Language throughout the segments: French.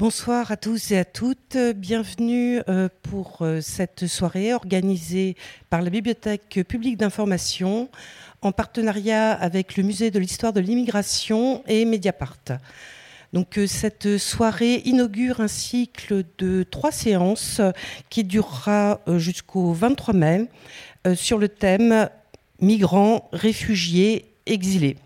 Bonsoir à tous et à toutes. Bienvenue euh, pour euh, cette soirée organisée par la Bibliothèque publique d'information en partenariat avec le Musée de l'histoire de l'immigration et Mediapart. Donc euh, cette soirée inaugure un cycle de trois séances qui durera jusqu'au 23 mai sur le thème migrants, réfugiés, exilés.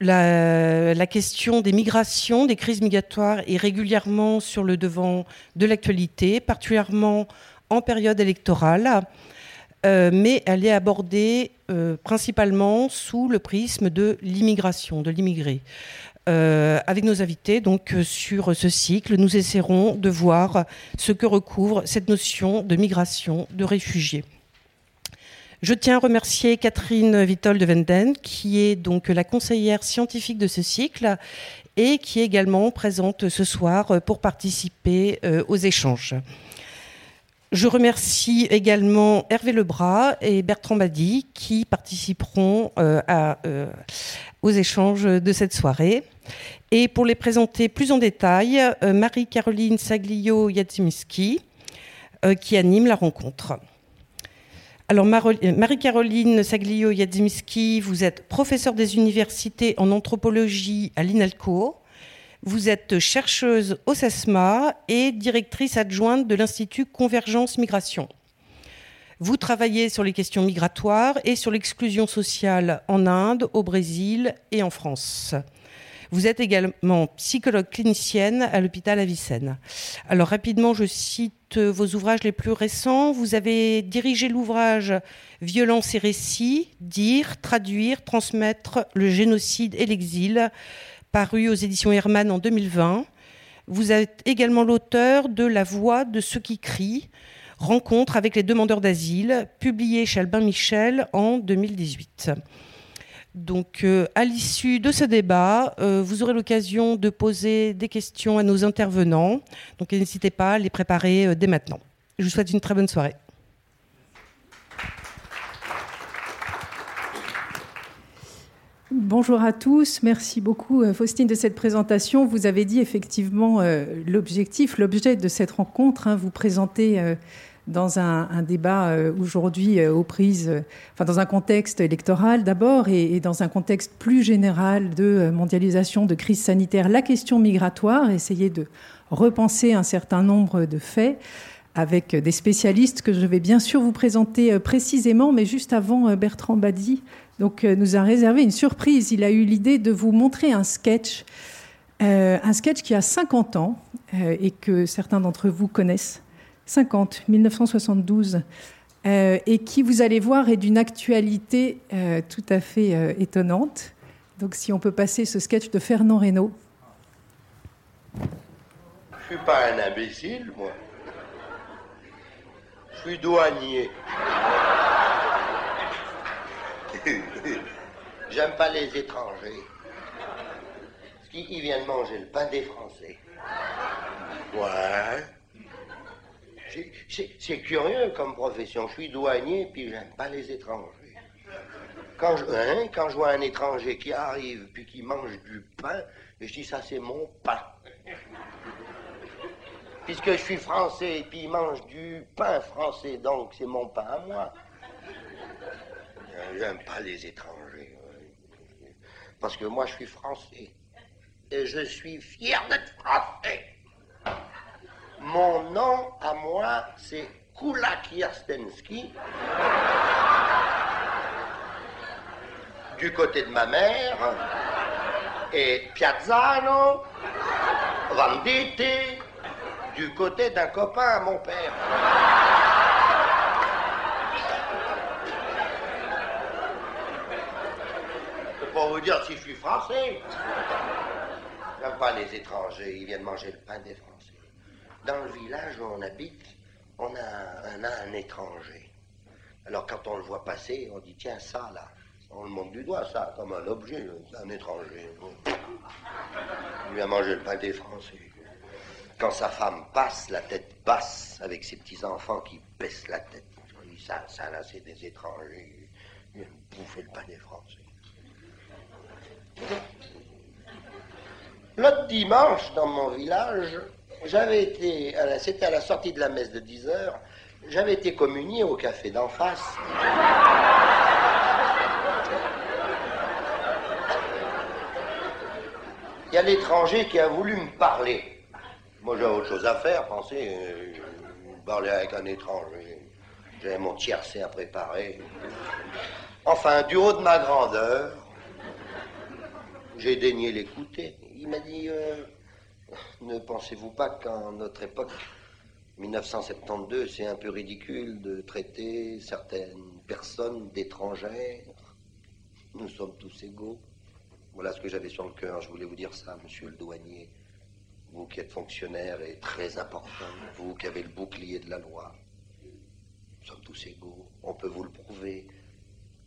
La, question des migrations, des crises migratoires est régulièrement sur le devant de l'actualité, particulièrement en période électorale, euh, mais elle est abordée euh, principalement sous le prisme de l'immigration, de l'immigré. Euh, avec nos invités, donc sur ce cycle, nous essaierons de voir ce que recouvre cette notion de migration, de réfugiés. Je tiens à remercier Catherine Vitol de Venden, qui est donc la conseillère scientifique de ce cycle et qui est également présente ce soir pour participer euh, aux échanges. Je remercie également Hervé Lebras et Bertrand Badi qui participeront euh, euh, aux échanges de cette soirée. Et pour les présenter plus en détail, Marie-Caroline Saglio-Yadzimski qui anime la rencontre. Alors, Marie-Caroline Saglio-Yadzimski, vous êtes professeure des universités en anthropologie à l'INALCO. Vous êtes chercheuse au CESMA et directrice adjointe de l'Institut Convergence Migration. Vous travaillez sur les questions migratoires et sur l'exclusion sociale en Inde, au Brésil et en France. Vous êtes également psychologue clinicienne à l'hôpital Avicenne. Alors rapidement, je cite vos ouvrages les plus récents. Vous avez dirigé l'ouvrage Violence et récits, dire, traduire, transmettre le génocide et l'exil, paru aux éditions Hermann en 2020. Vous êtes également l'auteur de La voix de ceux qui crient, rencontre avec les demandeurs d'asile, publié chez Albin Michel en 2018. Donc, euh, à l'issue de ce débat, euh, vous aurez l'occasion de poser des questions à nos intervenants. Donc, n'hésitez pas à les préparer euh, dès maintenant. Je vous souhaite une très bonne soirée. Bonjour à tous, merci beaucoup Faustine de cette présentation. Vous avez dit effectivement l'objectif, l'objet de cette rencontre, hein, vous présenter dans un, débat euh, aujourd'hui euh, aux prises, euh, enfin dans un contexte électoral d'abord et, dans un contexte plus général de mondialisation, de crise sanitaire, la question migratoire, essayer de repenser un certain nombre de faits avec des spécialistes que je vais bien sûr vous présenter précisément, mais juste avant, Bertrand Badi donc, nous a réservé une surprise. Il a eu l'idée de vous montrer un sketch, un sketch qui a 50 ans et que certains d'entre vous connaissent 50, 1972, euh, et qui, vous allez voir, est d'une actualité euh, tout à fait euh, étonnante. Donc si on peut passer ce sketch de Fernand Reynaud. Je suis pas un imbécile, moi. Je suis douanier. J'aime pas les étrangers. Parce qu'ils viennent manger le pain des Français. Ouais. C'est curieux comme profession. Je suis douanier, puis j'aime pas les étrangers. Quand je, hein, quand je vois un étranger qui arrive, puis qui mange du pain, je dis ça c'est mon pain. Puisque je suis français, puis il mange du pain français, donc c'est mon pain à moi. J'aime pas les étrangers. Parce que moi je suis français. Et je suis fier d'être français. Mon nom à moi, c'est Kulak Yastensky. Du côté de ma mère. Et Piazzano, Venditti, du côté d'un copain à mon père. C'est pour vous dire si je suis français. J'aime pas les étrangers, ils viennent manger le pain des Français dans le village où on habite, on a un, étranger. Alors quand on le voit passer, on dit tiens ça là, on le montre du doigt ça comme un objet, un étranger. Il lui a mangé le pain des Français. Quand sa femme passe, la tête basse, avec ses petits enfants qui baissent la tête, on dit ça, ça là c'est des étrangers. Il a bouffé le pain des Français. L'autre dimanche, dans mon village, j'avais été, c'était à la sortie de la messe de 10 heures, j'avais été communié au café d'en face. Il y a l'étranger qui a voulu me parler. Moi, j'avais autre chose à faire, pensez, euh, parler avec un étranger. J'avais mon tiercé à préparer. Enfin, du haut de ma grandeur, j'ai daigné l'écouter. Il m'a dit euh, Ne pensez-vous pas qu'en notre époque, 1972, c'est un peu ridicule de traiter certaines personnes d'étrangères? Nous sommes tous égaux. Voilà ce que j'avais sur le cœur. Je voulais vous dire ça, monsieur le douanier. Vous qui êtes fonctionnaire et très important, vous qui avez le bouclier de la loi. Nous sommes tous égaux. On peut vous le prouver.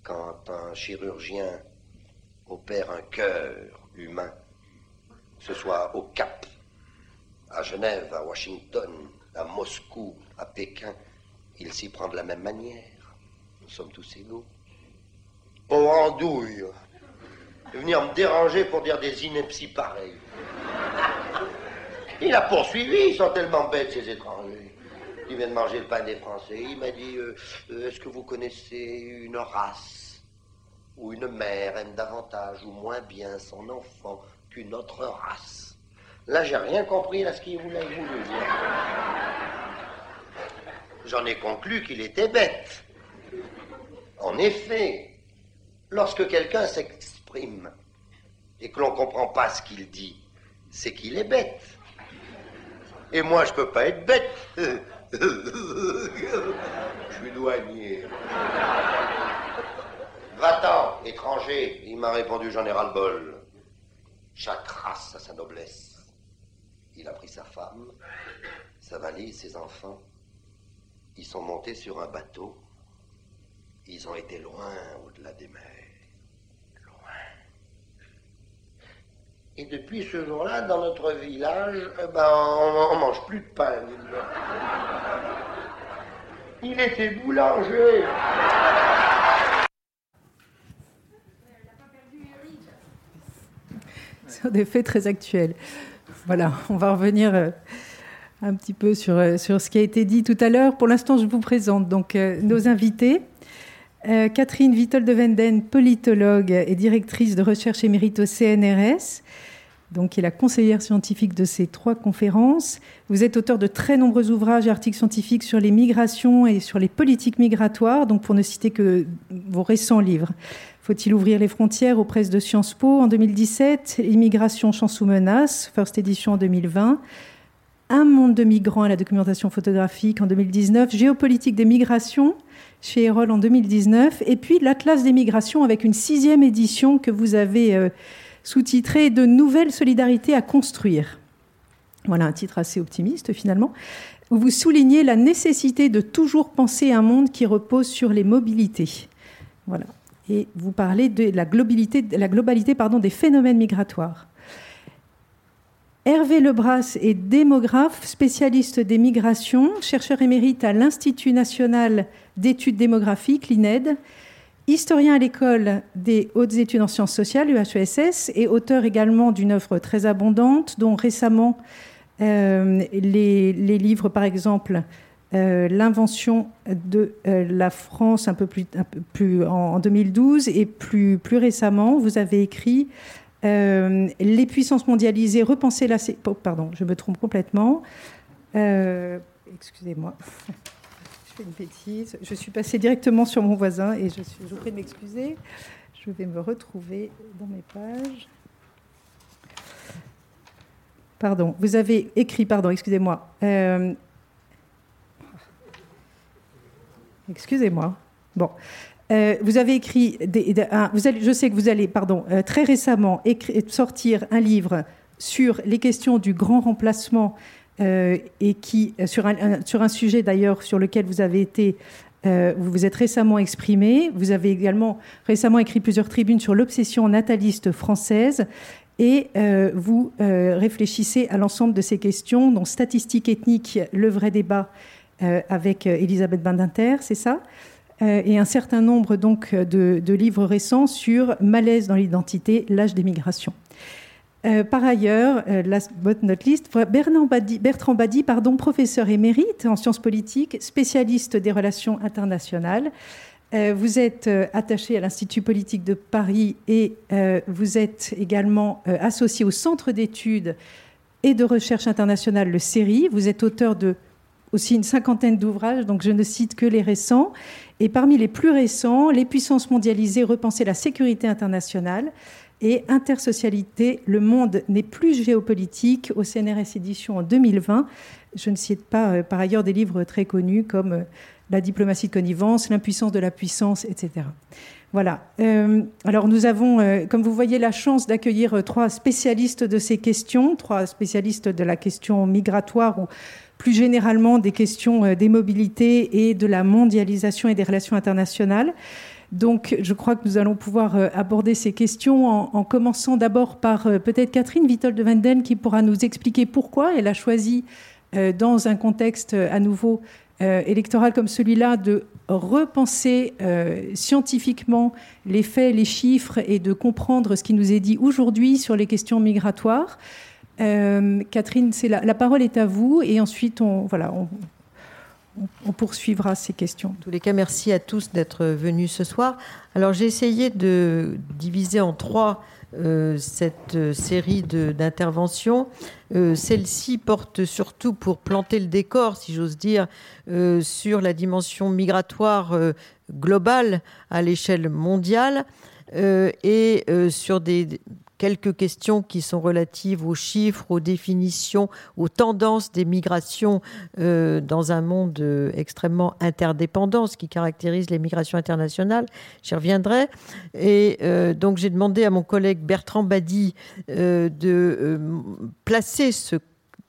Quand un chirurgien opère un cœur humain, ce soit au Cap, à Genève, à Washington, à Moscou, à Pékin, il s'y prend de la même manière. Nous sommes tous égaux. Oh, andouille De venir me déranger pour dire des inepties pareilles. Il a poursuivi, ils sont tellement bêtes, ces étrangers. Il vient de manger le pain des Français. Il m'a dit euh, euh, Est-ce que vous connaissez une race où une mère aime davantage ou moins bien son enfant qu'une autre race? Là, j'ai rien compris à ce qu'il voulait voulu dire. J'en ai conclu qu'il était bête. En effet, lorsque quelqu'un s'exprime et que l'on ne comprend pas ce qu'il dit, c'est qu'il est bête. Et moi, je peux pas être bête. Je suis douanier. Va-t'en, étranger. Il m'a répondu, j'en ai ras-le-bol. Chaque race a sa noblesse. Il a pris sa femme, sa valise, ses enfants. Ils sont montés sur un bateau. Ils ont été loin au-delà des mers. Et depuis ce jour-là, dans notre village, eh ben, on, ne mange plus de pain. Il était boulanger. C'est des faits très actuels. Voilà, on va revenir euh, un petit peu sur, euh, sur ce qui a été dit tout à l'heure. Pour l'instant, je vous présente donc euh, nos invités. Catherine Vittel de Venden, politologue et directrice de recherche émérite au CNRS donc qui est la conseillère scientifique de ces trois conférences. Vous êtes auteur de très nombreux ouvrages et articles scientifiques sur les migrations et sur les politiques migratoires, donc pour ne citer que vos récents livres. Faut-il ouvrir les frontières aux presses de Sciences Po en 2017, Immigration, chance sous menace, first édition en 2020, Un monde de migrants à la documentation photographique en 2019, Géopolitique des migrations chez Erol en 2019, et puis l'Atlas des migrations avec une sixième édition que vous avez... Euh, sous-titré De nouvelles solidarités à construire. Voilà un titre assez optimiste finalement, où vous soulignez la nécessité de toujours penser un monde qui repose sur les mobilités. Voilà. Et vous parlez de la globalité, des phénomènes migratoires. Hervé Lebras est démographe, spécialiste des migrations, chercheur émérite à l'Institut national d'études démographiques, l'INED, historien à l'école des hautes études en sciences sociales, UHESS, et auteur également d'une œuvre très abondante, dont récemment euh, les, livres, par exemple, euh, L'invention de euh, la France un peu plus, en, 2012, et plus, plus récemment, vous avez écrit Les puissances mondialisées, repenser la... Pardon, je me trompe complètement. Excusez-moi une bêtise. Je suis passée directement sur mon voisin et je, suis, je vous prie de m'excuser. Je vais me retrouver dans mes pages. Pardon, vous avez écrit, pardon, excusez-moi. Euh, excusez-moi. Bon. Euh, vous avez écrit, allez, je sais que vous allez, pardon, euh, très récemment sortir un livre sur les questions du grand remplacement euh, et qui, euh, sur un, sujet d'ailleurs sur lequel vous avez été, euh, vous vous êtes récemment exprimé. Vous avez également récemment écrit plusieurs tribunes sur l'obsession nataliste française. Et vous réfléchissez à l'ensemble de ces questions, dont statistiques ethniques, le vrai débat avec Elisabeth Bandinter, c'est ça? Et un certain nombre donc de, livres récents sur malaise dans l'identité, l'âge des migrations. Euh, par ailleurs, euh, last but not least, Bertrand Badi, pardon, professeur émérite en sciences politiques, spécialiste des relations internationales. Euh, vous êtes attaché à l'Institut politique de Paris et vous êtes également associé au Centre d'études et de recherche internationale, le CERI. Vous êtes auteur de aussi une cinquantaine d'ouvrages, donc je ne cite que les récents. Et parmi les plus récents, Les puissances mondialisées, repenser la sécurité internationale et Intersocialité, le monde n'est plus géopolitique au CNRS édition en 2020. Je ne cite pas euh, par ailleurs des livres très connus comme euh, La diplomatie de connivence, L'impuissance de la puissance, etc. Voilà. Euh, alors nous avons, comme vous voyez, la chance d'accueillir trois spécialistes de ces questions, trois spécialistes de la question migratoire ou plus généralement des questions des mobilités et de la mondialisation et des relations internationales. Donc, je crois que nous allons pouvoir aborder ces questions en, commençant d'abord par peut-être Catherine Vitol de Vanden qui pourra nous expliquer pourquoi elle a choisi, dans un contexte à nouveau électoral comme celui-là, de repenser scientifiquement les faits, les chiffres et de comprendre ce qui nous est dit aujourd'hui sur les questions migratoires. Catherine, la, la, parole est à vous et ensuite on, voilà, on, on poursuivra ces questions. En tous les cas, merci à tous d'être venus ce soir. Alors, j'ai essayé de diviser en trois euh, cette euh, série d'interventions. Euh, celle-ci porte surtout pour planter le décor, si j'ose dire, sur la dimension migratoire globale à l'échelle mondiale et sur des quelques questions qui sont relatives aux chiffres, aux définitions, aux tendances des migrations euh, dans un monde euh, extrêmement interdépendant, ce qui caractérise les migrations internationales. J'y reviendrai. Et euh, donc j'ai demandé à mon collègue Bertrand Badi de placer ce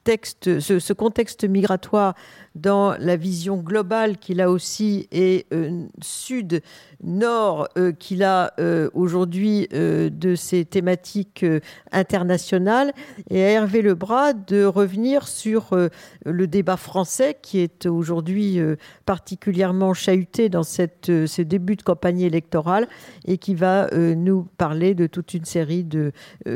texte, ce, contexte migratoire dans la vision globale qu'il a aussi et sud nord euh, qu'il a euh, aujourd'hui euh, de ces thématiques internationales et à Hervé Lebras de revenir sur le débat français qui est aujourd'hui particulièrement chahuté dans cette, ce début de campagne électorale et qui va nous parler de toute une série de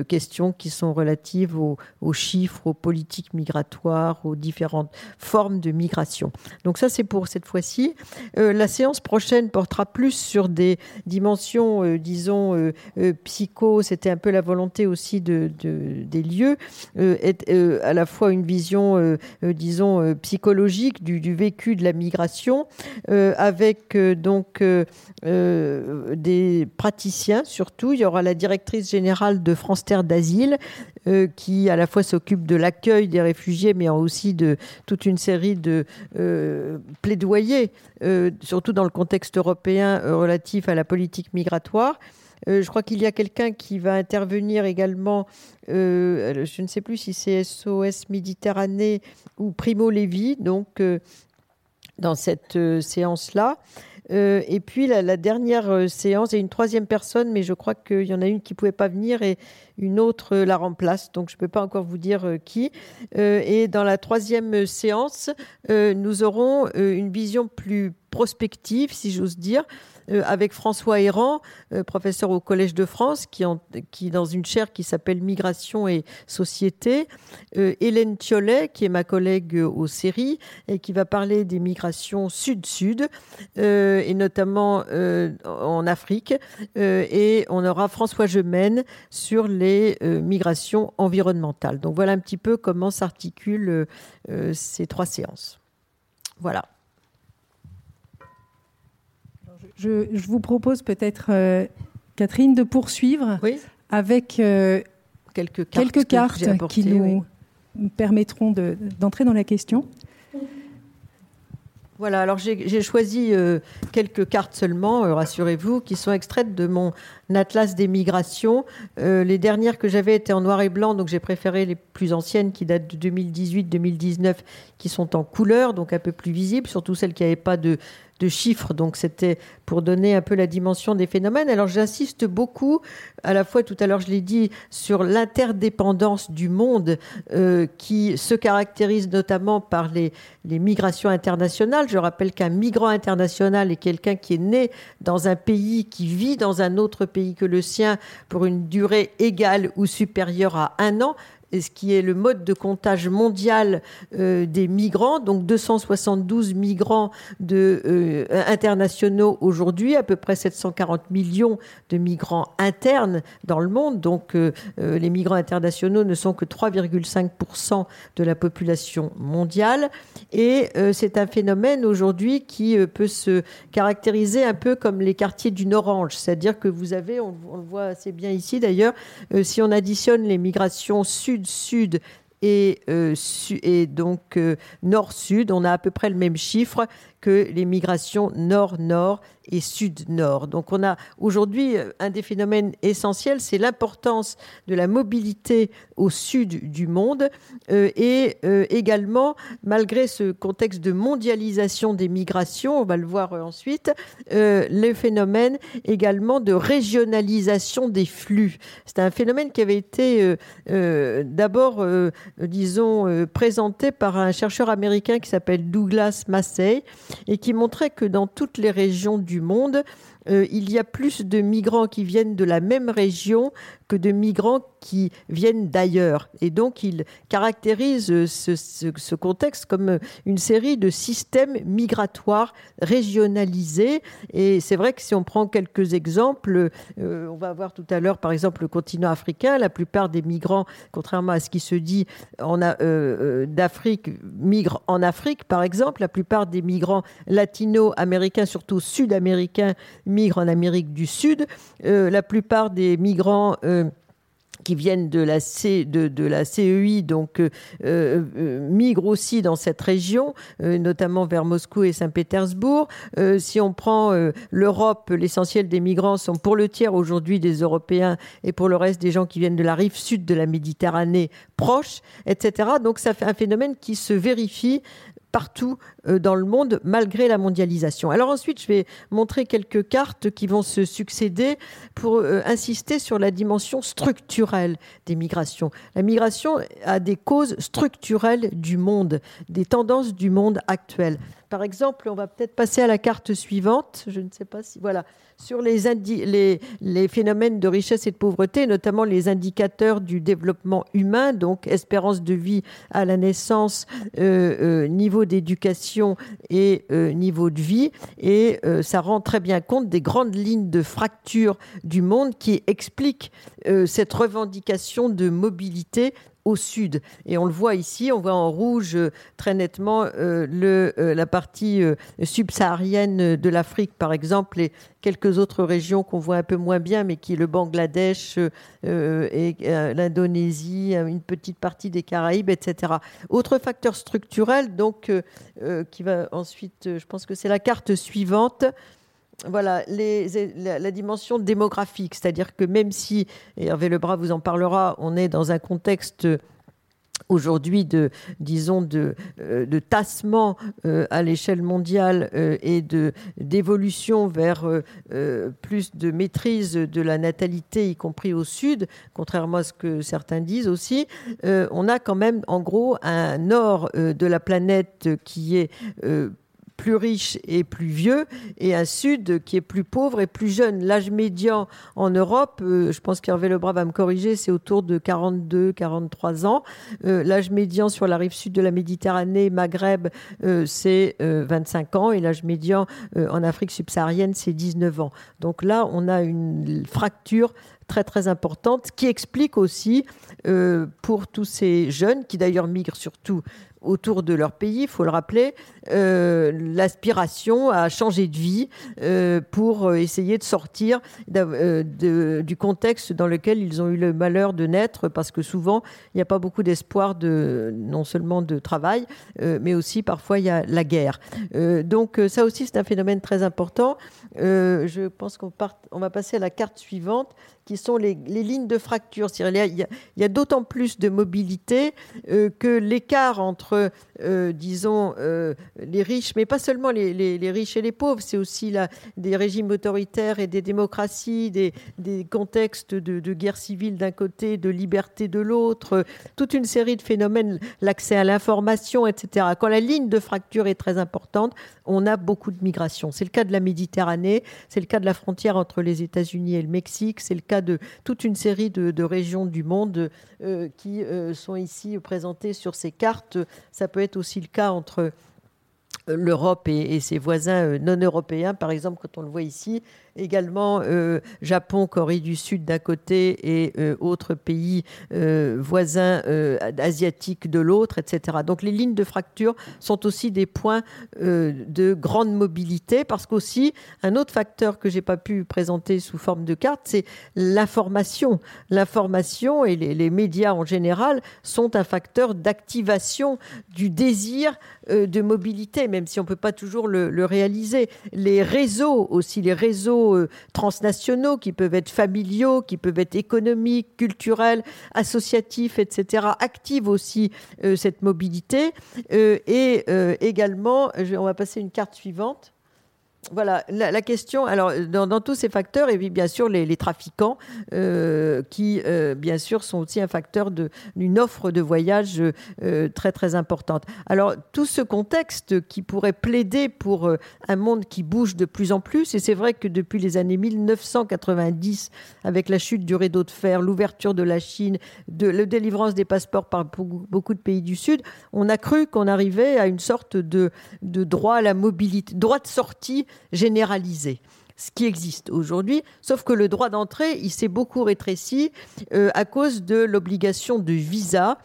questions qui sont relatives aux, aux, chiffres, aux politiques migratoires, aux différentes formes de migration. Donc ça c'est pour cette fois-ci. la séance prochaine portera plus sur des dimensions, euh, disons, euh, euh, psycho, c'était un peu la volonté aussi de, des lieux, est à la fois une vision, disons, psychologique du, vécu de la migration, avec donc des praticiens surtout. Il y aura la directrice générale de France Terre d'Asile, qui à la fois s'occupe de l'accueil des réfugiés, mais aussi de toute une série de plaidoyers euh, surtout dans le contexte européen euh, relatif à la politique migratoire. Euh, je crois qu'il y a quelqu'un qui va intervenir également, je ne sais plus si c'est SOS Méditerranée ou Primo Levi, donc dans cette séance-là. Euh, et puis la, dernière euh, séance, et une troisième personne, mais je crois qu'il y en a une qui ne pouvait pas venir et une autre euh, la remplace. Donc je ne peux pas encore vous dire qui. et dans la troisième séance, nous aurons une vision plus prospective, si j'ose dire, euh, avec François Errand, euh, professeur au Collège de France, qui, qui dans une chaire qui s'appelle Migration et Société, euh, Hélène Thiollet, qui est ma collègue aux séries, et qui va parler des migrations sud-sud, et notamment en Afrique. et on aura François Gemène sur les migrations environnementales. Donc voilà un petit peu comment s'articulent ces trois séances. Voilà. Je, vous propose peut-être, euh, Catherine, de poursuivre avec euh, quelques cartes, qui nous permettront d'entrer dans la question. Voilà, alors j'ai choisi euh, quelques cartes seulement, rassurez-vous, qui sont extraites de mon atlas des migrations. les dernières que j'avais étaient en noir et blanc, donc j'ai préféré les plus anciennes qui datent de 2018-2019, qui sont en couleur, donc un peu plus visibles, surtout celles qui n'avaient pas de, chiffres. Donc c'était pour donner un peu la dimension des phénomènes. Alors j'insiste beaucoup, à la fois tout à l'heure je l'ai dit, sur l'interdépendance du monde euh, qui se caractérise notamment par les migrations internationales. Je rappelle qu'un migrant international est quelqu'un qui est né dans un pays, qui vit dans un autre pays que le sien pour une durée égale ou supérieure à un an ce qui est le mode de comptage mondial euh, des migrants, donc 272 migrants euh, internationaux aujourd'hui, à peu près 740 millions de migrants internes dans le monde. Donc euh, les migrants internationaux ne sont que 3,5% de la population mondiale. Et c'est un phénomène aujourd'hui qui peut se caractériser un peu comme les quartiers d'une orange, c'est-à-dire que vous avez, on, on, le voit assez bien ici d'ailleurs, si on additionne les migrations sud sud et, euh, donc euh, nord-sud, on a à peu près le même chiffre que les migrations nord-nord et sud-nord. Donc on a aujourd'hui un des phénomènes essentiels, c'est l'importance de la mobilité au sud du monde euh, et euh, également, malgré ce contexte de mondialisation des migrations, on va le voir ensuite, euh, le phénomène également de régionalisation des flux. C'est un phénomène qui avait été d'abord, disons, présenté par un chercheur américain qui s'appelle Douglas Massey et qui montrait que dans toutes les régions du monde, euh, il y a plus de migrants qui viennent de la même région de migrants qui viennent d'ailleurs. Et donc, il caractérise ce, contexte comme une série de systèmes migratoires régionalisés. Et c'est vrai que si on prend quelques exemples, euh, on va voir tout à l'heure, par exemple, le continent africain. La plupart des migrants, contrairement à ce qui se dit euh, d'Afrique, migrent en Afrique, par exemple. La plupart des migrants latino-américains, surtout sud-américains, migrent en Amérique du Sud. Euh, la plupart des migrants euh, qui viennent de la, C, de, la CEI, donc euh, migrent aussi dans cette région, notamment vers Moscou et Saint-Pétersbourg. si on prend l'Europe, l'essentiel des migrants sont pour le tiers aujourd'hui des Européens et pour le reste des gens qui viennent de la rive sud de la Méditerranée proche, etc. Donc ça fait un phénomène qui se vérifie partout euh, dans le monde malgré la mondialisation. Alors ensuite, je vais montrer quelques cartes qui vont se succéder pour euh, insister sur la dimension structurelle des migrations. La migration a des causes structurelles du monde, des tendances du monde actuel. Par exemple, on va peut-être passer à la carte suivante. Je ne sais pas si. Voilà. Sur les, phénomènes de richesse et de pauvreté, notamment les indicateurs du développement humain, donc espérance de vie à la naissance, euh, euh, niveau d'éducation et euh, niveau de vie. Et ça rend très bien compte des grandes lignes de fracture du monde qui expliquent cette revendication de mobilité au sud. Et on le voit ici, on voit en rouge euh, très nettement euh, euh, la partie subsaharienne de l'Afrique, par exemple, et quelques autres régions qu'on voit un peu moins bien, mais qui est le Bangladesh et l'Indonésie, une petite partie des Caraïbes, etc. Autre facteur structurel, donc, qui va ensuite, je pense que c'est la carte suivante voilà, la, dimension démographique, c'est-à-dire que même si, Hervé Lebras vous en parlera, on est dans un contexte aujourd'hui de, disons, de, euh, tassement euh, à l'échelle mondiale euh, et de, d'évolution vers plus de maîtrise de la natalité, y compris au sud, contrairement à ce que certains disent aussi, on a quand même en gros un nord de la planète qui est plus riche et plus vieux, et un sud qui est plus pauvre et plus jeune. L'âge médian en Europe, euh, je pense qu'Hervé Lebras va me corriger, c'est autour de 42-43 ans. Euh, l'âge médian sur la rive sud de la Méditerranée, Maghreb, euh, c'est 25 ans, et l'âge médian en Afrique subsaharienne, c'est 19 ans. Donc là, on a une fracture très très importante qui explique aussi pour tous ces jeunes qui d'ailleurs migrent surtout autour de leur pays, il faut le rappeler, euh, l'aspiration à changer de vie euh, pour essayer de sortir euh, du contexte dans lequel ils ont eu le malheur de naître, parce que souvent, il n'y a pas beaucoup d'espoir de, non seulement de travail, mais aussi parfois il y a la guerre. donc ça aussi, c'est un phénomène très important. Je pense qu'on on va passer à la carte suivante qui sont les, lignes de fracture. Il y a, a d'autant plus de mobilité que l'écart entre disons, les riches, mais pas seulement les, riches et les pauvres, c'est aussi la, des régimes autoritaires et des démocraties, des, contextes de, guerre civile d'un côté, de liberté de l'autre, toute une série de phénomènes, l'accès à l'information, etc. Quand la ligne de fracture est très importante, on a beaucoup de migration. C'est le cas de la Méditerranée, c'est le cas de la frontière entre les États-Unis et le Mexique, c'est le cas de toute une série de, régions du monde euh, qui euh, sont ici présentées sur ces cartes. Ça peut être aussi le cas entre l'Europe et, ses voisins euh, non européens, par exemple, quand on le voit ici, également euh, Japon, Corée du Sud d'un côté et euh, autres pays voisins asiatiques de l'autre, etc. Donc les lignes de fracture sont aussi des points de grande mobilité parce qu'aussi un autre facteur que j'ai pas pu présenter sous forme de carte, c'est l'information. L'information et les, les, médias en général sont un facteur d'activation du désir de mobilité même si on ne peut pas toujours le, réaliser. Les réseaux aussi, les réseaux euh, transnationaux qui peuvent être familiaux, qui peuvent être économiques, culturels, associatifs, etc., activent aussi euh, cette mobilité. Euh, et également, on va passer une carte suivante voilà, la, question, alors dans, tous ces facteurs, et bien sûr les, trafiquants, euh, qui euh, bien sûr sont aussi un facteur d'une offre de voyage euh, très très importante. Alors tout ce contexte qui pourrait plaider pour un monde qui bouge de plus en plus, et c'est vrai que depuis les années 1990, avec la chute du rideau de fer, l'ouverture de la Chine, la délivrance des passeports par beaucoup de pays du Sud, on a cru qu'on arrivait à une sorte de, de droit à la mobilité, droit de sortie généralisé ce qui existe aujourd'hui, sauf que le droit d'entrée, il s'est beaucoup rétréci euh, à cause de l'obligation de visa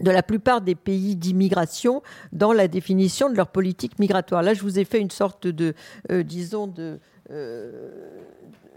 de la plupart des pays d'immigration dans la définition de leur politique migratoire. Là, je vous ai fait une sorte de, euh, disons, de... Euh,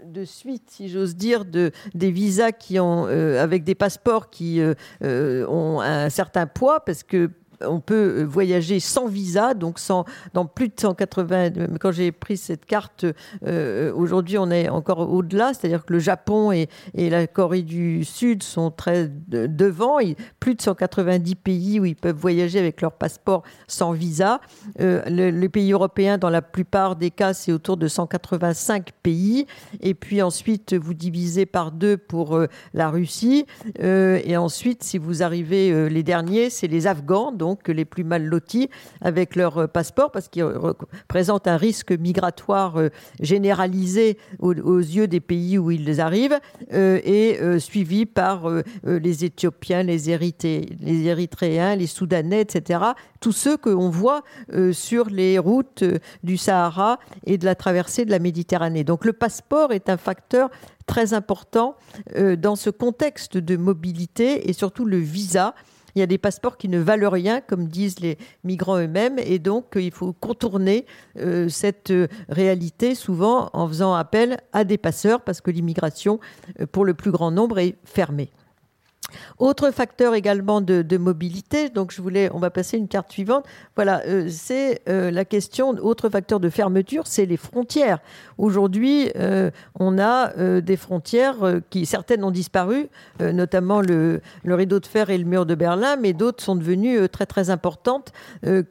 de suite, si j'ose dire, de, des visas qui ont, avec des passeports qui ont un certain poids, parce que on peut voyager sans visa, donc sans, dans plus de 180. Quand j'ai pris cette carte, euh, aujourd'hui, on est encore au-delà, c'est-à-dire que le Japon et, la Corée du Sud sont très devant. Il, plus de 190 pays où ils peuvent voyager avec leur passeport sans visa. Euh, les pays européens, dans la plupart des cas, c'est autour de 185 pays. Et puis ensuite, vous divisez par deux pour euh, la Russie. et ensuite, si vous arrivez, les derniers, c'est les Afghans. Que les plus mal lotis avec leur euh, passeport parce qu'ils représentent un risque migratoire euh, généralisé aux, yeux des pays où ils arrivent euh, et suivi par les Éthiopiens, les, les Érythréens, les Soudanais, etc. Tous ceux qu'on voit sur les routes du Sahara et de la traversée de la Méditerranée. Donc le passeport est un facteur très important dans ce contexte de mobilité et surtout le visa il y a des passeports qui ne valent rien, comme disent les migrants eux-mêmes, et donc euh, il faut contourner euh, cette euh, réalité souvent en faisant appel à des passeurs, parce que l'immigration, pour le plus grand nombre, est fermée. Autre facteur également de, mobilité, donc je voulais, on va passer une carte suivante. Voilà, euh, c'est euh, la question. Autre facteur de fermeture, c'est les frontières. Aujourd'hui, euh, on a des frontières qui certaines ont disparu, notamment le, rideau de fer et le mur de Berlin, mais d'autres sont devenues très très importantes,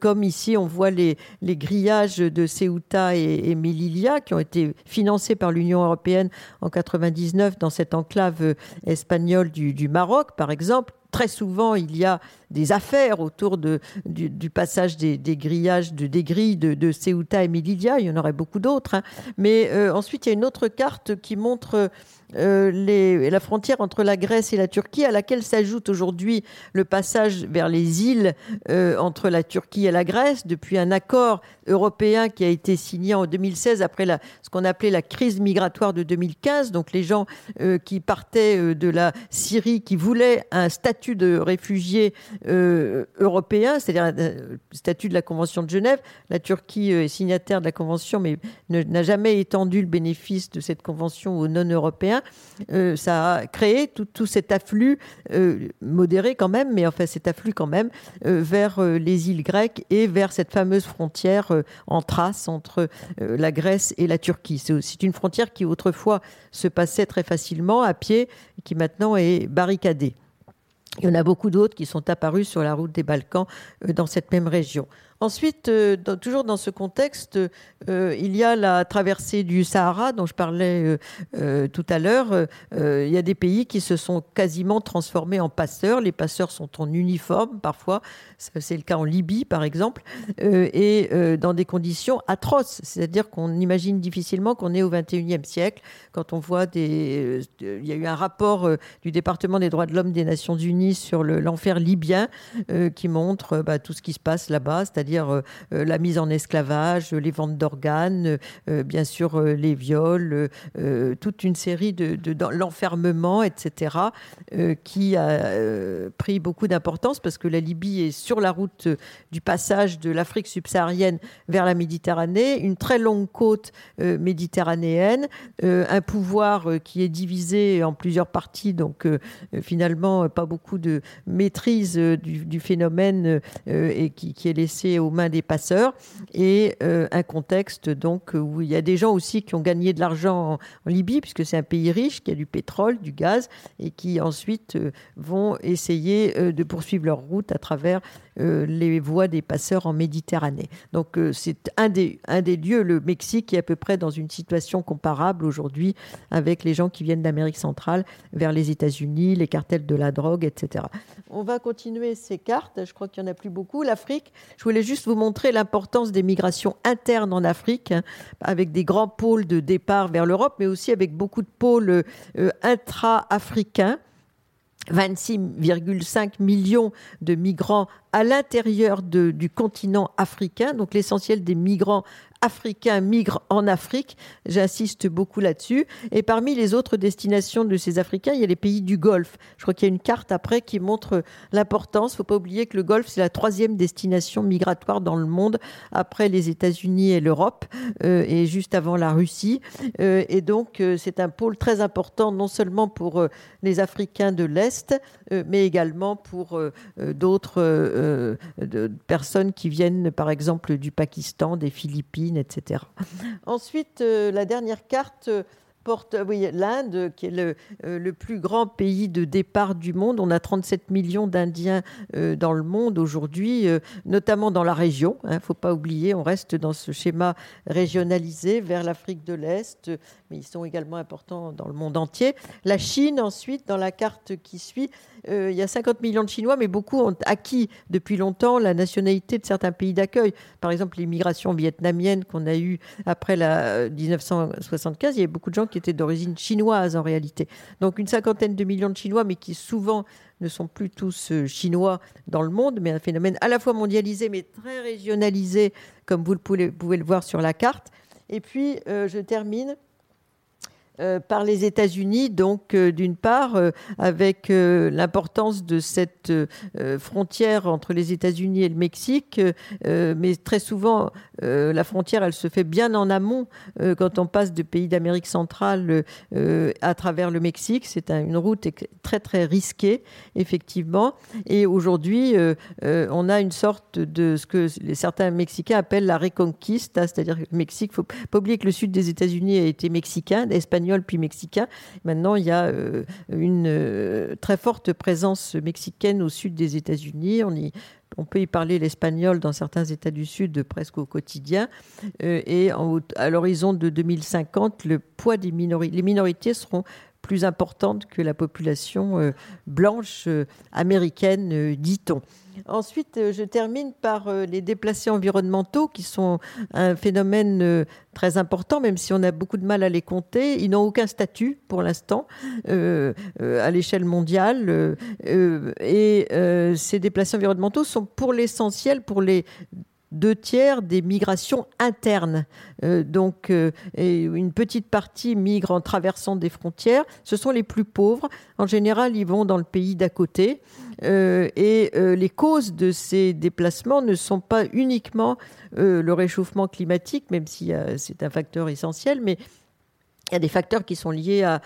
comme ici on voit les, grillages de Ceuta et, et Melilla qui ont été financés par l'Union européenne en 99 dans cette enclave espagnole du Maroc par exemple, très souvent, il y a des affaires autour du, passage des, grillages, de, des grilles de, Ceuta et Melilla. Il y en aurait beaucoup d'autres. Hein. Mais euh, ensuite, il y a une autre carte qui montre euh, la frontière entre la Grèce et la Turquie, à laquelle s'ajoute aujourd'hui le passage vers les îles euh, entre la Turquie et la Grèce, depuis un accord européen qui a été signé en 2016 après ce qu'on appelait la crise migratoire de 2015. Donc les gens euh, qui partaient de la Syrie, qui voulaient un statut de réfugié européen, c'est-à-dire un statut de la Convention de Genève. La Turquie est signataire de la Convention, mais n'a jamais étendu le bénéfice de cette convention aux non-européens. Euh, ça a créé tout, cet afflux euh, modéré quand même, mais enfin cet afflux quand même euh, vers les îles grecques et vers cette fameuse frontière en trace entre la Grèce et la Turquie. C'est une frontière qui autrefois se passait très facilement à pied, qui maintenant est barricadée. Il y en a beaucoup d'autres qui sont apparus sur la route des Balkans dans cette même région. Ensuite, euh, toujours dans ce contexte, euh, il y a la traversée du Sahara dont je parlais euh, tout à l'heure. il y a des pays qui se sont quasiment transformés en passeurs. Les passeurs sont en uniforme parfois. C'est le cas en Libye, par exemple, et dans des conditions atroces. C'est-à-dire qu'on imagine difficilement qu'on est au XXIe siècle quand on voit des. il y a eu un rapport du département des droits de l'homme des Nations Unies sur l'enfer libyen qui montre bah, tout ce qui se passe là-bas, c'est-à-dire euh, euh, la mise en esclavage, les ventes d'organes, euh, bien sûr les viols, toute une série de, l'enfermement, etc., qui a pris beaucoup d'importance parce que la Libye est sur la route du passage de l'Afrique subsaharienne vers la Méditerranée, une très longue côte méditerranéenne, un pouvoir qui est divisé en plusieurs parties, donc finalement pas beaucoup de maîtrise du, phénomène et qui, qui, est laissé aux mains des passeurs et euh, un contexte donc où il y a des gens aussi qui ont gagné de l'argent en, Libye puisque c'est un pays riche qui a du pétrole, du gaz et qui ensuite euh, vont essayer euh, de poursuivre leur route à travers les voies des passeurs en Méditerranée. Donc c'est un des, un des lieux, le Mexique, est à peu près dans une situation comparable aujourd'hui avec les gens qui viennent d'Amérique centrale vers les États-Unis, les cartels de la drogue, etc. On va continuer ces cartes. Je crois qu'il n'y en a plus beaucoup. L'Afrique, je voulais juste vous montrer l'importance des migrations internes en Afrique, hein, avec des grands pôles de départ vers l'Europe, mais aussi avec beaucoup de pôles euh, intra-africains. 26,5 millions de migrants à l'intérieur du continent africain. Donc l'essentiel des migrants africains migrent en Afrique. J'insiste beaucoup là-dessus. Et parmi les autres destinations de ces Africains, il y a les pays du Golfe. Je crois qu'il y a une carte après qui montre l'importance. Il ne faut pas oublier que le Golfe, c'est la troisième destination migratoire dans le monde, après les États-Unis et l'Europe, euh, et juste avant la Russie. Euh, et donc, euh, c'est un pôle très important, non seulement pour les Africains de l'Est, mais également pour d'autres personnes qui viennent, par exemple, du Pakistan, des Philippines etc. Ensuite, euh, la dernière carte euh, porte oui, l'Inde, qui est le, euh, le, plus grand pays de départ du monde. On a 37 millions d'Indiens dans le monde aujourd'hui, notamment dans la région. Il hein, ne faut pas oublier, on reste dans ce schéma régionalisé vers l'Afrique de l'Est, mais ils sont également importants dans le monde entier. La Chine, ensuite, dans la carte qui suit, euh, il y a 50 millions de Chinois, mais beaucoup ont acquis depuis longtemps la nationalité de certains pays d'accueil. Par exemple, l'immigration vietnamienne qu'on a eue après la 1975, euh, il y avait beaucoup de gens qui étaient d'origine chinoise en réalité. Donc une cinquantaine de millions de Chinois, mais qui souvent ne sont plus tous euh, chinois dans le monde, mais un phénomène à la fois mondialisé, mais très régionalisé, comme vous pouvez, le voir sur la carte. Et puis, je termine par les États-Unis, donc euh, d'une part euh, avec l'importance de cette frontière entre les États-Unis et le Mexique, mais très souvent la frontière elle se fait bien en amont quand on passe de pays d'Amérique centrale à travers le Mexique. C'est une route très très risquée effectivement, et aujourd'hui on a une sorte de ce que certains Mexicains appellent la reconquista, c'est-à-dire que le Mexique, faut pas oublier que le sud des États-Unis a été mexicain, espagnol puis mexicain. Maintenant, il y a euh, une euh, très forte présence mexicaine au sud des États-Unis. On peut y parler l'espagnol dans certains États du Sud presque au quotidien. Euh, et à l'horizon de 2050, le poids des minorités, les minorités seront plus importantes que la population blanche américaine, dit-on. Ensuite, euh, je termine par euh, les déplacés environnementaux, qui sont un phénomène euh, très important, même si on a beaucoup de mal à les compter. Ils n'ont aucun statut pour l'instant à l'échelle mondiale. et ces déplacés environnementaux sont pour l'essentiel pour les deux tiers des migrations internes. donc, une petite partie migre en traversant des frontières. Ce sont les plus pauvres. En général, ils vont dans le pays d'à côté. Euh, et euh, les causes de ces déplacements ne sont pas uniquement euh, le réchauffement climatique, même si c'est un facteur essentiel, mais il y a des facteurs qui sont liés à,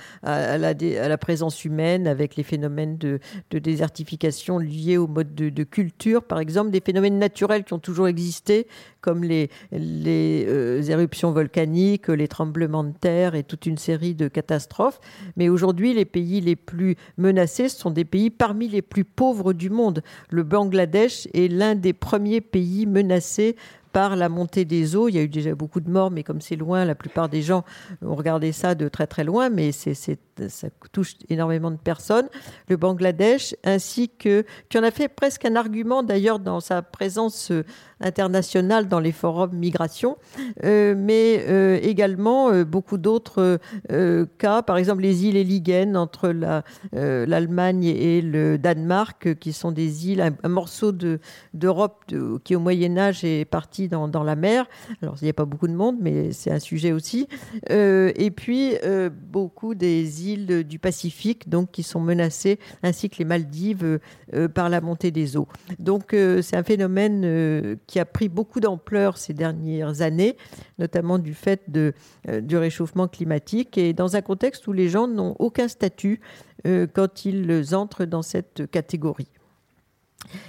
la, présence humaine, avec les phénomènes de, désertification liés au mode de, culture, par exemple, des phénomènes naturels qui ont toujours existé, comme les, euh, éruptions volcaniques, les tremblements de terre et toute une série de catastrophes. Mais aujourd'hui, les pays les plus menacés sont des pays parmi les plus pauvres du monde. Le Bangladesh est l'un des premiers pays menacés par la montée des eaux. Il y a eu déjà beaucoup de morts, mais comme c'est loin, la plupart des gens ont regardé ça de très très loin, mais c'est, ça touche énormément de personnes. Le Bangladesh, ainsi que, qui en a fait presque un argument d'ailleurs dans sa présence euh, internationale dans les forums migration, euh, mais euh, également beaucoup d'autres cas, par exemple les îles Eligen entre la, l'Allemagne et le Danemark, qui sont des îles, un, morceau de, d'Europe qui au Moyen Âge est parti dans, la mer. Alors, il n'y a pas beaucoup de monde, mais c'est un sujet aussi. Euh, et puis, euh, beaucoup des îles du Pacifique, donc, qui sont menacées, ainsi que les Maldives, euh, par la montée des eaux. Donc, c'est un phénomène qui a pris beaucoup d'ampleur ces dernières années, notamment du fait de, du réchauffement climatique, et dans un contexte où les gens n'ont aucun statut quand ils entrent dans cette catégorie.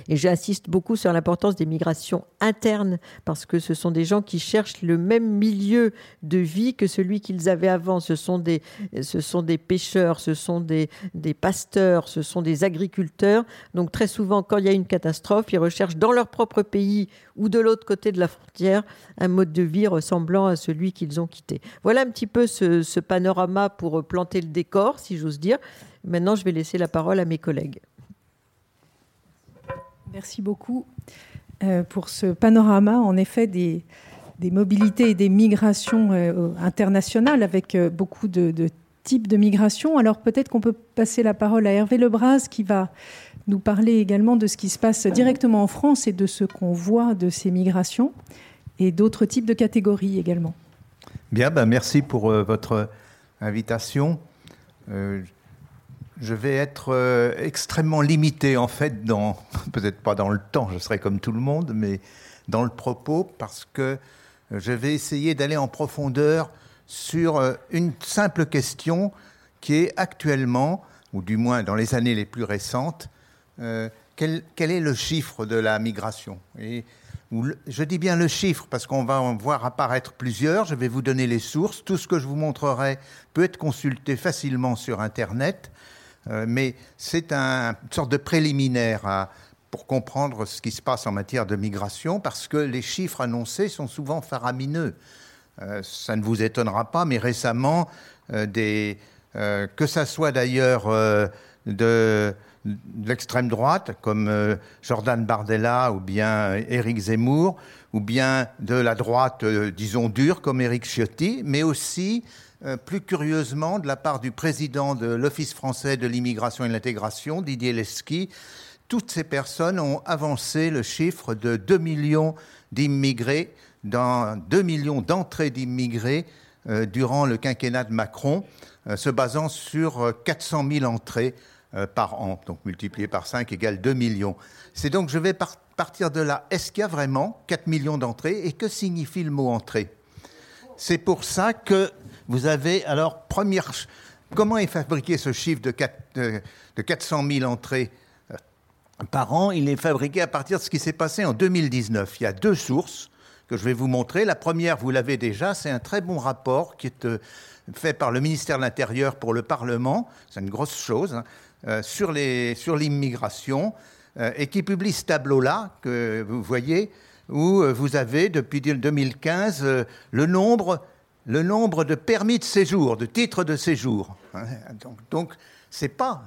Et j'insiste beaucoup sur l'importance des migrations internes, parce que ce sont des gens qui cherchent le même milieu de vie que celui qu'ils avaient avant. Ce sont des, ce sont des pêcheurs, ce sont des, des pasteurs, ce sont des agriculteurs. Donc très souvent, quand il y a une catastrophe, ils recherchent dans leur propre pays ou de l'autre côté de la frontière un mode de vie ressemblant à celui qu'ils ont quitté. Voilà un petit peu ce, ce panorama pour planter le décor, si j'ose dire. Maintenant, je vais laisser la parole à mes collègues. Merci beaucoup euh, pour ce panorama, en effet, des, mobilités et des migrations euh, internationales avec euh, beaucoup de, types de migrations. Alors peut-être qu'on peut passer la parole à Hervé Lebras qui va nous parler également de ce qui se passe directement en France et de ce qu'on voit de ces migrations et d'autres types de catégories également. Bien, ben merci pour votre invitation je vais être euh, extrêmement limité en fait peut-être pas dans le temps, je serai comme tout le monde, mais dans le propos parce que je vais essayer d'aller en profondeur sur euh, une simple question qui est actuellement, ou du moins dans les années les plus récentes, euh, quel, quel, est le chiffre de la migration? Et je dis bien le chiffre parce qu'on va en voir apparaître plusieurs. Je vais vous donner les sources. Tout ce que je vous montrerai peut être consulté facilement sur Internet. Euh, mais c'est un, une sorte de préliminaire pour comprendre ce qui se passe en matière de migration, parce que les chiffres annoncés sont souvent faramineux. Euh, ça ne vous étonnera pas, mais récemment, euh, que ça soit d'ailleurs de, l'extrême droite, comme Jordan Bardella ou bien Éric Zemmour, ou bien de la droite, disons, dure, comme Éric Ciotti, mais aussi plus curieusement, de la part du président de l'Office français de l'immigration et de l'intégration, Didier Lesky, toutes ces personnes ont avancé le chiffre de 2 millions d'immigrés, dans 2 millions d'entrées d'immigrés euh, durant le quinquennat de Macron, euh, se basant sur 400 000 entrées par an. Donc multiplié par 5 égale 2 millions. C'est donc, je vais partir de là. Est-ce qu'il y a vraiment 4 millions d'entrées et que signifie le mot entrée? C'est pour ça que vous avez alors, première, comment est fabriqué ce chiffre de, 400 000 entrées euh, par an? Il est fabriqué à partir de ce qui s'est passé en 2019. Il y a deux sources que je vais vous montrer. La première, vous l'avez déjà, c'est un très bon rapport qui est euh, fait par le ministère de l'Intérieur pour le Parlement, c'est une grosse chose, hein, euh, sur l'immigration, et qui publie ce tableau-là que vous voyez, où vous avez depuis 2015 le nombre le nombre de permis de séjour, de titres de séjour. Donc, ce n'est pas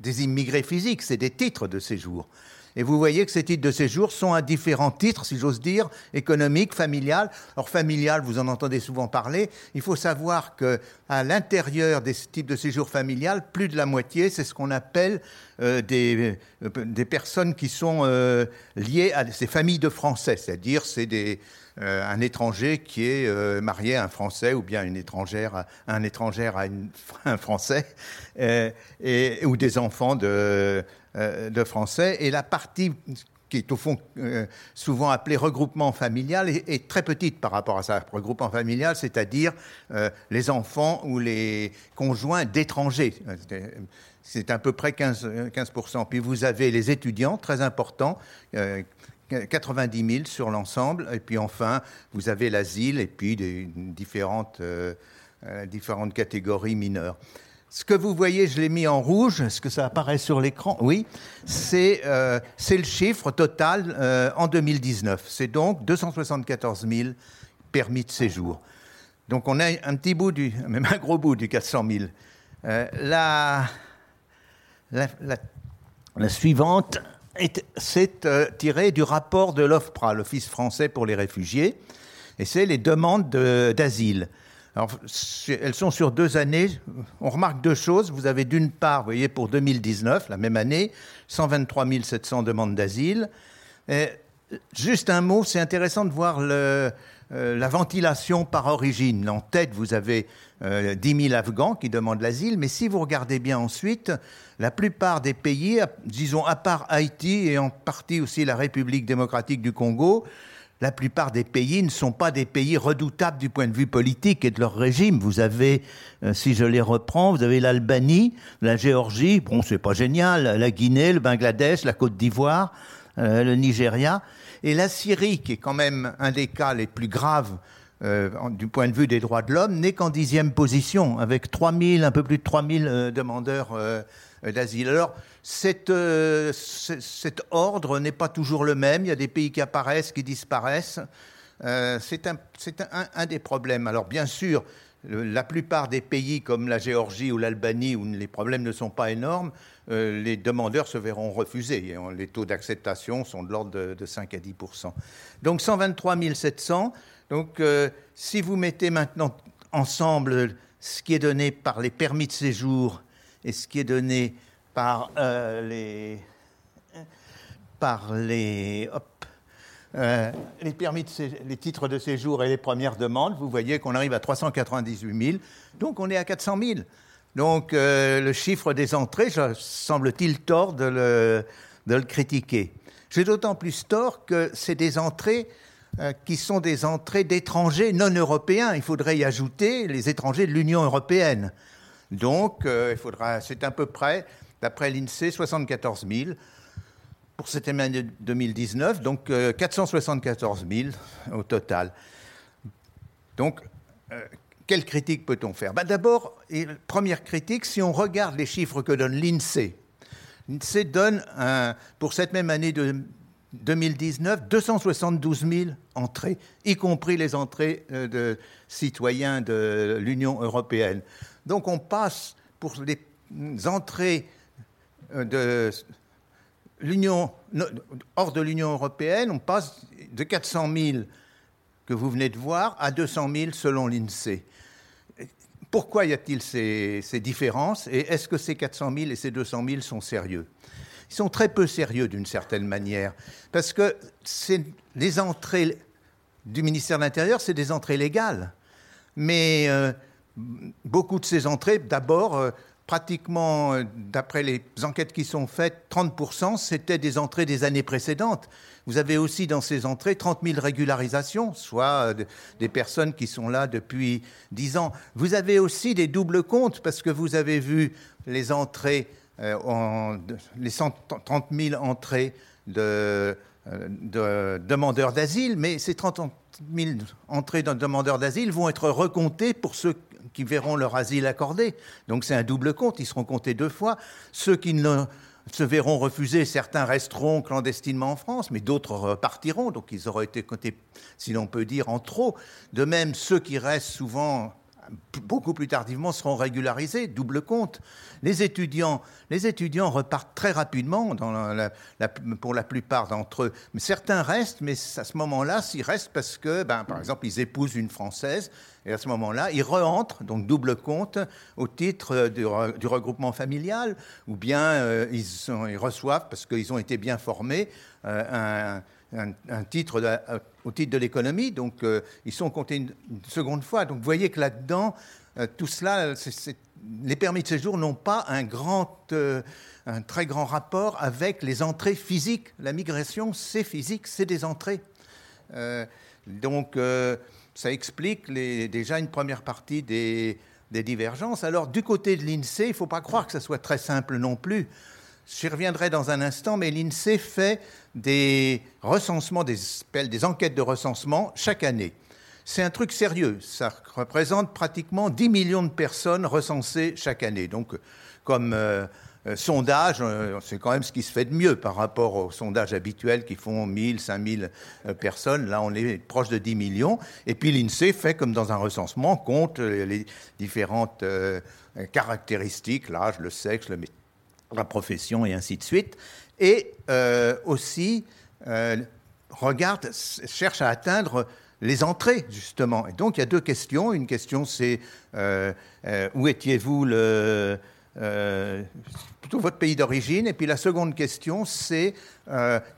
des immigrés physiques, c'est des titres de séjour. Et vous voyez que ces titres de séjour sont à différents titres, si j'ose dire, économiques, familiales. Alors familial, vous en entendez souvent parler. Il faut savoir que à l'intérieur des types de séjour familial, plus de la moitié, c'est ce qu'on appelle euh, des, euh, des, personnes qui sont euh, liées à ces familles de Français, c'est-à-dire c'est des un étranger qui est euh, marié à un Français ou bien une étrangère, un étranger à un Français, euh, ou des enfants de, Français. Et la partie qui est au fond euh, souvent appelé regroupement familial, est, très petite par rapport à ça. Regroupement familial, c'est-à-dire euh, les enfants ou les conjoints d'étrangers. C'est à peu près 15%, 15%. Puis vous avez les étudiants, très importants, 90 000 sur l'ensemble. Et puis enfin, vous avez l'asile et puis différentes, différentes catégories mineures. Ce que vous voyez, je l'ai mis en rouge, est-ce que ça apparaît sur l'écran? Oui, c'est euh, le chiffre total euh, en 2019. C'est donc 274 000 permis de séjour. Donc on a un petit bout, du, même un gros bout du 400 000. Euh, la, la, la, suivante c'est euh, tiré du rapport de l'OFPRA, l'Office français pour les réfugiés, et c'est les demandes d'asile elles sont sur deux années. On remarque deux choses. Vous avez d'une part, vous voyez, pour 2019, la même année, 123 700 demandes d'asile. Juste un mot, c'est intéressant de voir euh, la ventilation par origine. En tête, vous avez 10 euh, 000 Afghans qui demandent l'asile, mais si vous regardez bien ensuite, la plupart des pays, disons à part Haïti et en partie aussi la République démocratique du Congo, la plupart des pays ne sont pas des pays redoutables du point de vue politique et de leur régime. Vous avez, euh, si je les reprends, vous avez l'Albanie, la Géorgie, bon, c'est pas génial, la Guinée, le Bangladesh, la Côte d'Ivoire, euh, le Nigeria, et la Syrie, qui est quand même un des cas les plus graves euh, du point de vue des droits de l'homme, n'est qu'en dixième position, avec 3000, un peu plus de 3000 demandeurs d'asile. Alors, euh, cet ordre n'est pas toujours le même. Il y a des pays qui apparaissent, qui disparaissent. Euh, c'est un, des problèmes. Alors bien sûr, la plupart des pays comme la Géorgie ou l'Albanie, où les problèmes ne sont pas énormes, euh, les demandeurs se verront refuser. Les taux d'acceptation sont de l'ordre de, 5 à 10% Donc 123 700. Donc si vous mettez maintenant ensemble ce qui est donné par les permis de séjour et ce qui est donné par euh, les, par les, euh, les permis, de les titres de séjour et les premières demandes, vous voyez qu'on arrive à 398 000, donc on est à 400 000. Donc euh, le chiffre des entrées, semble-t-il tort de le, de le critiquer. J'ai d'autant plus tort que c'est des entrées qui sont des entrées d'étrangers non européens. Il faudrait y ajouter les étrangers de l'Union européenne. Donc, il faudra, c'est à peu près d'après l'INSEE, 74 000 pour cette année 2019, donc 474 euh, 000 au total. Donc, euh, quelle critique peut-on faire? Ben D'abord, première critique, si on regarde les chiffres que donne l'INSEE, l'INSEE donne pour cette même année de 2019 272 000 entrées, y compris les entrées euh, de citoyens de l'Union européenne. Donc on passe pour les entrées euh, de l'Union, hors de l'Union européenne, on passe de 400 000 que vous venez de voir à 200 000 selon l'INSEE. Pourquoi y a-t-il ces, différences et est-ce que ces 400 000 et ces 200 000 sont sérieux? Ils sont très peu sérieux d'une certaine manière, parce que les entrées du ministère de l'Intérieur, c'est des entrées légales. Mais euh, beaucoup de ces entrées, d'abord, euh, pratiquement, euh, d'après les enquêtes qui sont faites, 30%, c'était des entrées des années précédentes. Vous avez aussi dans ces entrées 30 000 régularisations, soit des personnes qui sont là depuis 10 ans. Vous avez aussi des doubles comptes, parce que vous avez vu les entrées, euh, en, les 130 000 entrées de, de demandeurs d'asile, mais ces 30 000 entrées de demandeurs d'asile vont être recomptées pour ceux qui verront leur asile accordé. Donc c'est un double compte, ils seront comptés deux fois. Ceux qui ne se verront refuser, certains resteront clandestinement en France, mais d'autres repartiront, donc ils auraient été comptés, si l'on peut dire, en trop. De même, ceux qui restent souvent beaucoup plus tardivement seront régularisés, double compte. Les étudiants, les étudiants repartent très rapidement pour la plupart d'entre eux. Mais certains restent, mais à ce moment-là, s'ils restent parce que, ben, par exemple, ils épousent une Française, et à ce moment-là, ils rentrent, donc double compte, au titre du, regroupement familial, ou bien euh, ils, reçoivent, parce qu'ils ont été bien formés, euh, un, titre euh, au titre de l'économie, donc ils sont comptés une, seconde fois. Donc vous voyez que là-dedans, tout cela, les permis de séjour n'ont pas un, grand, euh, un très grand rapport avec les entrées physiques. La migration, c'est physique, c'est des entrées. Euh, donc, euh, ça explique déjà une première partie des, des divergences. Alors, du côté de l'INSEE, il ne faut pas croire que ce soit très simple non plus. J'y reviendrai dans un instant, mais l'INSEE fait des recensements, des, des enquêtes de recensement chaque année. C'est un truc sérieux. Ça représente pratiquement 10 millions de personnes recensées chaque année. Donc, comme euh, euh, sondage, euh, c'est quand même ce qui se fait de mieux par rapport aux sondages habituels qui font 1000, 5000 personnes. Là, on est proche de 10 millions. Et puis l'INSEE fait comme dans un recensement, compte les différentes caractéristiques, l'âge, le sexe, le, la profession et ainsi de suite. Et aussi regarde, cherche à atteindre les entrées, justement. Et donc, il y a deux questions. Une question, c'est euh, euh, où étiez-vous le, euh, plutôt votre pays d'origine? Et puis la seconde question, c'est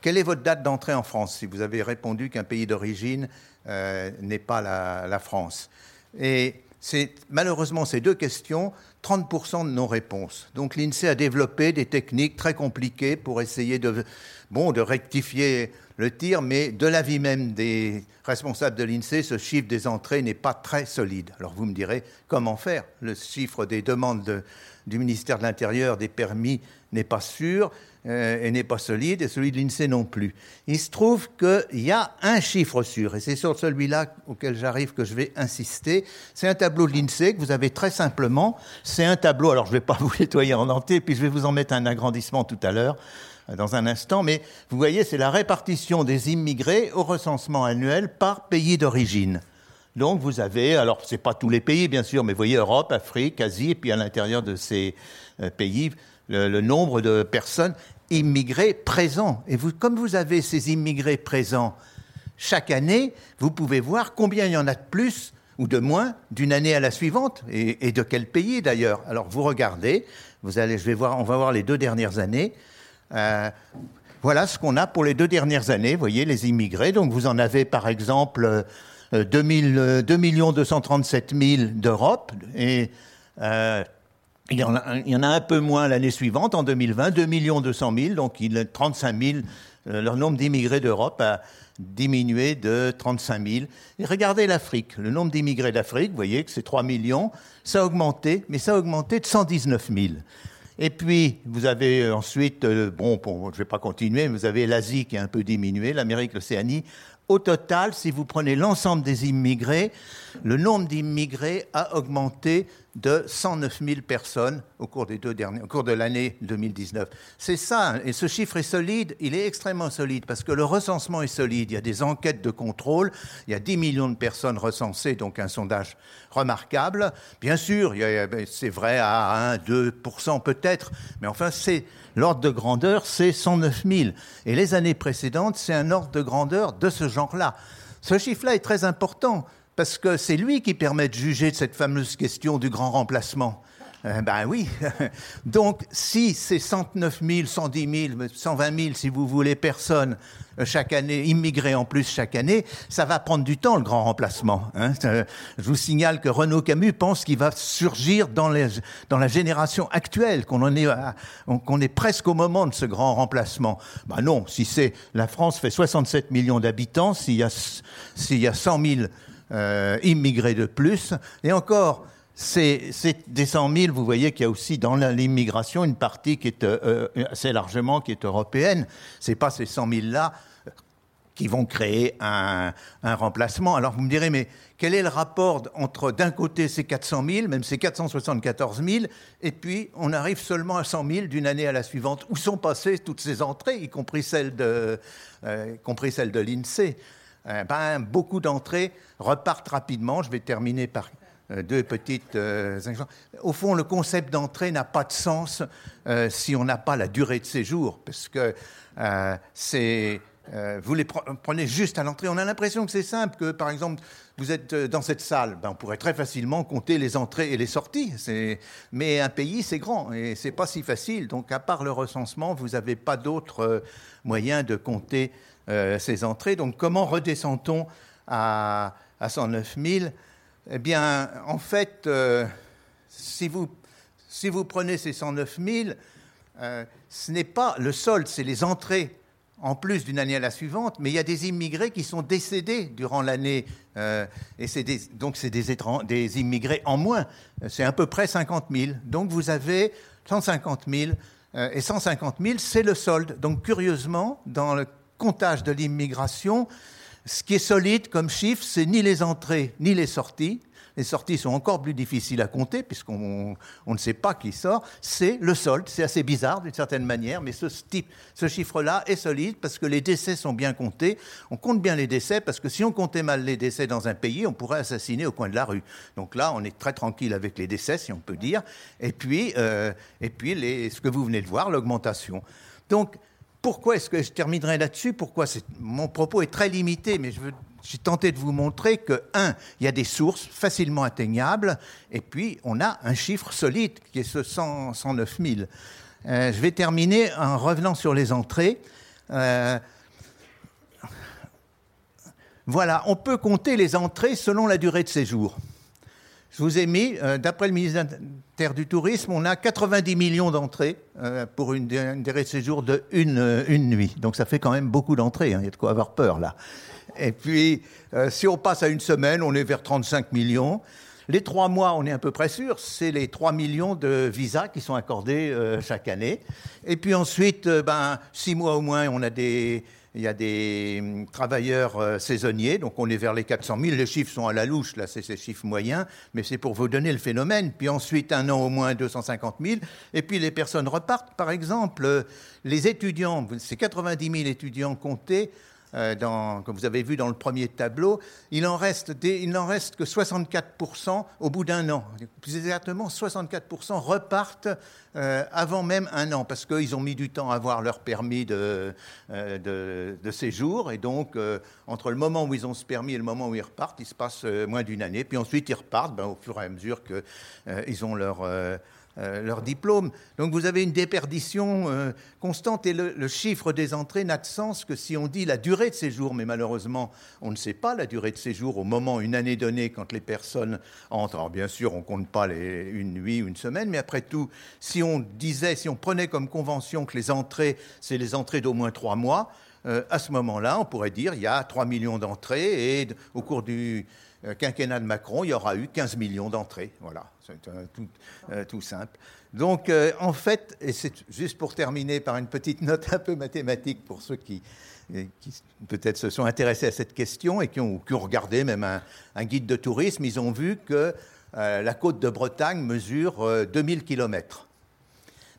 quelle est votre date d'entrée en France Si vous avez répondu qu'un pays d'origine n'est pas la, la, France? Et c'est malheureusement ces deux questions 30% de non-réponse. Donc l'INSEE a développé des techniques très compliquées pour essayer de, bon, de rectifier le tir, mais de l'avis même des responsables de l'INSEE, ce chiffre des entrées n'est pas très solide. Alors vous me direz, comment faire? Le chiffre des demandes du ministère de l'Intérieur, des permis, n'est pas sûr euh, et n'est pas solide, et celui de l'INSEE non plus. Il se trouve qu'il y a un chiffre sûr, et c'est sur celui-là auquel j'arrive que je vais insister. C'est un tableau de l'INSEE que vous avez très simplement. C'est un tableau, alors je ne vais pas vous nettoyer en entier, puis je vais vous en mettre un agrandissement tout à l'heure euh, dans un instant, mais vous voyez, c'est la répartition des immigrés au recensement annuel par pays d'origine. Donc vous avez, alors ce n'est pas tous les pays bien sûr, mais vous voyez Europe, Afrique, Asie, et puis à l'intérieur de ces euh, pays, le, nombre de personnes immigrées présents. Et vous, comme vous avez ces immigrés présents chaque année, vous pouvez voir combien il y en a de plus ou de moins d'une année à la suivante, et, de quel pays d'ailleurs. Alors vous regardez, vous allez, je vais voir, on va voir les deux dernières années. Euh, voilà ce qu'on a pour les deux dernières années, vous voyez, les immigrés. Donc vous en avez par exemple 2, 237 000 d'Europe et euh, il y, en a, un peu moins l'année suivante, en 2020, 2 200 000, donc il est 35 000. Euh, leur nombre d'immigrés d'Europe a diminué de 35 000. Et regardez l'Afrique. Le nombre d'immigrés d'Afrique, vous voyez que c'est 3 millions. Ça a augmenté, mais ça a augmenté de 119 000. Et puis, vous avez ensuite, euh, bon, bon je ne vais pas continuer, mais vous avez l'Asie qui a un peu diminué, l'Amérique, l'Océanie. Au total, si vous prenez l'ensemble des immigrés, le nombre d'immigrés a augmenté de 109 000 personnes au cours, des deux derniers, au cours de l'année 2019. C'est ça, et ce chiffre est solide, il est extrêmement solide parce que le recensement est solide, il y a des enquêtes de contrôle, il y a 10 millions de personnes recensées, donc un sondage remarquable. Bien sûr, c'est vrai à 1, 2% peut-être, mais enfin c'est l'ordre de grandeur, c'est 109 000. Et les années précédentes, c'est un ordre de grandeur de ce genre-là. Ce chiffre-là est très important parce que c'est lui qui permet de juger de cette fameuse question du grand remplacement. Euh, ben oui. Donc, si c'est 109 000, 110 000, 120 000, si vous voulez, personnes euh, chaque année, immigrées en plus chaque année, ça va prendre du temps, le grand remplacement. Hein. Euh, je vous signale que Renaud Camus pense qu'il va surgir dans, la génération actuelle, qu'on est, presque au moment de ce grand remplacement. Ben non, si c'est, la France fait 67 millions d'habitants, s'il y a 100 000 euh, immigrés de plus. Et encore, c'est des 100 000, vous voyez qu'il y a aussi dans l'immigration une partie qui est euh, euh, assez largement qui est européenne. C'est pas ces 100 000 là qui vont créer un, un, remplacement. Alors vous me direz, mais quel est le rapport entre d'un côté ces 400 000, même ces 474 000, et puis on arrive seulement à 100 000 d'une année à la suivante? Où sont passées toutes ces entrées, y compris celles de, y compris celles de l'INSEE? Euh, ben, beaucoup d'entrées repartent rapidement. Je vais terminer par euh, deux petites euh. Au fond, le concept d'entrée n'a pas de sens si on n'a pas la durée de séjour, parce que c'est vous les prenez juste à l'entrée. On a l'impression que c'est simple, que par exemple, vous êtes dans cette salle, ben, on pourrait très facilement compter les entrées et les sorties. Mais un pays, c'est grand et c'est pas si facile. Donc, à part le recensement, vous n'avez pas d'autres moyens de compter euh, ces entrées. Donc comment redescend-on à, 109 000 Eh bien, en fait, euh, si vous si vous prenez ces 109 000, euh, ce n'est pas le solde, c'est les entrées en plus d'une année à la suivante, mais il y a des immigrés qui sont décédés durant l'année, euh, et donc c'est des, des, immigrés en moins, c'est à peu près 50 000. Donc vous avez 150 000, euh, et 150 000, c'est le solde. Donc curieusement, dans le comptage de l'immigration, ce qui est solide comme chiffre, c'est ni les entrées ni les sorties, les sorties sont encore plus difficiles à compter puisqu'on on ne sait pas qui sort, c'est le solde. C'est assez bizarre d'une certaine manière, mais ce, type, ce chiffre-là est solide parce que les décès sont bien comptés. On compte bien les décès parce que si on comptait mal les décès dans un pays, on pourrait assassiner au coin de la rue. Donc là, on est très tranquille avec les décès, si on peut dire. Et puis, euh, et puis les, ce que vous venez de voir, l'augmentation. Donc, pourquoi est-ce que je terminerai là-dessus? Pourquoi Mon propos est très limité, mais je veux j'ai tenté de vous montrer que, un, il y a des sources facilement atteignables, et puis on a un chiffre solide qui est ce 109 000. Euh, je vais terminer en revenant sur les entrées. Euh, voilà, on peut compter les entrées selon la durée de séjour. Je vous ai mis, euh, d'après le ministère du Tourisme, on a 90 millions d'entrées pour une, durée de séjour de une, une, nuit. Donc ça fait quand même beaucoup d'entrées, hein. il y a de quoi avoir peur là. Et puis, euh, si on passe à une semaine, on est vers 35 millions. Les trois mois, on est à peu près sûr, c'est les 3 millions de visas qui sont accordés euh, chaque année. Et puis ensuite, euh, ben, six mois au moins, on a des, il y a des hum, travailleurs saisonniers, donc on est vers les 400 000. Les chiffres sont à la louche, là, c'est ces chiffres moyens, mais c'est pour vous donner le phénomène. Puis ensuite, un an au moins 250 000. Et puis les personnes repartent. Par exemple, les étudiants, c'est 90 000 étudiants comptés euh, comme vous avez vu dans le premier tableau, il n'en reste, reste que 64% au bout d'un an. Plus exactement, 64% repartent euh, avant même un an, parce qu'ils ont mis du temps à avoir leur permis de, euh, séjour. Et donc, entre le moment où ils ont ce permis et le moment où ils repartent, il se passe moins d'une année. Puis ensuite, ils repartent ben, au fur et à mesure qu'ils ont leur euh, leur diplôme. Donc vous avez une déperdition euh, constante et le, chiffre des entrées n'a de sens que si on dit la durée de séjour, mais malheureusement on ne sait pas la durée de séjour au moment, une année donnée, quand les personnes entrent. Alors bien sûr on ne compte pas une nuit ou une semaine, mais après tout, si on disait, si on prenait comme convention que les entrées, c'est les entrées d'au moins trois mois, euh, à ce moment-là, on pourrait dire il y a 3 millions d'entrées et au cours du quinquennat de Macron, il y aura eu 15 millions d'entrées. Voilà, c'est tout, euh, tout, simple. Donc, en fait, et c'est juste pour terminer par une petite note un peu mathématique pour ceux qui, qui peut-être se sont intéressés à cette question et qui ont, qui ont regardé même un, guide de tourisme, ils ont vu que la côte de Bretagne mesure 2000 kilomètres.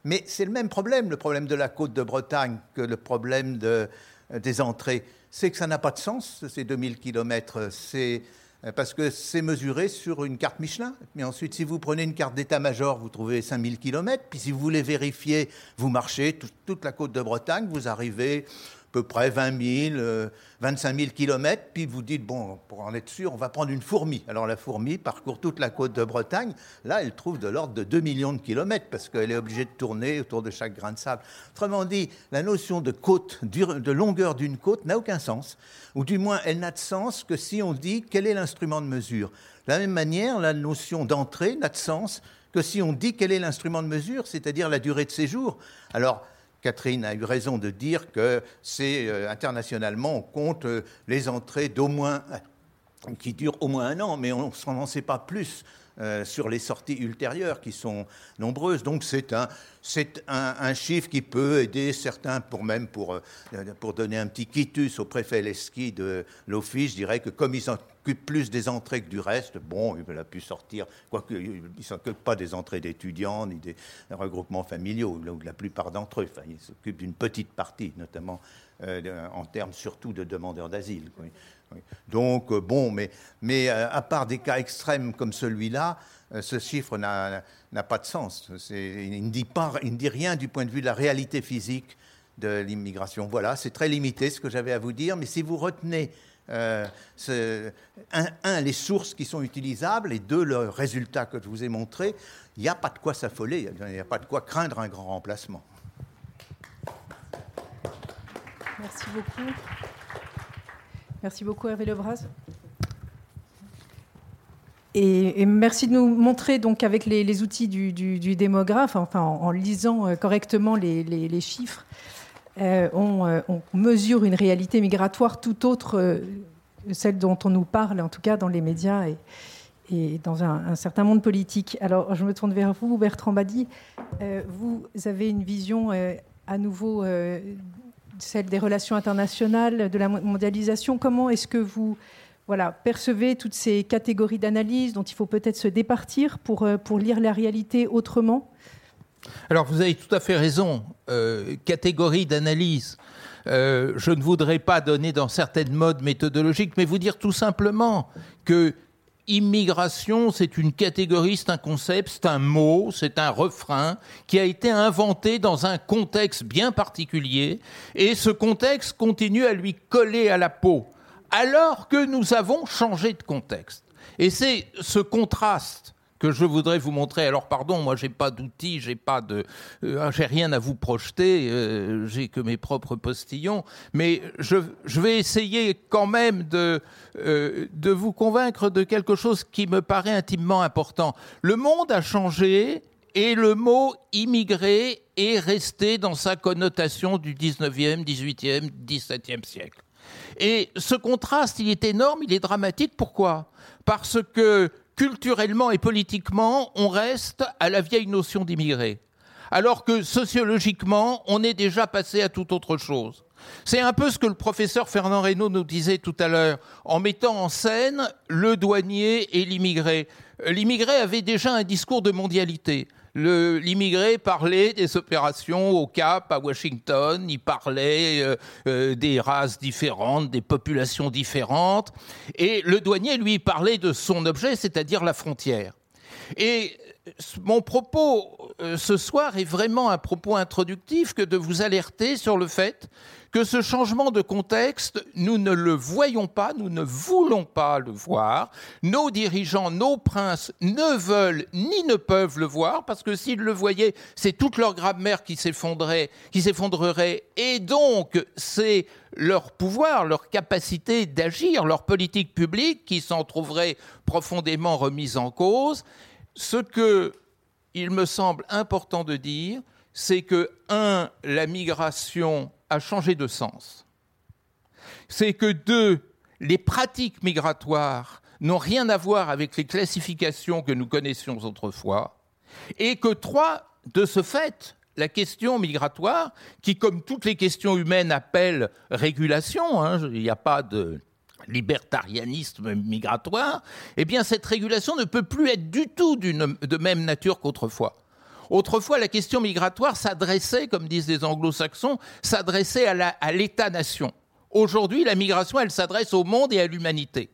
Mais c'est le même problème, le problème de la côte de Bretagne, que le problème de, euh, des entrées. C'est que ça n'a pas de sens, ces 2000 kilomètres. C'est euh, parce que c'est mesuré sur une carte Michelin. Mais ensuite, si vous prenez une carte d'état-major, vous trouvez 5000 kilomètres. Puis si vous voulez vérifier, vous marchez toute la côte de Bretagne, vous arrivez peu près 20 000, 25 000 kilomètres, puis vous dites, bon, pour en être sûr, on va prendre une fourmi. Alors la fourmi parcourt toute la côte de Bretagne. Là, elle trouve de l'ordre de 2 millions de kilomètres, parce qu'elle est obligée de tourner autour de chaque grain de sable. Autrement dit, la notion de côte, de longueur d'une côte n'a aucun sens. Ou du moins, elle n'a de sens que si on dit quel est l'instrument de mesure. De la même manière, la notion d'entrée n'a de sens que si on dit quel est l'instrument de mesure, c'est-à-dire la durée de séjour. Alors, Catherine a eu raison de dire que c'est euh, internationalement, on compte euh, les entrées d'au moins qui durent au moins un an, mais on n'en sait pas plus euh, sur les sorties ultérieures qui sont nombreuses. Donc c'est un, c'est un, chiffre qui peut aider certains, pour même pour, pour donner un petit quitus au préfet Leski de l'Office, je dirais que comme ils s'occupent plus des entrées que du reste, bon, il a pu sortir, quoique il ne s'occupe pas des entrées d'étudiants ni des regroupements familiaux, la plupart d'entre eux, enfin, il s'occupe d'une petite partie, notamment euh, en termes surtout de demandeurs d'asile. Donc, euh, bon, mais, euh, à part des cas extrêmes comme celui-là, ce chiffre n'a pas de sens. Il ne, dit pas, il ne dit rien du point de vue de la réalité physique de l'immigration. Voilà, c'est très limité ce que j'avais à vous dire, mais si vous retenez un, les sources qui sont utilisables, et deux, le résultat que je vous ai montré, il n'y a pas de quoi s'affoler, il n'y a pas de quoi craindre un grand remplacement. Merci beaucoup. Merci beaucoup, Hervé Lebras. Et, merci de nous montrer donc avec les, outils du, démographe, enfin en, lisant euh, correctement les, chiffres, euh, on, mesure une réalité migratoire tout autre, celle dont on nous parle, en tout cas dans les médias et, et dans un, certain monde politique. Alors je me tourne vers vous, Bertrand Badi. vous avez une vision à nouveau celle des relations internationales, de la mondialisation. Comment est-ce que vous percevez toutes ces catégories d'analyse dont il faut peut-être se départir pour, euh, lire la réalité autrement? Alors vous avez tout à fait raison. Euh, catégorie d'analyse. Euh, je ne voudrais pas donner dans certaines modes méthodologiques, mais vous dire tout simplement que immigration, c'est une catégorie, c'est un concept, c'est un mot, c'est un refrain qui a été inventé dans un contexte bien particulier, et ce contexte continue à lui coller à la peau, alors que nous avons changé de contexte. Et c'est ce contraste que je voudrais vous montrer. Alors pardon, moi j'ai pas d'outils, j'ai pas de, euh, j'ai rien à vous projeter, euh, j'ai que mes propres postillons, mais je, vais essayer quand même de euh, de vous convaincre de quelque chose qui me paraît intimement important. Le monde a changé et le mot immigré est resté dans sa connotation du 19e, 18e, 17e siècle. Et ce contraste, il est énorme, il est dramatique. Pourquoi? Parce que culturellement et politiquement, on reste à la vieille notion d'immigré, alors que sociologiquement, on est déjà passé à toute autre chose. C'est un peu ce que le professeur Fernand Reynaud nous disait tout à l'heure, en mettant en scène le douanier et l'immigré. L'immigré avait déjà un discours de mondialité l'immigré parlait des opérations au Cap, à Washington, il parlait euh, euh, des races différentes, des populations différentes, et le douanier, lui, parlait de son objet, c'est-à-dire la frontière. Et mon propos euh, ce soir est vraiment un propos introductif que de vous alerter sur le fait que ce changement de contexte, nous ne le voyons pas, nous ne voulons pas le voir. Nos dirigeants, nos princes ne veulent ni ne peuvent le voir parce que s'ils le voyaient, c'est toute leur grammaire qui s'effondrerait, qui s'effondrerait et donc c'est leur pouvoir, leur capacité d'agir, leur politique publique qui s'en trouverait profondément remise en cause. Ce que il me semble important de dire, c'est que, un, la migration a changé de sens. C'est que deux, les pratiques migratoires n'ont rien à voir avec les classifications que nous connaissions autrefois. Et que trois, de ce fait, la question migratoire, qui comme toutes les questions humaines appelle régulation, hein, il n'y a pas de libertarianisme migratoire, eh bien cette régulation ne peut plus être du tout de même nature qu'autrefois. Autrefois, la question migratoire s'adressait, comme disent les anglo-saxons, s'adressait à l'État-nation. Aujourd'hui, la migration, elle s'adresse au monde et à l'humanité.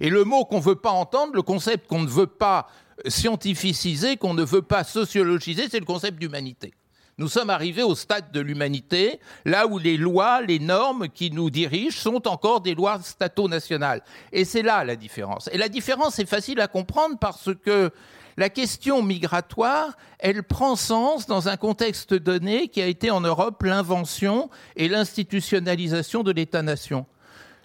Et le mot qu'on ne veut pas entendre, le concept qu'on ne veut pas scientificiser, qu'on ne veut pas sociologiser, c'est le concept d'humanité. Nous sommes arrivés au stade de l'humanité, là où les lois, les normes qui nous dirigent sont encore des lois stato-nationales. Et c'est là la différence. Et la différence est facile à comprendre parce que la question migratoire, elle prend sens dans un contexte donné qui a été en Europe l'invention et l'institutionnalisation de l'État-nation.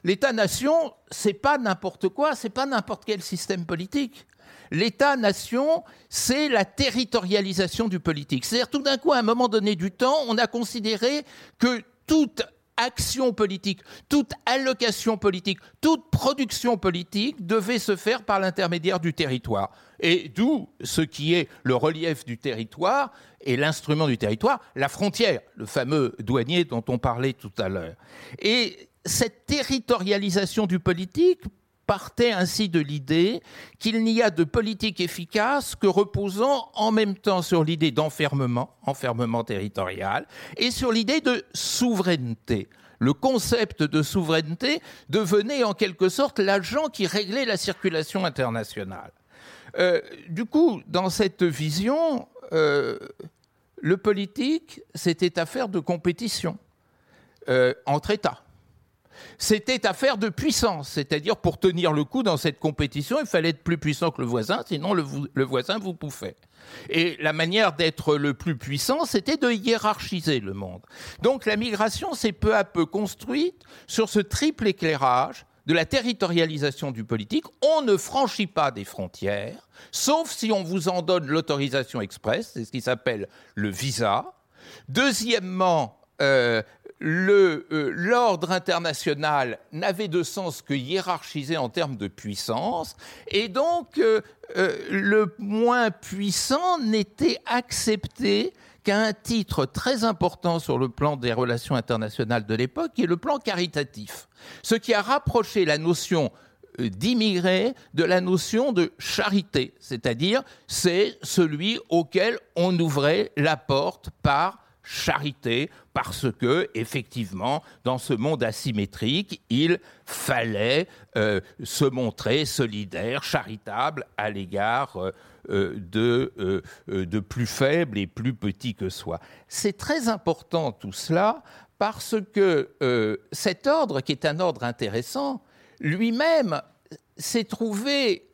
L'État-nation, c'est pas n'importe quoi, c'est pas n'importe quel système politique. L'État-nation, c'est la territorialisation du politique. C'est-à-dire tout d'un coup, à un moment donné du temps, on a considéré que toute action politique, toute allocation politique, toute production politique devait se faire par l'intermédiaire du territoire. Et d'où ce qui est le relief du territoire et l'instrument du territoire, la frontière, le fameux douanier dont on parlait tout à l'heure. Et cette territorialisation du politique partait ainsi de l'idée qu'il n'y a de politique efficace que reposant en même temps sur l'idée d'enfermement, enfermement territorial, et sur l'idée de souveraineté. Le concept de souveraineté devenait en quelque sorte l'agent qui réglait la circulation internationale. Euh, du coup, dans cette vision, euh, le politique, c'était affaire de compétition euh, entre États c'était affaire de puissance, c'est-à-dire pour tenir le coup dans cette compétition, il fallait être plus puissant que le voisin, sinon le, voisin vous bouffait. Et la manière d'être le plus puissant, c'était de hiérarchiser le monde. Donc la migration s'est peu à peu construite sur ce triple éclairage de la territorialisation du politique, on ne franchit pas des frontières, sauf si on vous en donne l'autorisation express, c'est ce qui s'appelle le visa. Deuxièmement, euh, euh, l'ordre international n'avait de sens que hiérarchisé en termes de puissance, et donc euh, le moins puissant n'était accepté qu'à un titre très important sur le plan des relations internationales de l'époque, qui est le plan caritatif. Ce qui a rapproché la notion d'immigré de la notion de charité, c'est-à-dire c'est celui auquel on ouvrait la porte par charité parce que effectivement dans ce monde asymétrique il fallait euh, se montrer solidaire charitable à l'égard euh, euh, de, de plus faibles et plus petits que soi. C'est très important tout cela parce que cet ordre qui est un ordre intéressant lui-même s'est trouvé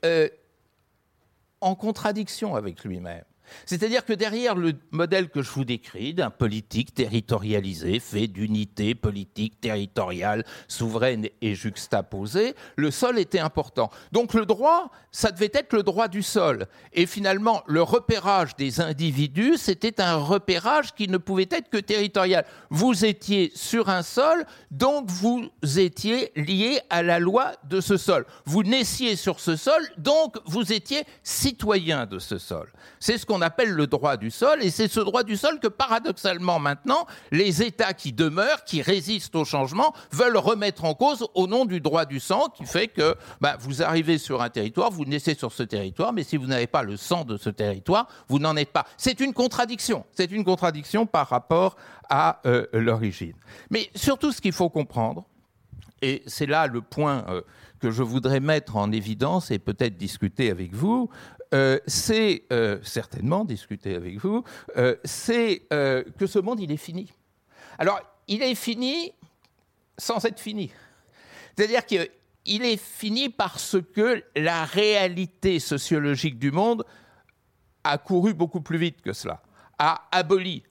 en contradiction avec lui-même c'est-à-dire que derrière le modèle que je vous décris d'un politique territorialisé, fait d'unités politiques territoriales, souveraines et juxtaposées, le sol était important. Donc le droit, ça devait être le droit du sol. Et finalement, le repérage des individus, c'était un repérage qui ne pouvait être que territorial. Vous étiez sur un sol, donc vous étiez lié à la loi de ce sol. Vous naissiez sur ce sol, donc vous étiez citoyen de ce sol. C'est ce appelle le droit du sol, et c'est ce droit du sol que paradoxalement maintenant, les États qui demeurent, qui résistent au changement, veulent remettre en cause au nom du droit du sang, qui fait que bah, vous arrivez sur un territoire, vous naissez sur ce territoire, mais si vous n'avez pas le sang de ce territoire, vous n'en êtes pas. C'est une contradiction. C'est une contradiction par rapport à euh, l'origine. Mais surtout, ce qu'il faut comprendre, et c'est là le point euh, que je voudrais mettre en évidence et peut-être discuter avec vous, euh, c'est euh, certainement discuter avec vous, euh, c'est que ce monde, il est fini. Alors, il est fini sans être fini. C'est-à-dire qu'il est fini parce que la réalité sociologique du monde a couru beaucoup plus vite que cela, a aboli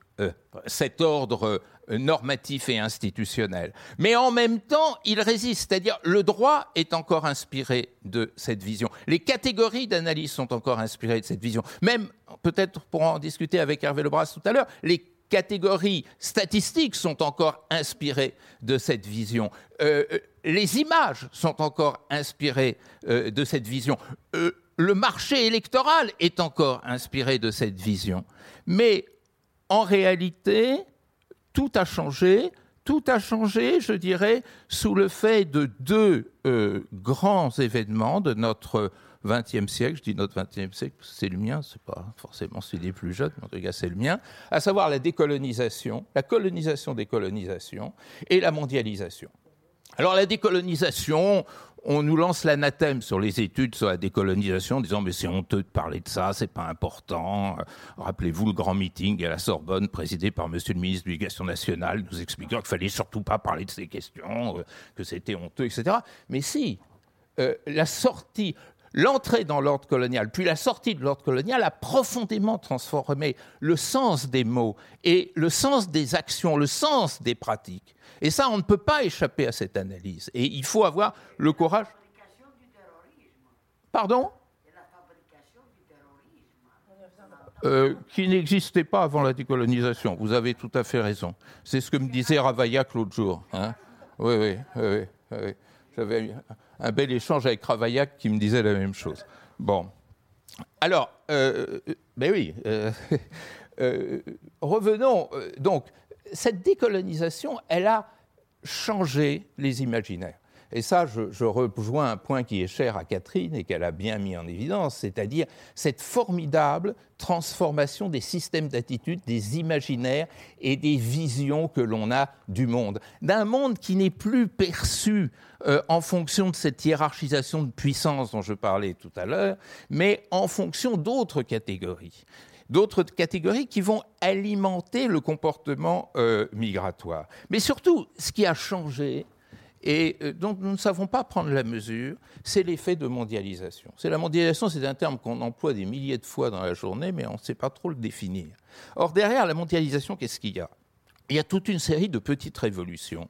cet ordre normatif et institutionnel. Mais en même temps, il résiste, c'est-à-dire le droit est encore inspiré de cette vision. Les catégories d'analyse sont encore inspirées de cette vision. Même, peut-être pour en discuter avec Hervé Lebras tout à l'heure, les catégories statistiques sont encore inspirées de cette vision. Euh, euh, les images sont encore inspirées euh, de cette vision. le marché électoral est encore inspiré de cette vision. Mais en réalité, tout a changé. Tout a changé, je dirais, sous le fait de deux euh, grands événements de notre XXe siècle. Je dis notre XXe siècle, c'est le mien, c'est pas forcément celui des plus jeunes, mais en tout cas c'est le mien, à savoir la décolonisation, la colonisation des colonisations et la mondialisation. Alors la décolonisation, on nous lance l'anathème sur les études sur la décolonisation, en disant mais c'est honteux de parler de ça, c'est pas important. Rappelez-vous le grand meeting à la Sorbonne présidé par Monsieur le ministre de l'Éducation nationale, nous expliquant qu'il fallait surtout pas parler de ces questions, euh, que c'était honteux, etc. Mais si euh, la sortie, L'entrée dans l'ordre colonial, puis la sortie de l'ordre colonial a profondément transformé le sens des mots et le sens des actions, le sens des pratiques. Et ça, on ne peut pas échapper à cette analyse. Et il faut avoir le courage. Pardon? Euh, qui n'existait pas avant la décolonisation. Vous avez tout à fait raison. C'est ce que me disait Ravaillac l'autre jour. Hein oui, oui, oui, oui. J'avais un bel échange avec Ravaillac qui me disait la même chose. Bon. Alors, euh, ben oui. Euh, euh, revenons. Donc, cette décolonisation, elle a changé les imaginaires. Et ça, je, rejoins un point qui est cher à Catherine et qu'elle a bien mis en évidence, c'est-à-dire cette formidable transformation des systèmes d'attitude, des imaginaires et des visions que l'on a du monde. D'un monde qui n'est plus perçu euh, en fonction de cette hiérarchisation de puissance dont je parlais tout à l'heure, mais en fonction d'autres catégories d'autres catégories qui vont alimenter le comportement euh, migratoire. Mais surtout, ce qui a changé, et euh, dont nous ne savons pas prendre la mesure, c'est l'effet de mondialisation. C'est la mondialisation, c'est un terme qu'on emploie des milliers de fois dans la journée, mais on ne sait pas trop le définir. Or, derrière la mondialisation, qu'est-ce qu'il y a? Il y a toute une série de petites révolutions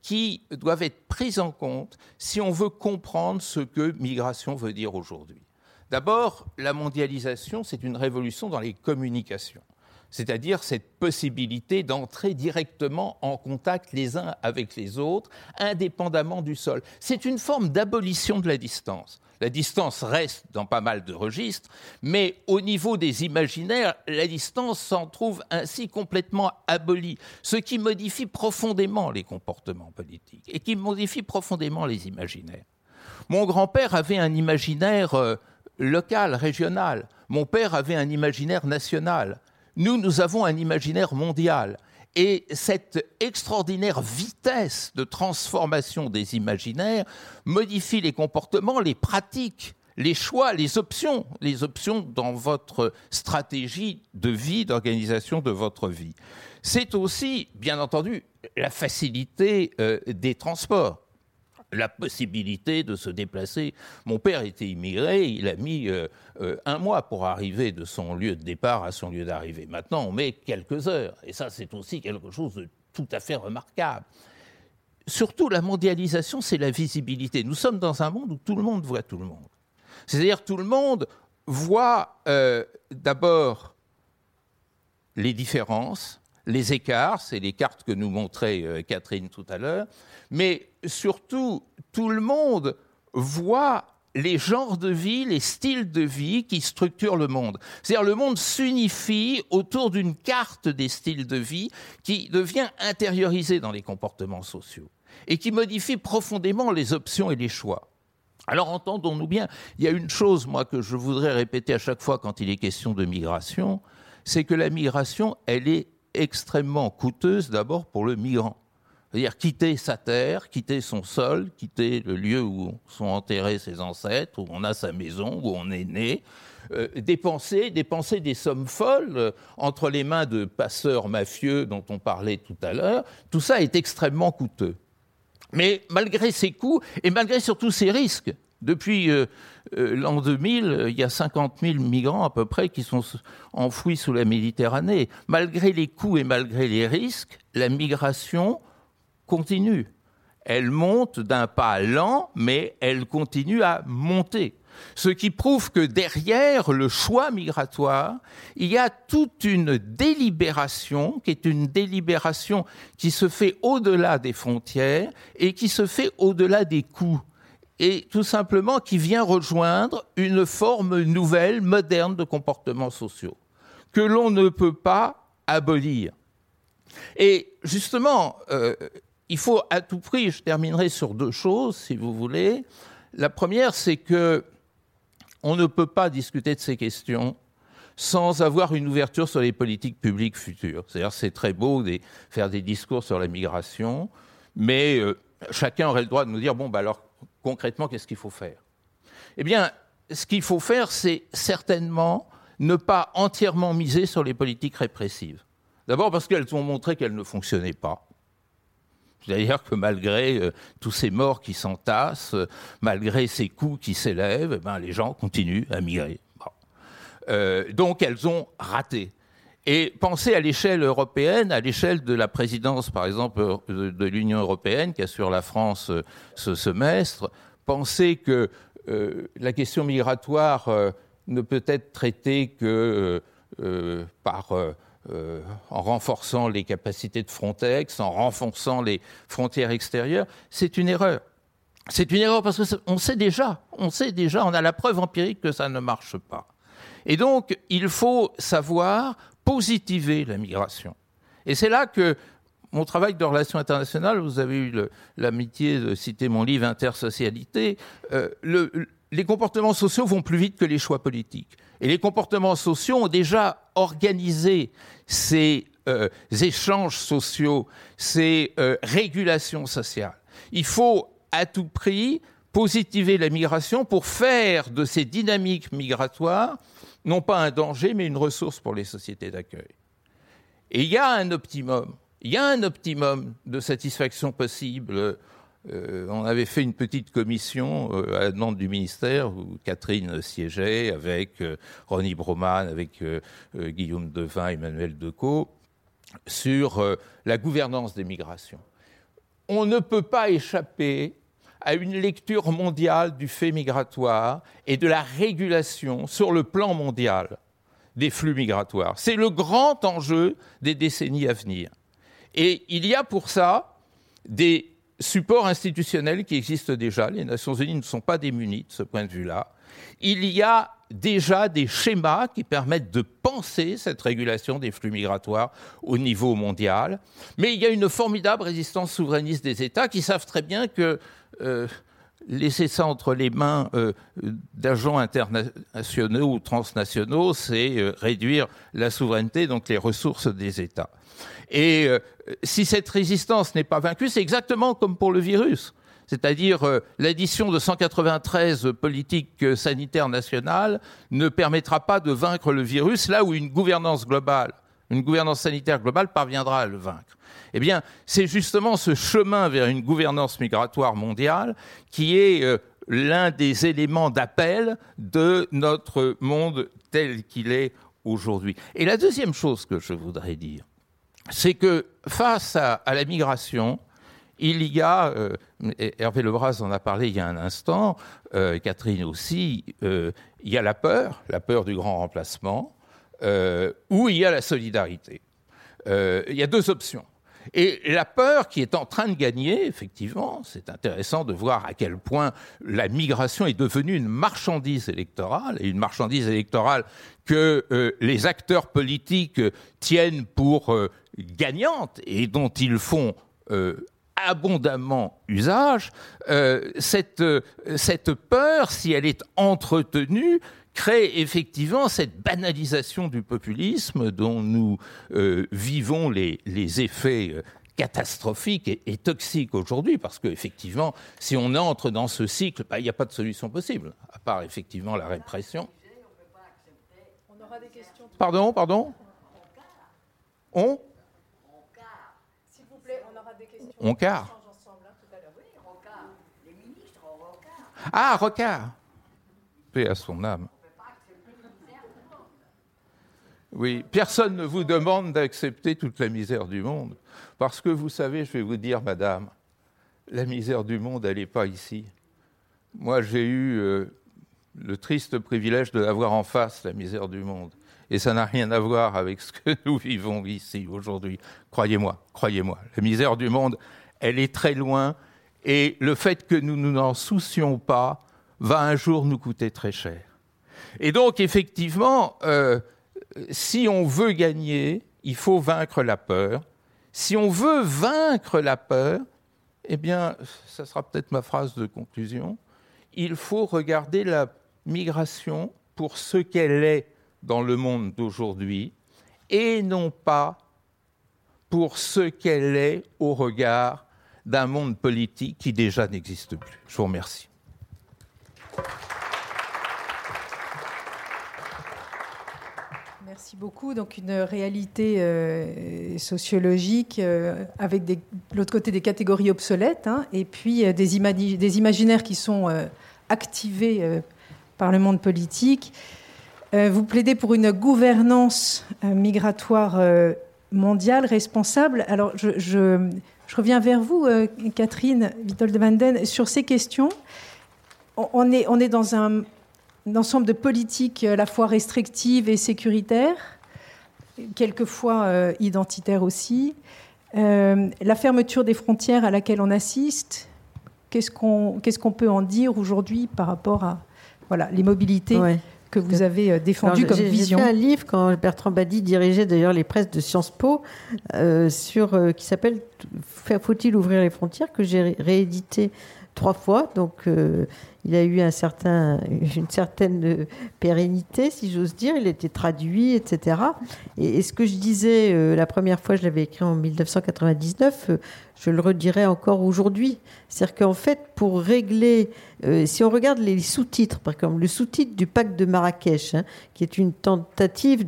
qui doivent être prises en compte si on veut comprendre ce que migration veut dire aujourd'hui. D'abord, la mondialisation, c'est une révolution dans les communications, c'est-à-dire cette possibilité d'entrer directement en contact les uns avec les autres, indépendamment du sol. C'est une forme d'abolition de la distance. La distance reste dans pas mal de registres, mais au niveau des imaginaires, la distance s'en trouve ainsi complètement abolie, ce qui modifie profondément les comportements politiques et qui modifie profondément les imaginaires. Mon grand-père avait un imaginaire euh, local, régional. Mon père avait un imaginaire national. Nous, nous avons un imaginaire mondial. Et cette extraordinaire vitesse de transformation des imaginaires modifie les comportements, les pratiques, les choix, les options, les options dans votre stratégie de vie, d'organisation de votre vie. C'est aussi, bien entendu, la facilité euh, des transports la possibilité de se déplacer. Mon père était immigré, il a mis euh, euh, un mois pour arriver de son lieu de départ à son lieu d'arrivée. Maintenant, on met quelques heures, et ça, c'est aussi quelque chose de tout à fait remarquable. Surtout, la mondialisation, c'est la visibilité. Nous sommes dans un monde où tout le monde voit tout le monde. C'est-à-dire, tout le monde voit euh, d'abord les différences, les écarts, c'est les cartes que nous montrait Catherine tout à l'heure, mais surtout, tout le monde voit les genres de vie, les styles de vie qui structurent le monde. C'est-à-dire le monde s'unifie autour d'une carte des styles de vie qui devient intériorisée dans les comportements sociaux et qui modifie profondément les options et les choix. Alors entendons-nous bien, il y a une chose, moi, que je voudrais répéter à chaque fois quand il est question de migration, c'est que la migration, elle est extrêmement coûteuse d'abord pour le migrant. C'est-à-dire quitter sa terre, quitter son sol, quitter le lieu où sont enterrés ses ancêtres, où on a sa maison, où on est né, euh, dépenser, dépenser des sommes folles euh, entre les mains de passeurs mafieux dont on parlait tout à l'heure, tout ça est extrêmement coûteux. Mais malgré ces coûts et malgré surtout ces risques, depuis euh, l'an 2000, euh, il y a 50 000 migrants à peu près qui sont enfouis sous la Méditerranée. Malgré les coûts et malgré les risques, la migration continue. Elle monte d'un pas lent, mais elle continue à monter. Ce qui prouve que derrière le choix migratoire, il y a toute une délibération qui est une délibération qui se fait au-delà des frontières et qui se fait au-delà des coûts et tout simplement qui vient rejoindre une forme nouvelle, moderne de comportements sociaux, que l'on ne peut pas abolir. Et justement, euh, il faut à tout prix, je terminerai sur deux choses, si vous voulez. La première, c'est que on ne peut pas discuter de ces questions sans avoir une ouverture sur les politiques publiques futures. C'est-à-dire, c'est très beau de faire des discours sur la migration, mais euh, chacun aurait le droit de nous dire bon, bah alors concrètement, qu'est-ce qu'il faut faire? Eh bien, ce qu'il faut faire, c'est certainement ne pas entièrement miser sur les politiques répressives. D'abord parce qu'elles ont montré qu'elles ne fonctionnaient pas. C'est-à-dire que malgré euh, tous ces morts qui s'entassent, euh, malgré ces coûts qui s'élèvent, eh ben, les gens continuent à migrer. Euh, donc elles ont raté. Et pensez à l'échelle européenne, à l'échelle de la présidence, par exemple, de, l'Union européenne, qui assure la France ce semestre. Pensez que la question migratoire ne peut être traitée que par, en renforçant les capacités de Frontex, en renforçant les frontières extérieures. C'est une erreur. C'est une erreur parce qu'on sait déjà, on sait déjà, on a la preuve empirique que ça ne marche pas. Et donc, il faut savoir positiver la migration. Et c'est là que mon travail de relations internationales, vous avez eu l'amitié de citer mon livre Intersocialité, euh, les comportements sociaux vont plus vite que les choix politiques. Et les comportements sociaux ont déjà organisé ces euh, échanges sociaux, ces euh, régulations sociales. Il faut à tout prix positiver la migration pour faire de ces dynamiques migratoires non pas un danger, mais une ressource pour les sociétés d'accueil. Et il y a un optimum, il y a un optimum de satisfaction possible. Euh, on avait fait une petite commission euh, à la demande du ministère où Catherine siégeait avec euh, Ronnie Broman, avec Guillaume Devin, Emmanuel Decaux, sur la gouvernance des migrations. on ne peut pas échapper à une lecture mondiale du fait migratoire et de la régulation sur le plan mondial des flux migratoires. C'est le grand enjeu des décennies à venir. Et il y a pour ça des supports institutionnels qui existent déjà. Les Nations Unies ne sont pas démunies de ce point de vue-là. Il y a déjà des schémas qui permettent de penser cette régulation des flux migratoires au niveau mondial. Mais il y a une formidable résistance souverainiste des États qui savent très bien que euh, laisser ça entre les mains euh, d'agents internationaux ou transnationaux, c'est euh, réduire la souveraineté, donc les ressources des États. Et si cette résistance n'est pas vaincue, c'est exactement comme pour le virus c'est-à-dire euh, l'addition de 193 politiques sanitaires nationales ne permettra pas de vaincre le virus là où une gouvernance globale, une gouvernance sanitaire globale parviendra à le vaincre. Eh bien, c'est justement ce chemin vers une gouvernance migratoire mondiale qui est euh, l'un des éléments d'appel de notre monde tel qu'il est aujourd'hui. Et la deuxième chose que je voudrais dire, c'est que face à la migration, il y a, euh, Hervé Lebras en a parlé il y a un instant, euh, Catherine aussi, euh, il y a la peur, la peur du grand remplacement, ou il y a la solidarité. il y a deux options. Et la peur qui est en train de gagner, effectivement, c'est intéressant de voir à quel point la migration est devenue une marchandise électorale, et une marchandise électorale que les acteurs politiques tiennent pour gagnante et dont ils font abondamment usage, euh, cette, euh, cette peur, si elle est entretenue, crée effectivement cette banalisation du populisme dont nous euh, vivons les, les effets catastrophiques et, toxiques aujourd'hui, parce qu'effectivement, si on entre dans ce cycle, bah, il n'y a pas de solution possible, à part effectivement la répression. Pardon, pardon? On? On Ah, Rocard Paix à son âme. Oui, personne ne vous demande d'accepter toute la misère du monde. Parce que vous savez, je vais vous dire, madame, la misère du monde, elle n'est pas ici. Moi, j'ai eu euh, le triste privilège de l'avoir en face, la misère du monde. Et ça n'a rien à voir avec ce que nous vivons ici aujourd'hui. Croyez-moi, croyez-moi. La misère du monde, elle est très loin. Et le fait que nous ne nous en soucions pas va un jour nous coûter très cher. Et donc, effectivement, euh, si on veut gagner, il faut vaincre la peur. Si on veut vaincre la peur, eh bien, ça sera peut-être ma phrase de conclusion, il faut regarder la migration pour ce qu'elle est dans le monde d'aujourd'hui et non pas pour ce qu'elle est au regard d'un monde politique qui déjà n'existe plus. Je vous remercie. Merci beaucoup. Donc une réalité euh, sociologique euh, avec de l'autre côté des catégories obsolètes hein, et puis euh, des, des, imaginaires qui sont activés par le monde politique vous plaidez pour une gouvernance migratoire mondiale responsable. Alors, je, reviens vers vous, Catherine Vitol de Vanden, sur ces questions. On est, on est dans un, ensemble de politiques à la fois restrictives et sécuritaires, quelquefois identitaires aussi. la fermeture des frontières à laquelle on assiste, qu'est-ce qu'on peut en dire aujourd'hui par rapport à voilà, les mobilités que vous avez euh, défendu comme vision. J'ai fait un livre quand Bertrand Badi dirigeait d'ailleurs les presses de Sciences Po, euh, sur, euh, qui s'appelle Faut-il ouvrir les frontières que j'ai réédité trois fois. Donc il a eu une certaine pérennité, si j'ose dire. Il a été traduit, etc. Et, et ce que je disais la première fois, je l'avais écrit en 1999 je le redirai encore aujourd'hui. C'est-à-dire qu'en fait, pour régler, euh, si on regarde les sous-titres, par exemple, le sous-titre du pacte de Marrakech, hein, qui est une tentative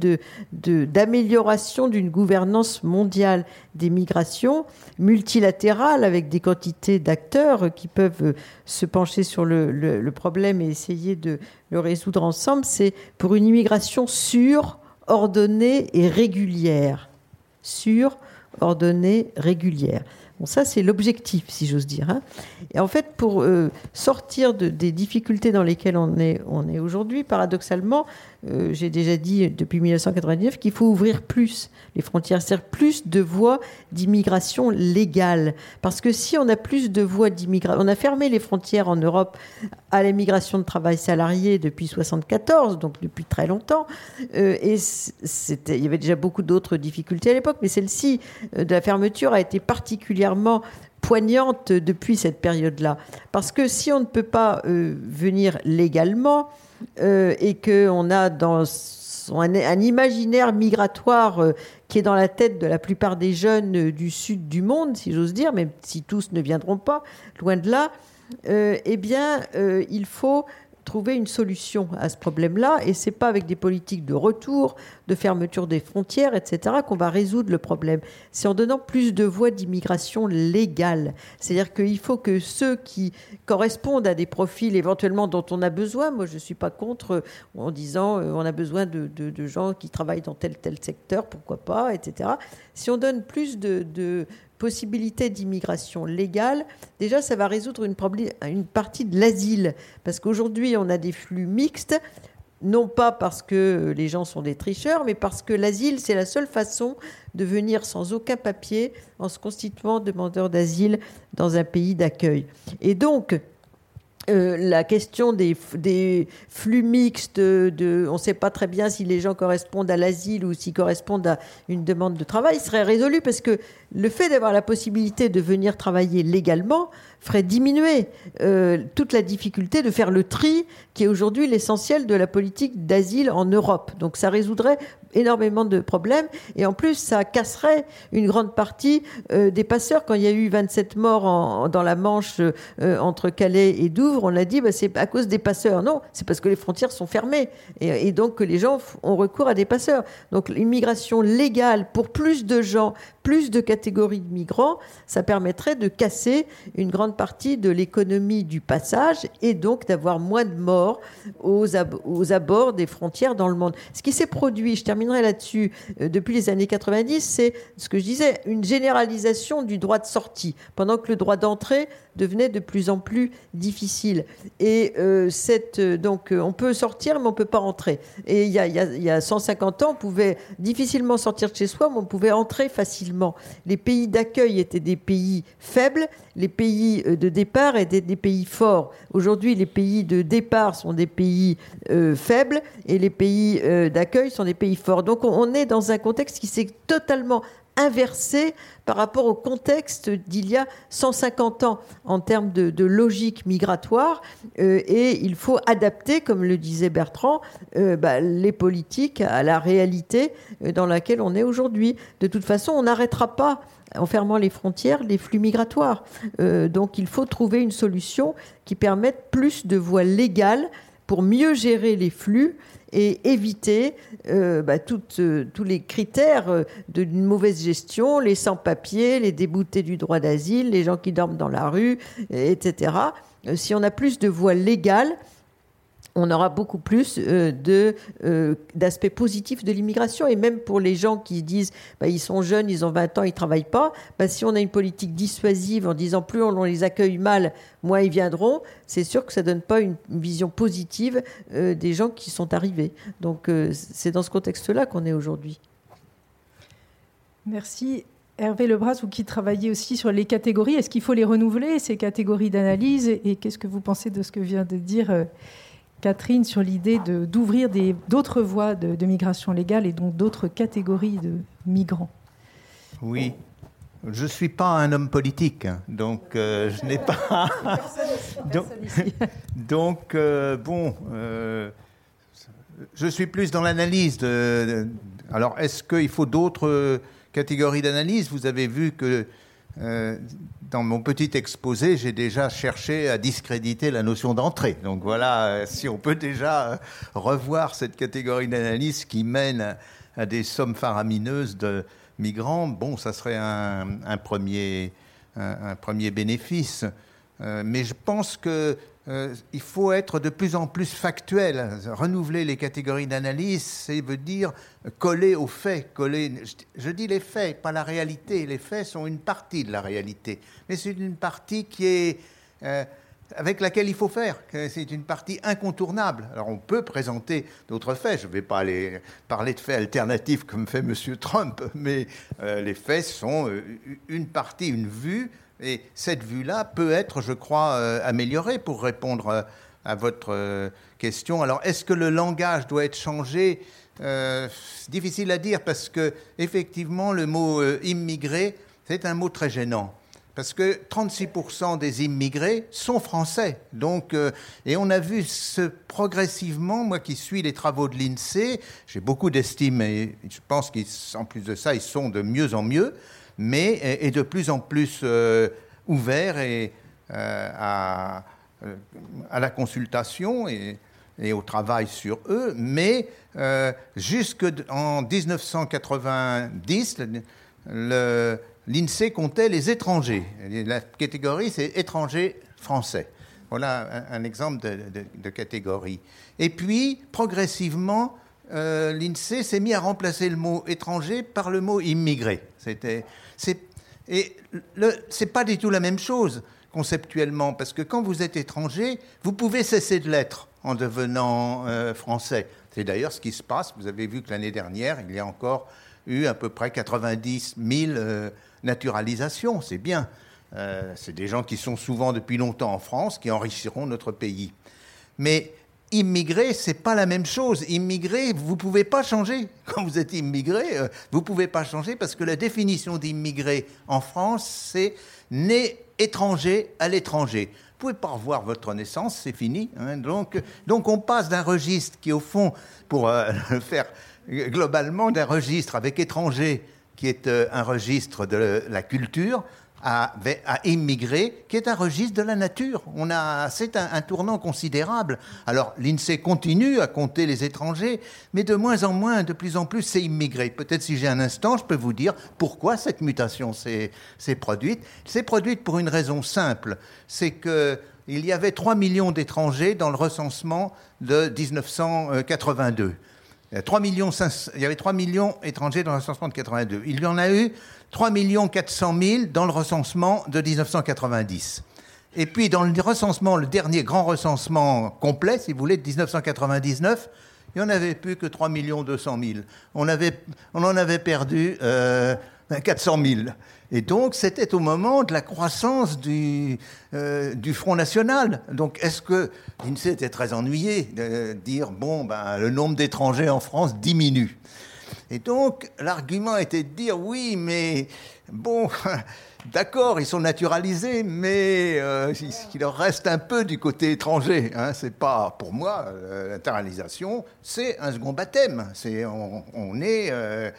d'amélioration d'une gouvernance mondiale des migrations, multilatérale, avec des quantités d'acteurs qui peuvent euh, se pencher sur le, le problème et essayer de le résoudre ensemble, c'est pour une immigration sûre, ordonnée et régulière. Sûre, ordonnée, régulière. Bon, ça, c'est l'objectif, si j'ose dire. Hein. Et en fait, pour euh, sortir de, des difficultés dans lesquelles on est, aujourd'hui, paradoxalement, euh, j'ai déjà dit depuis 1999 qu'il faut ouvrir plus les frontières, c'est-à-dire plus de voies d'immigration légale. Parce que si on a plus de voies d'immigration, on a fermé les frontières en Europe à l'immigration de travail salarié depuis 1974, donc depuis très longtemps, euh, et il y avait déjà beaucoup d'autres difficultés à l'époque, mais celle-ci de la fermeture a été particulièrement poignante depuis cette période-là. Parce que si on ne peut pas euh, venir légalement euh, et qu'on a dans un, un, imaginaire migratoire euh, qui est dans la tête de la plupart des jeunes du sud du monde, si j'ose dire, même si tous ne viendront pas, loin de là, eh bien, il faut trouver une solution à ce problème-là. Et c'est pas avec des politiques de retour, de fermeture des frontières, etc., qu'on va résoudre le problème. C'est en donnant plus de voies d'immigration légale. C'est-à-dire qu'il faut que ceux qui correspondent à des profils éventuellement dont on a besoin, moi je ne suis pas contre en disant euh, on a besoin de, de, gens qui travaillent dans tel tel secteur, pourquoi pas, etc. Si on donne plus de, de possibilité d'immigration légale, déjà, ça va résoudre une, une partie de l'asile. Parce qu'aujourd'hui, on a des flux mixtes, non pas parce que les gens sont des tricheurs, mais parce que l'asile, c'est la seule façon de venir sans aucun papier en se constituant demandeur d'asile dans un pays d'accueil. Et donc, euh, la question des, des, flux mixtes, de, on ne sait pas très bien si les gens correspondent à l'asile ou s'ils correspondent à une demande de travail, serait résolue parce que le fait d'avoir la possibilité de venir travailler légalement ferait diminuer euh, toute la difficulté de faire le tri qui est aujourd'hui l'essentiel de la politique d'asile en Europe. Donc ça résoudrait énormément de problèmes et en plus ça casserait une grande partie euh, des passeurs. Quand il y a eu 27 morts dans la Manche euh, entre Calais et Douvres, on a dit bah, c'est à cause des passeurs. Non, c'est parce que les frontières sont fermées et, et donc que les gens ont recours à des passeurs. Donc l'immigration légale pour plus de gens, plus de catégories de migrants, ça permettrait de casser une grande partie de l'économie du passage et donc d'avoir moins de morts aux, aux, abords des frontières dans le monde. Ce qui s'est produit, je terminerai là-dessus, euh, depuis les années 90, c'est ce que je disais, une généralisation du droit de sortie, pendant que le droit d'entrée devenait de plus en plus difficile. Et euh, cette, euh, donc, on peut sortir, mais on ne peut pas entrer. Et il y, a, il y a 150 ans, on pouvait difficilement sortir de chez soi, mais on pouvait entrer facilement les pays d'accueil étaient des pays faibles, les pays euh, de départ étaient des pays forts. Aujourd'hui, les pays de départ sont des pays euh, faibles et les pays euh, d'accueil sont des pays forts. Donc on est dans un contexte qui s'est totalement inversé par rapport au contexte d'il y a 150 ans en termes de, logique migratoire. Euh, et il faut adapter, comme le disait Bertrand, euh, bah, les politiques à la réalité euh, dans laquelle on est aujourd'hui. De toute façon, on n'arrêtera pas en fermant les frontières, les flux migratoires. donc il faut trouver une solution qui permette plus de voies légales pour mieux gérer les flux et éviter euh, bah, euh, tous les critères euh, d'une mauvaise gestion, les sans-papiers, les déboutés du droit d'asile, les gens qui dorment dans la rue, etc. Si on a plus de voies légales, on aura beaucoup plus euh, euh, d'aspects positifs de l'immigration. Et même pour les gens qui disent bah, ils sont jeunes, ils ont 20 ans, ils ne travaillent pas, bah, si on a une politique dissuasive en disant plus on les accueille mal, moins ils viendront, c'est sûr que ça ne donne pas une, vision positive euh, des gens qui sont arrivés. Donc c'est dans ce contexte-là qu'on est aujourd'hui. Merci. Hervé Lebras, vous qui travaillez aussi sur les catégories, est-ce qu'il faut les renouveler, ces catégories d'analyse? Et qu'est-ce que vous pensez de ce que vient de dire Catherine sur l'idée d'ouvrir d'autres voies de, migration légale et donc d'autres catégories de migrants. Oui. Je ne suis pas un homme politique, hein, donc euh, je n'ai pas. donc, euh, bon, euh, je suis plus dans l'analyse. De, alors, est-ce qu'il faut d'autres catégories d'analyse? Vous avez vu que dans mon petit exposé, j'ai déjà cherché à discréditer la notion d'entrée. Donc voilà, euh, si on peut déjà euh, revoir cette catégorie d'analyse qui mène à des sommes faramineuses de migrants, bon, ça serait un, premier, un, premier bénéfice. mais je pense que euh, il faut être de plus en plus factuel. Renouveler les catégories d'analyse, c'est veut dire coller aux faits. Coller, je, dis les faits, pas la réalité. Les faits sont une partie de la réalité, mais c'est une partie qui est euh, avec laquelle il faut faire. C'est une partie incontournable. Alors on peut présenter d'autres faits. Je ne vais pas aller parler de faits alternatifs comme fait M. Trump, mais euh, les faits sont une partie, une vue et cette vue-là peut être, je crois, euh, améliorée pour répondre euh, à votre euh, question. Alors, est-ce que le langage doit être changé? C'est difficile à dire parce que, effectivement, le mot immigré, c'est un mot très gênant. Parce que 36% des immigrés sont français. Donc, et on a vu ce progressivement, moi qui suis les travaux de l'INSEE, j'ai beaucoup d'estime et je pense qu'en plus de ça, ils sont de mieux en mieux mais est de plus en plus euh, ouvert et, euh, à, euh, à, la consultation et, au travail sur eux. Mais jusqu'en 1990, l'INSEE comptait les étrangers. La catégorie, c'est étrangers français. Voilà un, exemple de, de, catégorie. Et puis, progressivement, l'INSEE s'est mis à remplacer le mot étranger par le mot immigré. C'était et ce n'est pas du tout la même chose conceptuellement, parce que quand vous êtes étranger, vous pouvez cesser de l'être en devenant euh, français. C'est d'ailleurs ce qui se passe. Vous avez vu que l'année dernière, il y a encore eu à peu près 90 000 euh, naturalisations. C'est bien. Euh, c'est des gens qui sont souvent depuis longtemps en France, qui enrichiront notre pays. Mais Immigré, c'est pas la même chose. Immigré, vous pouvez pas changer. Quand vous êtes immigré, euh, vous pouvez pas changer parce que la définition d'immigré en France, c'est né étranger à l'étranger. Vous pouvez pas revoir votre naissance, c'est fini. Hein. Donc, donc on passe d'un registre qui, au fond, pour euh, faire globalement, d'un registre avec étranger qui est euh, un registre de la culture, à, immigrer, qui est un registre de la nature. On a, c'est un, tournant considérable. Alors l'INSEE continue à compter les étrangers, mais de moins en moins, de plus en plus, c'est immigré. Peut-être si j'ai un instant, je peux vous dire pourquoi cette mutation s'est, produite. C'est produite pour une raison simple, c'est que il y avait 3 millions d'étrangers dans le recensement de 1982. 3 millions il y avait 3 millions d'étrangers dans le recensement de 82. Il y en a eu 3 400 000 dans le recensement de 1990. Et puis dans le recensement, le dernier grand recensement complet, si vous voulez, de 1999, il n'y en avait plus que 3 200 000. On, avait, on en avait perdu euh, 400 000. Et donc, c'était au moment de la croissance du, euh, Front National. Donc, est-ce que l'INSEE était très ennuyé de dire, bon, ben, le nombre d'étrangers en France diminue? Et donc, l'argument était de dire, oui, mais bon, D'accord, ils sont naturalisés, mais euh, il leur reste un peu du côté étranger. Hein. C'est pas, pour moi, euh, l'internalisation, c'est un second baptême. C'est, on, est, euh,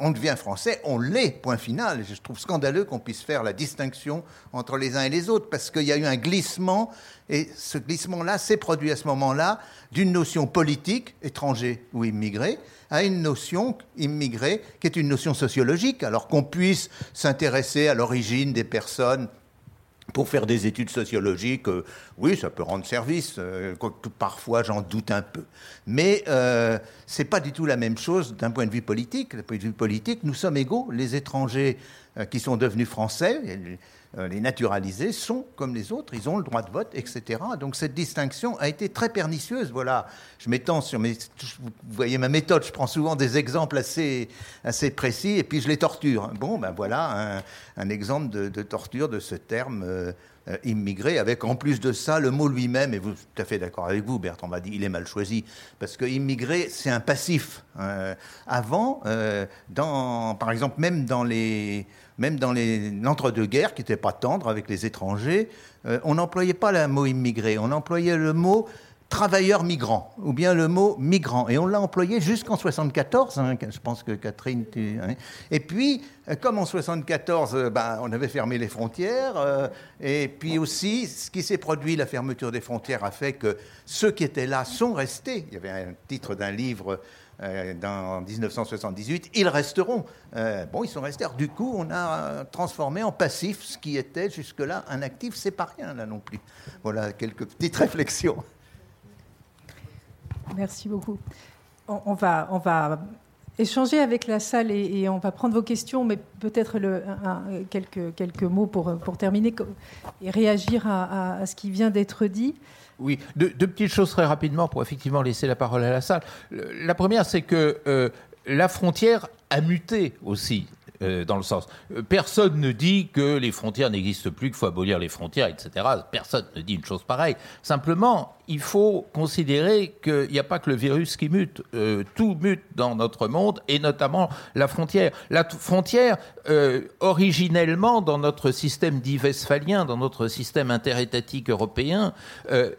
on, devient français, on l'est, point final. Je trouve scandaleux qu'on puisse faire la distinction entre les uns et les autres, parce qu'il y a eu un glissement, et ce glissement-là s'est produit à ce moment-là d'une notion politique, étranger ou immigré, à une notion immigrée qui est une notion sociologique, alors qu'on puisse s'intéresser à l'origine des personnes pour faire des études sociologiques, euh, oui, ça peut rendre service, euh, parfois j'en doute un peu. Mais euh, ce n'est pas du tout la même chose d'un point de vue politique. D'un point de vue politique, nous sommes égaux. Les étrangers qui sont devenus français, euh, les naturalisés sont comme les autres, ils ont le droit de vote, etc. Donc cette distinction a été très pernicieuse. Voilà, je m'étends sur mes. Vous voyez ma méthode, je prends souvent des exemples assez, assez précis et puis je les torture. Bon, ben voilà un, exemple de, torture de ce terme. Euh, euh, immigré, avec en plus de ça le mot lui-même, et vous tout à fait d'accord avec vous, Bertrand m'a dit, il est mal choisi, parce que immigré, c'est un passif. avant, dans, par exemple, même dans les, même dans l'entre-deux-guerres, qui n'était pas tendre avec les étrangers, euh, on n'employait pas le mot immigré, on employait le mot travailleur migrant, ou bien le mot migrant. Et on l'a employé jusqu'en 74, hein, je pense que Catherine... Hein. Et puis, euh, comme en 74, euh, ben, on avait fermé les frontières, et puis aussi, ce qui s'est produit, la fermeture des frontières a fait que ceux qui étaient là sont restés. Il y avait un titre d'un livre dans, en 1978, ils resteront. Euh, bon, ils sont restés. du coup, on a euh, transformé en passif ce qui était jusque-là un actif. C'est pas rien, là non plus. Voilà quelques petites réflexions. Merci beaucoup. On, va, on va échanger avec la salle et, on va prendre vos questions, mais peut-être quelques, quelques mots pour, pour terminer et réagir à ce qui vient d'être dit. Oui, deux, petites choses très rapidement pour effectivement laisser la parole à la salle. La première, c'est que euh, la frontière a muté aussi. Euh, dans le sens. Euh, personne ne dit que les frontières n'existent plus, qu'il faut abolir les frontières, etc. Personne ne dit une chose pareille. Simplement, il faut considérer qu'il n'y a pas que le virus qui mute. Euh, tout mute dans notre monde, et notamment la frontière. La frontière, originellement, dans notre système dit westphalien, dans notre système interétatique européen,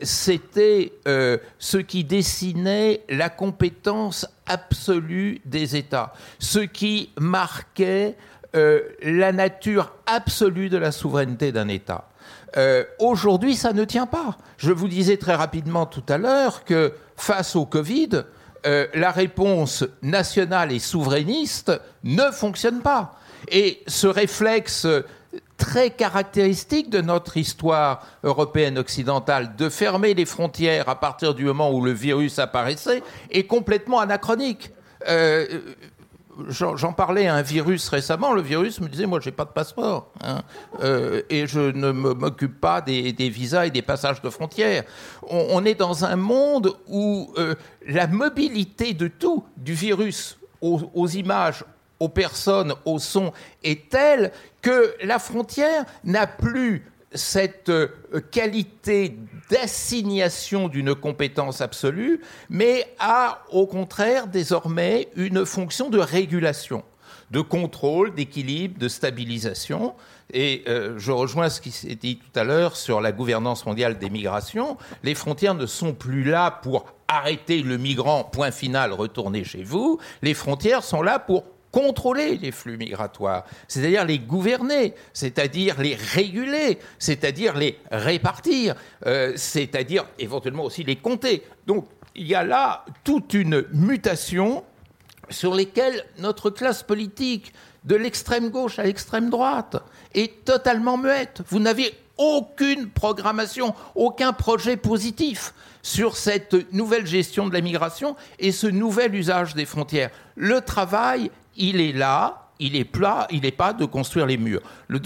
c'était ce qui dessinait la compétence absolue des États, ce qui marquait euh, la nature absolue de la souveraineté d'un État. Euh, aujourd'hui, ça ne tient pas. Je vous disais très rapidement tout à l'heure que face au Covid, euh, la réponse nationale et souverainiste ne fonctionne pas. Et ce réflexe très caractéristique de notre histoire européenne occidentale de fermer les frontières à partir du moment où le virus apparaissait est complètement anachronique. Euh, J'en parlais à un virus récemment. Le virus me disait Moi, j'ai pas de passeport. Hein, euh, et je ne m'occupe pas des, visas et des passages de frontières. On, on est dans un monde où euh, la mobilité de tout, du virus aux, aux images, aux personnes, au son, est telle que la frontière n'a plus cette euh, qualité d'assignation d'une compétence absolue, mais a au contraire désormais une fonction de régulation, de contrôle, d'équilibre, de stabilisation. Et euh, je rejoins ce qui s'est dit tout à l'heure sur la gouvernance mondiale des migrations. Les frontières ne sont plus là pour arrêter le migrant, point final, retourner chez vous. Les frontières sont là pour contrôler les flux migratoires, c'est-à-dire les gouverner, c'est-à-dire les réguler, c'est-à-dire les répartir, euh, c'est-à-dire éventuellement aussi les compter. Donc il y a là toute une mutation sur lesquelles notre classe politique, de l'extrême gauche à l'extrême droite, est totalement muette. Vous n'avez aucune programmation, aucun projet positif sur cette nouvelle gestion de la migration et ce nouvel usage des frontières. Le travail il est là, il est plat, il n'est pas de construire les murs. la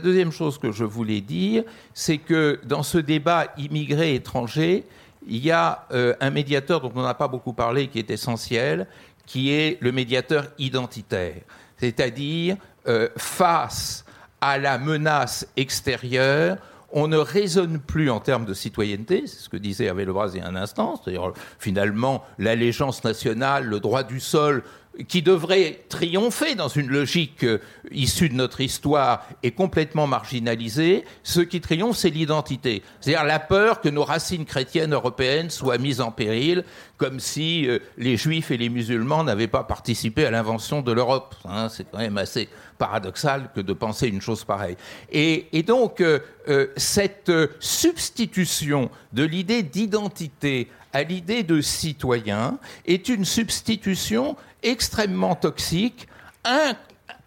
deuxième chose que je voulais dire, c'est que dans ce débat immigré-étranger, il y a euh, un médiateur dont on n'a pas beaucoup parlé, qui est essentiel, qui est le médiateur identitaire. C'est-à-dire, euh, face à la menace extérieure, on ne raisonne plus en termes de citoyenneté, c'est ce que disait Hervé Lebras il y a un instant, c'est-à-dire finalement l'allégeance nationale, le droit du sol qui devrait triompher dans une logique euh, issue de notre histoire et complètement marginalisée, ce qui triomphe, c'est l'identité. C'est-à-dire la peur que nos racines chrétiennes européennes soient mises en péril, comme si euh, les juifs et les musulmans n'avaient pas participé à l'invention de l'Europe. Hein. c'est quand même assez paradoxal que de penser une chose pareille. Et, donc, euh, cette substitution de l'idée d'identité à l'idée de citoyen est une substitution extrêmement toxique,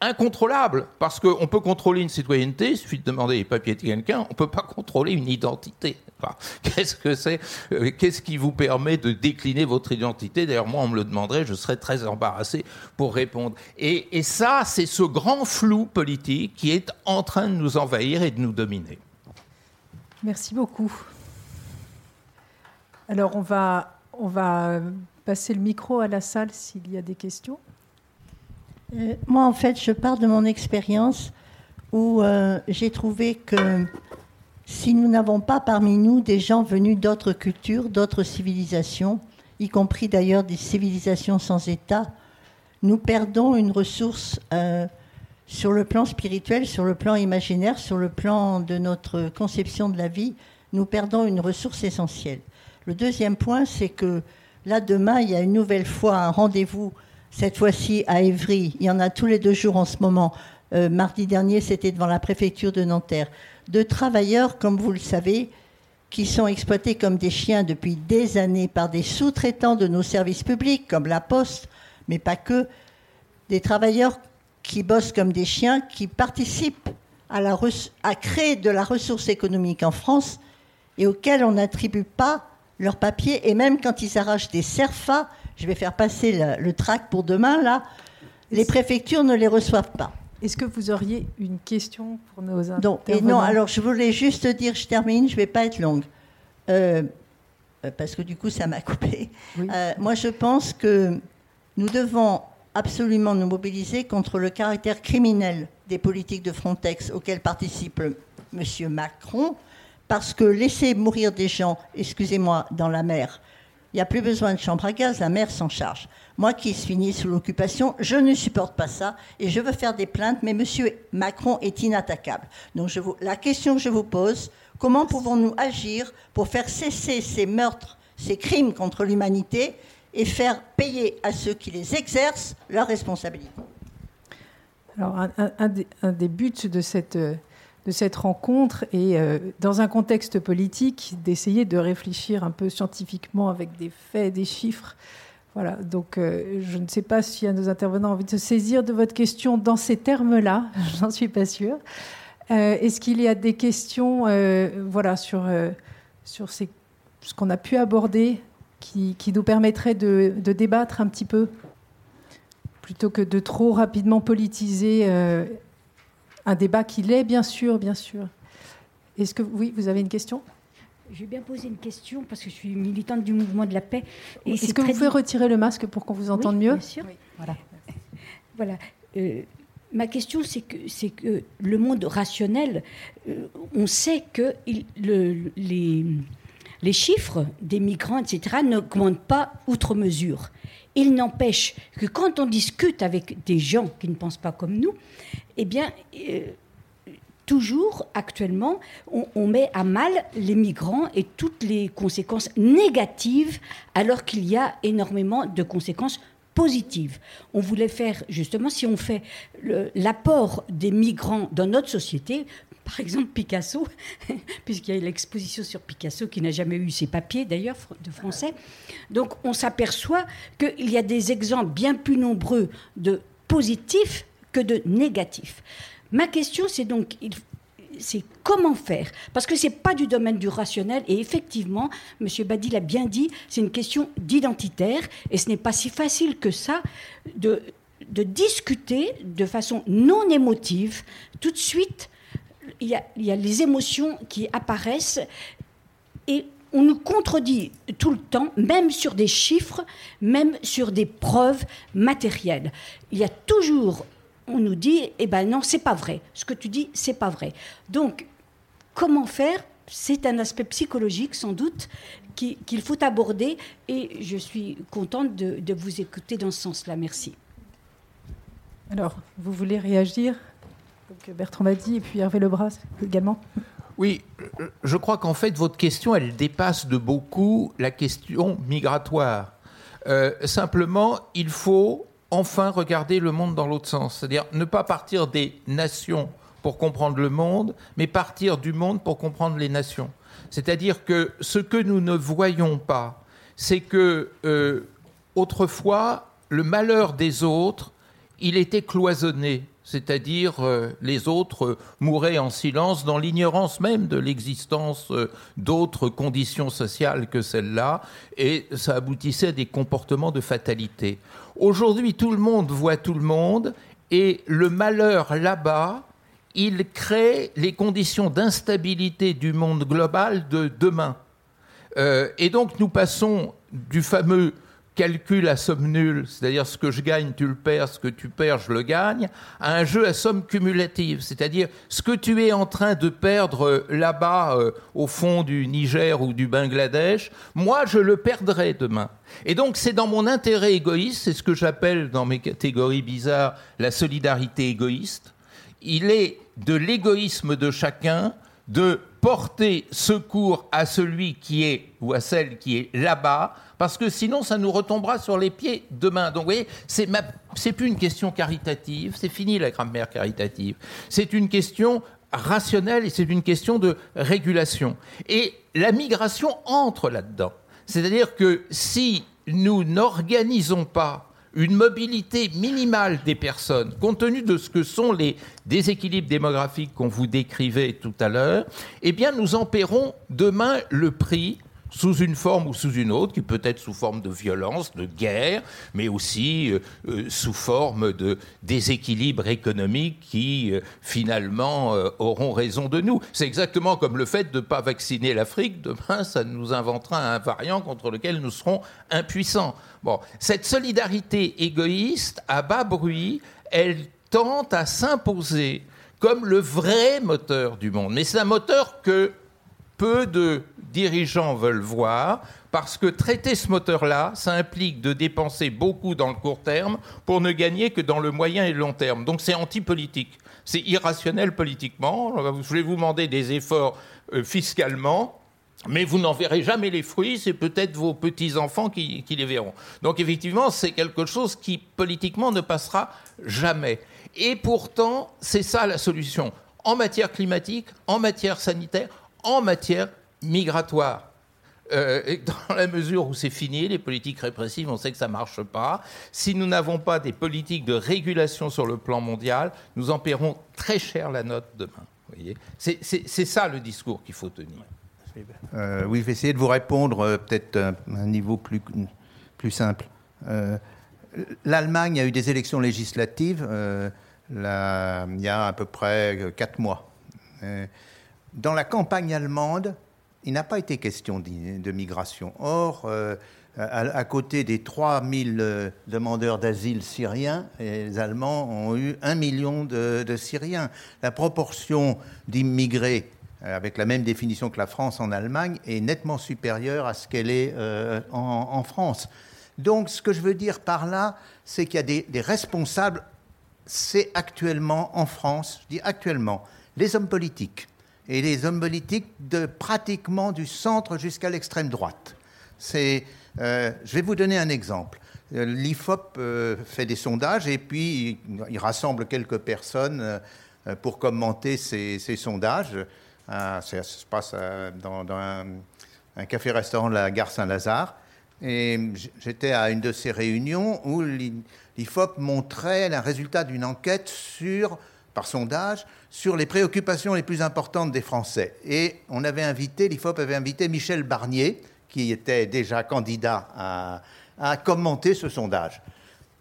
incontrôlable, parce qu'on peut contrôler une citoyenneté, il suffit de demander les papiers de quelqu'un, on ne peut pas contrôler une identité. qu'est-ce que c'est euh, Qu'est-ce qui vous permet de décliner votre identité? D'ailleurs, moi, on me le demanderait, je serais très embarrassé pour répondre. Et, et ça, c'est ce grand flou politique qui est en train de nous envahir et de nous dominer. Merci beaucoup. Alors, on va, on va passer le micro à la salle s'il y a des questions. Euh, moi, en fait, je parle de mon expérience où euh, j'ai trouvé que si nous n'avons pas parmi nous des gens venus d'autres cultures, d'autres civilisations, y compris d'ailleurs des civilisations sans État, nous perdons une ressource euh, sur le plan spirituel, sur le plan imaginaire, sur le plan de notre conception de la vie, nous perdons une ressource essentielle. Le deuxième point, c'est que Là, demain, il y a une nouvelle fois un rendez-vous, cette fois-ci à Évry. Il y en a tous les deux jours en ce moment. Euh, mardi dernier, c'était devant la préfecture de Nanterre. De travailleurs, comme vous le savez, qui sont exploités comme des chiens depuis des années par des sous-traitants de nos services publics, comme la Poste, mais pas que, des travailleurs qui bossent comme des chiens, qui participent à, la à créer de la ressource économique en France et auxquels on n'attribue pas leurs papiers. Et même quand ils arrachent des CERFA, je vais faire passer le, le trac pour demain, là, les préfectures ne les reçoivent pas. Est-ce que vous auriez une question pour nos non, et non, alors je voulais juste dire, je termine, je ne vais pas être longue. Euh, euh, parce que du coup, ça m'a coupé. Euh, moi, je pense que nous devons absolument nous mobiliser contre le caractère criminel des politiques de Frontex auxquelles participe M. Macron, parce que laisser mourir des gens, excusez-moi, dans la mer, il n'y a plus besoin de chambre à gaz, la mer s'en charge. Moi qui suis née sous l'occupation, je ne supporte pas ça et je veux faire des plaintes, mais M. Macron est inattaquable. Donc la question que je vous pose, comment pouvons-nous agir pour faire cesser ces meurtres, ces crimes contre l'humanité et faire payer à ceux qui les exercent leur responsabilité? Alors un, des, buts de cette de cette rencontre est, euh, dans un contexte politique, d'essayer de réfléchir un peu scientifiquement avec des faits, des chiffres. Voilà, donc euh, je ne sais pas s'il y a nos intervenants envie de se saisir de votre question dans ces termes-là, j'en suis pas sûre. Euh, est-ce qu'il y a des questions voilà, sur, sur ce qu'on a pu aborder qui, qui nous permettraient de, de, débattre un petit peu plutôt que de trop rapidement politiser un débat qui l'est, bien sûr, bien sûr. Est-ce que oui, vous avez une question? Je vais bien poser une question parce que je suis militante du mouvement de la paix. Est-ce que vous pouvez retirer le masque pour qu'on vous entende mieux? Bien sûr. Voilà. voilà. Euh, ma question, c'est que, c'est que le monde rationnel, euh, on sait que le, les, les chiffres des migrants, etc., n'augmentent pas outre mesure. Il n'empêche que quand on discute avec des gens qui ne pensent pas comme nous, eh bien, euh, toujours actuellement, on, met à mal les migrants et toutes les conséquences négatives, alors qu'il y a énormément de conséquences positives. On voulait faire, justement, si on fait l'apport des migrants dans notre société, par exemple Picasso, puisqu'il y a l'exposition sur Picasso qui n'a jamais eu ses papiers d'ailleurs de français. Donc on s'aperçoit qu'il y a des exemples bien plus nombreux de positifs que de négatifs. Ma question c'est donc c'est comment faire? Parce que ce n'est pas du domaine du rationnel. Et effectivement, M. Badi l'a bien dit, c'est une question d'identitaire. Et ce n'est pas si facile que ça de, de discuter de façon non émotive tout de suite il y, a, les émotions qui apparaissent et on nous contredit tout le temps, même sur des chiffres, même sur des preuves matérielles. Il y a toujours, on nous dit, eh ben non, c'est pas vrai. Ce que tu dis, c'est pas vrai. Donc, comment faire? C'est un aspect psychologique, sans doute, qu'il faut aborder. Et je suis contente de, de vous écouter dans ce sens-là. Merci. Alors, vous voulez réagir? Donc Bertrand Badi et puis Hervé Lebras également. Oui, je crois qu'en fait, votre question, elle dépasse de beaucoup la question migratoire. Euh, simplement, il faut enfin regarder le monde dans l'autre sens. C'est-à-dire ne pas partir des nations pour comprendre le monde, mais partir du monde pour comprendre les nations. C'est-à-dire que ce que nous ne voyons pas, c'est que euh, autrefois, le malheur des autres, il était cloisonné c'est-à-dire euh, les autres euh, mouraient en silence dans l'ignorance même de l'existence euh, d'autres conditions sociales que celles-là, et ça aboutissait à des comportements de fatalité. Aujourd'hui, tout le monde voit tout le monde, et le malheur là-bas, il crée les conditions d'instabilité du monde global de demain. et donc nous passons du fameux calcul à somme nulle, c'est-à-dire ce que je gagne, tu le perds, ce que tu perds, je le gagne, à un jeu à somme cumulative, c'est-à-dire ce que tu es en train de perdre euh, là-bas euh, au fond du Niger ou du Bangladesh, moi je le perdrai demain. Et donc c'est dans mon intérêt égoïste, c'est ce que j'appelle dans mes catégories bizarres la solidarité égoïste. Il est de l'égoïsme de chacun de porter secours à celui qui est ou à celle qui est là-bas, parce que sinon ça nous retombera sur les pieds demain. Donc vous voyez, c'est, ma... c'est plus une question caritative, c'est fini la grammaire caritative. C'est une question rationnelle et c'est une question de régulation. Et la migration entre là-dedans. C'est-à-dire que si nous n'organisons pas une mobilité minimale des personnes, compte tenu de ce que sont les déséquilibres démographiques qu'on vous décrivait tout à l'heure, eh bien, nous en paierons demain le prix sous une forme ou sous une autre, qui peut être sous forme de violence, de guerre, mais aussi euh, euh, sous forme de déséquilibre économique qui euh, finalement auront raison de nous. C'est exactement comme le fait de ne pas vacciner l'Afrique. Demain, ça nous inventera un variant contre lequel nous serons impuissants. Bon, cette solidarité égoïste à bas bruit, elle tente à s'imposer comme le vrai moteur du monde. Mais c'est un moteur que peu de dirigeants veulent voir, parce que traiter ce moteur-là, ça implique de dépenser beaucoup dans le court terme pour ne gagner que dans le moyen et le long terme. Donc c'est anti-politique. C'est irrationnel politiquement. Je vais vous demander des efforts euh, fiscalement. Mais vous n'en verrez jamais les fruits, c'est peut-être vos petits-enfants qui, qui, les verront. Donc effectivement, c'est quelque chose qui politiquement ne passera jamais. Et pourtant, c'est ça la solution. En matière climatique, en matière sanitaire, en matière migratoire. Euh, dans la mesure où c'est fini, les politiques répressives, on sait que ça ne marche pas. Si nous n'avons pas des politiques de régulation sur le plan mondial, nous en paierons très cher la note demain. C'est ça le discours qu'il faut tenir. Euh, oui, je vais essayer de vous répondre euh, peut-être à un niveau plus, plus simple. L'Allemagne a eu des élections législatives il y a à peu près quatre mois. Dans la campagne allemande, il n'a pas été question de migration. Or, euh, à, côté des 3000 euh, demandeurs d'asile syriens, les Allemands ont eu un million de, Syriens. La proportion d'immigrés euh, avec la même définition que la France en Allemagne est nettement supérieure à ce qu'elle est en, France. Donc, ce que je veux dire par là, c'est qu'il y a des, des responsables. C'est actuellement en France, je dis actuellement, les hommes politiques et les hommes politiques de pratiquement du centre jusqu'à l'extrême droite. Euh, je vais vous donner un exemple. Euh, L'IFOP euh, fait des sondages et puis il, rassemble quelques personnes pour commenter ces, sondages. ça se passe dans, un, café-restaurant de la gare Saint-Lazare. Et j'étais à une de ces réunions où l'IFOP montrait un résultat d'une enquête sur sondage sur les préoccupations les plus importantes des Français. Et on avait invité, l'IFOP avait invité Michel Barnier, qui était déjà candidat à, commenter ce sondage.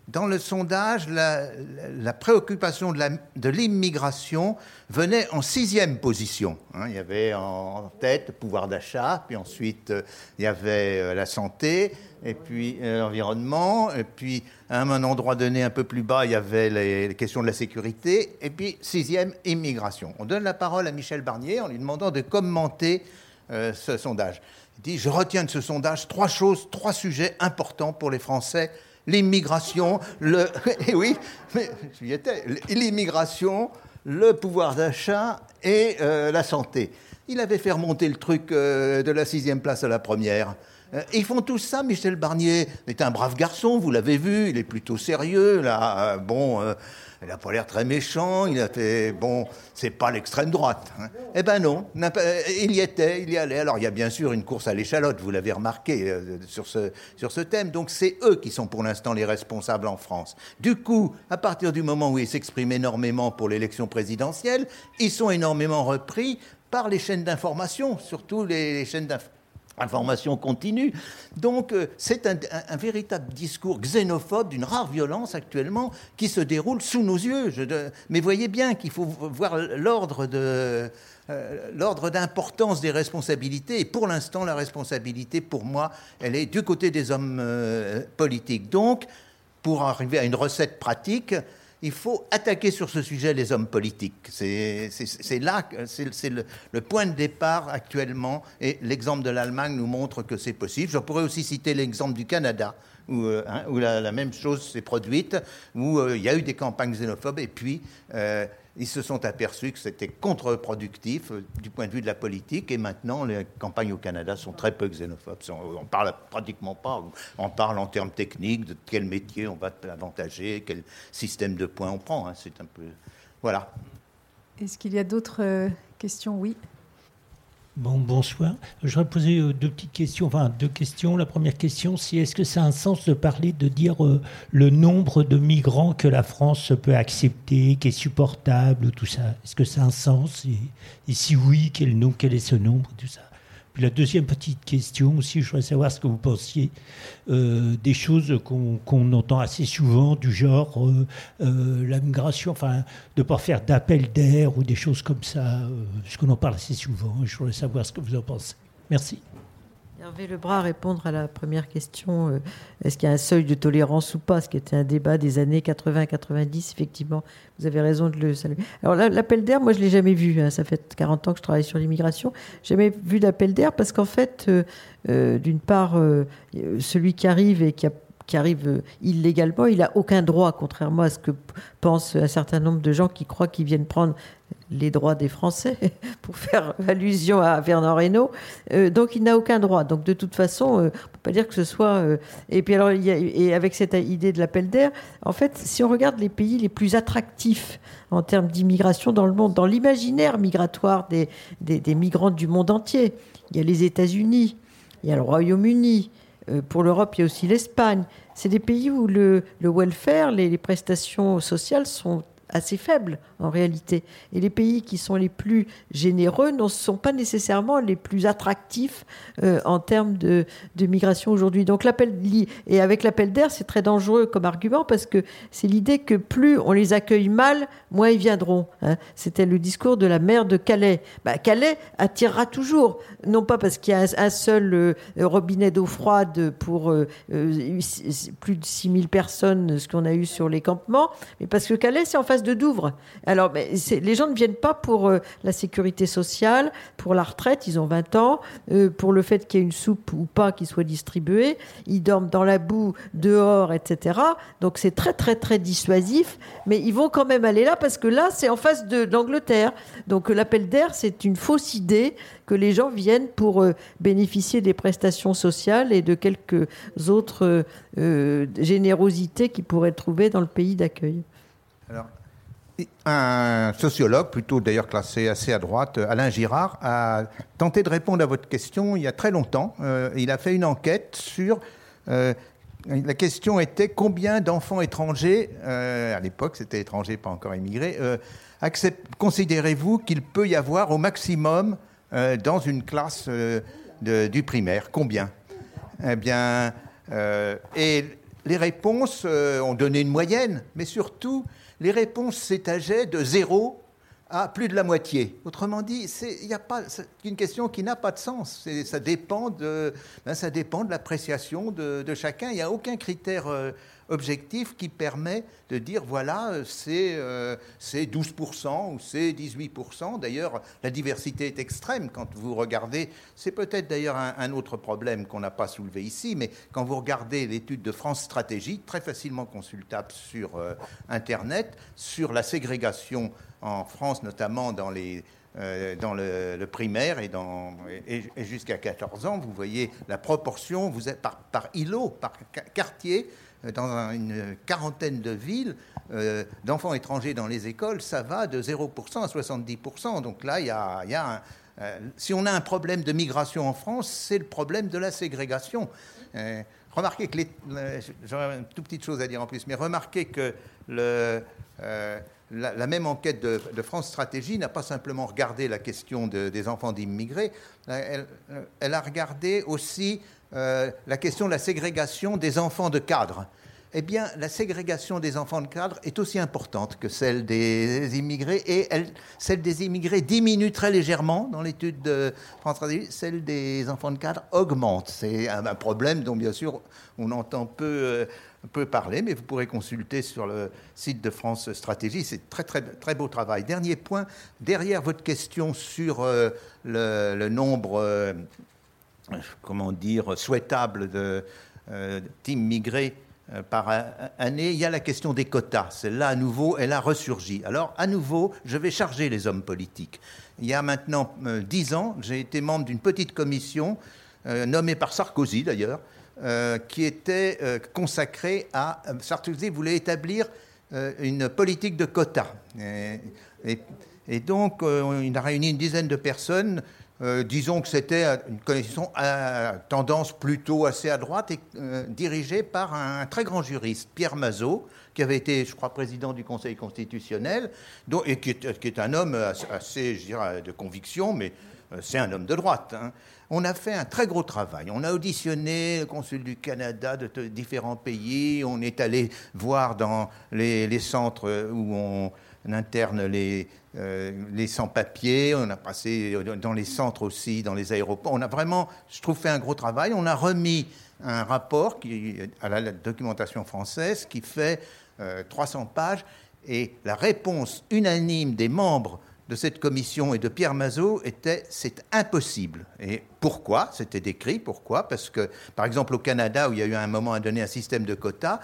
Dans le sondage, la, préoccupation de l'immigration venait en sixième position. Hein. il y avait en tête le pouvoir d'achat, puis ensuite euh, il y avait euh, la santé, et puis euh, l'environnement, et puis à un endroit donné un peu plus bas, il y avait les, questions de la sécurité, et puis sixième, immigration. On donne la parole à Michel Barnier en lui demandant de commenter ce sondage. Il dit, je retiens de ce sondage trois choses, trois sujets importants pour les Français. L'immigration, le... Et oui, étais. L'immigration, le pouvoir d'achat et euh, la santé. Il avait fait remonter le truc de la sixième place à la première. Euh, ils font tout ça. Michel Barnier est un brave garçon, vous l'avez vu, il est plutôt sérieux, là. Euh, bon, euh, il n'a pas l'air très méchant, il a fait. Bon, c'est pas l'extrême droite. Hein. Eh ben non, il y était, il y allait. Alors, il y a bien sûr une course à l'échalote, vous l'avez remarqué sur, ce, sur ce thème. Donc, c'est eux qui sont pour l'instant les responsables en France. Du coup, à partir du moment où ils s'expriment énormément pour l'élection présidentielle, ils sont énormément repris par les chaînes d'information, surtout les chaînes d'information information continue. Donc euh, c'est un, véritable discours xénophobe d'une rare violence actuellement qui se déroule sous nos yeux. mais voyez bien qu'il faut voir l'ordre de... Euh, l'ordre d'importance des responsabilités. Et pour l'instant, la responsabilité, pour moi, elle est du côté des hommes euh, politiques. Donc, pour arriver à une recette pratique, il faut attaquer sur ce sujet les hommes politiques. C'est là, c'est le, point de départ actuellement, et l'exemple de l'Allemagne nous montre que c'est possible. Je pourrais aussi citer l'exemple du Canada, où, euh, hein, la, même chose s'est produite, où euh, il y a eu des campagnes xénophobes, et puis euh, ils se sont aperçus que c'était contre-productif euh, du point de vue de la politique, et maintenant les campagnes au Canada sont très peu xénophobes. On parle pratiquement pas, on parle en termes techniques de quel métier on va avantager, quel système de points on prend. Hein. C'est un peu. Voilà. Est-ce qu'il y a d'autres euh, questions? Oui. Bon, bonsoir. Je voudrais poser euh, deux petites questions. Enfin, deux questions. La première question, c'est est-ce que ça a un sens de parler, de dire euh, le nombre de migrants que la France peut accepter, qui est supportable, tout ça? Est-ce que ça a un sens? Et, si oui, quel, quel est ce nombre, tout ça? La deuxième petite question aussi, je voudrais savoir ce que vous pensiez euh, des choses qu'on entend assez souvent, du genre euh, euh, la migration, enfin, de ne pas faire d'appel d'air ou des choses comme ça, ce qu'on en parle assez souvent. Je voudrais savoir ce que vous en pensez. Merci. Hervé Lebras répondre à la première question, euh, est-ce qu'il y a un seuil de tolérance ou pas, ce qui était un débat des années 80-90, effectivement, vous avez raison de le saluer. Alors l'appel d'air, moi je ne l'ai jamais vu, hein. ça fait 40 ans que je travaille sur l'immigration, jamais vu d'appel d'air parce qu'en fait, euh, euh, d'une part, celui qui arrive et qui qui arrive illégalement, il n'a aucun droit, contrairement à ce que pensent un certain nombre de gens qui croient qu'ils viennent prendre les droits des Français, pour faire allusion à Fernand Reynaud. Euh, donc il n'a aucun droit. Donc de toute façon, euh, on ne peut pas dire que ce soit. Euh, et puis alors, et avec cette idée de l'appel d'air, en fait, si on regarde les pays les plus attractifs en termes d'immigration dans le monde, dans l'imaginaire migratoire des, des, migrants du monde entier, il y a les États-Unis, il y a le Royaume-Uni. Pour l'Europe, il y a aussi l'Espagne. C'est des pays où le, le welfare, les, les prestations sociales sont assez faible en réalité. Et les pays qui sont les plus généreux ne sont pas nécessairement les plus attractifs euh, en termes de, migration aujourd'hui. Donc l'appel et avec l'appel d'air, c'est très dangereux comme argument parce que c'est l'idée que plus on les accueille mal, moins ils viendront. Hein. C'était le discours de la maire de Calais. Bah, Calais attirera toujours, non pas parce qu'il y a un, seul euh, robinet d'eau froide pour euh, plus de 6000 personnes, ce qu'on a eu sur les campements, mais parce que Calais, c'est en face de Douvres. Alors, les gens ne viennent pas pour euh, la sécurité sociale, pour la retraite, ils ont 20 ans, euh, pour le fait qu'il y ait une soupe ou pas qui soit distribuée, ils dorment dans la boue, dehors, etc. Donc c'est très, très, très dissuasif, mais ils vont quand même aller là parce que là, c'est en face de l'Angleterre. Donc l'appel d'air, c'est une fausse idée que les gens viennent pour euh, bénéficier des prestations sociales et de quelques autres générosités qu'ils pourraient trouver dans le pays d'accueil. Alors, un sociologue, plutôt d'ailleurs classé assez à droite, Alain Girard, a tenté de répondre à votre question il y a très longtemps. Euh, il a fait une enquête sur... Euh, la question était combien d'enfants étrangers, euh, à l'époque c'était étrangers, pas encore immigrés, considérez-vous qu'il peut y avoir au maximum dans une classe du primaire? Combien? Eh bien, et les réponses ont donné une moyenne, mais surtout, les réponses s'étageaient de zéro à plus de la moitié. Autrement dit, c'est une question qui n'a pas de sens. Ça dépend de, ben, ça dépend de l'appréciation de, chacun. Il n'y a aucun critère euh, objectif qui permet de dire voilà, c'est 12% euh, ou c'est 18%. D'ailleurs, la diversité est extrême quand vous regardez. C'est peut-être d'ailleurs un, autre problème qu'on n'a pas soulevé ici, mais quand vous regardez l'étude de France Stratégie, très facilement consultable sur euh, Internet, sur la ségrégation en France, notamment dans les euh, dans le, primaire et, et, jusqu'à 14 ans, vous voyez la proportion, vous êtes par, par îlot, par quartier, euh, dans une quarantaine de villes euh, d'enfants étrangers dans les écoles, ça va de 0% à 70%. Donc là, il y a, euh, si on a un problème de migration en France, c'est le problème de la ségrégation. remarquez que j'aurais une toute petite chose à dire en plus, mais remarquez que le, la, même enquête de, France Stratégie n'a pas simplement regardé la question des enfants d'immigrés, elle, a regardé aussi euh, la question de la ségrégation des enfants de cadre. Eh bien, la ségrégation des enfants de cadre est aussi importante que celle des immigrés, et celle des immigrés diminue très légèrement dans l'étude de France Stratégie, celle des enfants de cadre augmente. C'est un, problème dont, bien sûr, on entend peu, euh, peu, parler, mais vous pourrez consulter sur le site de France Stratégie. C'est très, très, très beau travail. Dernier point, derrière votre question sur euh, le, nombre comment dire, souhaitable de euh, teams migrés euh, par année, il y a la question des quotas. Celle-là, à nouveau, elle a ressurgi. Alors, à nouveau, je vais charger les hommes politiques. Il y a maintenant euh, dix ans, j'ai été membre d'une petite commission, nommée par Sarkozy d'ailleurs, qui était consacrée à... Sarkozy voulait établir une politique de quotas. et donc, euh, il a réuni une dizaine de personnes. Euh, disons que c'était une commission à tendance plutôt assez à droite et euh, dirigée par un très grand juriste, Pierre Mazot, qui avait été, je crois, président du Conseil constitutionnel, et qui est, un homme assez, je dirais, de conviction, mais c'est un homme de droite. Hein. On a fait un très gros travail. On a auditionné le consul du Canada de différents pays. On est allé voir dans les centres où on interne les, euh, les sans-papiers, on a passé dans les centres aussi, dans les aéroports. On a vraiment, je trouve, fait un gros travail. On a remis un rapport à la documentation française qui fait 300 euh, pages et la réponse unanime des membres de cette commission et de Pierre Mazot était c'est impossible. Et pourquoi? C'était décrit. Pourquoi? Parce que, par exemple, au Canada, où il y a eu à un moment à donner un système de quotas,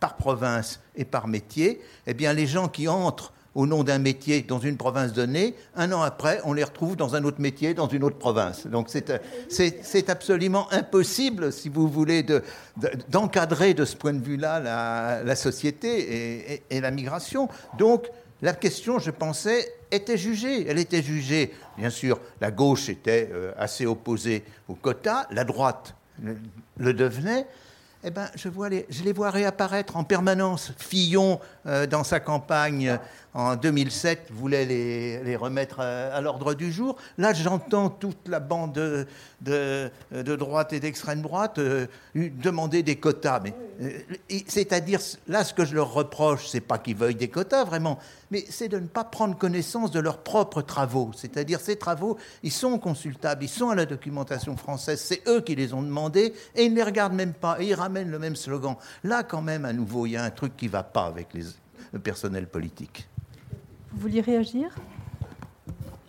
par province et par métier, eh bien, les gens qui entrent au nom d'un métier dans une province donnée, un an après, on les retrouve dans un autre métier, dans une autre province. Donc c'est absolument impossible, si vous voulez, d'encadrer de, ce point de vue-là la, société et, la migration. Donc la question, je pensais, était jugée. Elle était jugée, bien sûr, la gauche était euh, assez opposée au quota, la droite le devenait, eh ben, je, vois les, je les vois réapparaître en permanence. Fillon, euh, dans sa campagne en 2007, voulait les, les remettre à, l'ordre du jour. Là, j'entends toute la bande de, droite et d'extrême droite euh, demander des quotas. Mais, euh, c'est-à-dire, là, ce que je leur reproche, c'est pas qu'ils veuillent des quotas, vraiment, mais c'est de ne pas prendre connaissance de leurs propres travaux. C'est-à-dire, ces travaux, ils sont consultables, ils sont à la documentation française, c'est eux qui les ont demandés, et ils ne les regardent même pas, et ils ramènent le même slogan. Là, quand même, à nouveau, il y a un truc qui ne va pas avec le personnel politique. Vous vouliez réagir?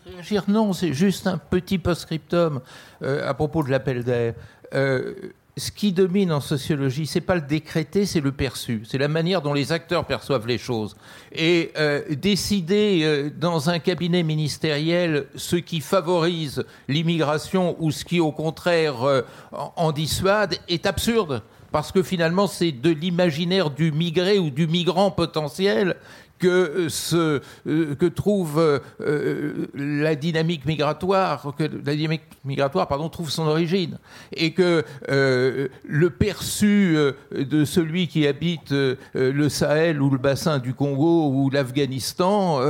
Réagir, non, c'est juste un petit post-scriptum euh, à propos de l'appel d'air. Euh, ce qui domine en sociologie, c'est pas le décrété, c'est le perçu. C'est la manière dont les acteurs perçoivent les choses. Et euh, décider dans un cabinet ministériel ce qui favorise l'immigration ou ce qui, au contraire, en dissuade est absurde parce que finalement c'est de l'imaginaire du migré ou du migrant potentiel que, euh, euh, que trouve euh, la dynamique migratoire, que la dynamique migratoire, pardon, trouve son origine, et que le perçu de celui qui habite le Sahel ou le bassin du Congo ou l'Afghanistan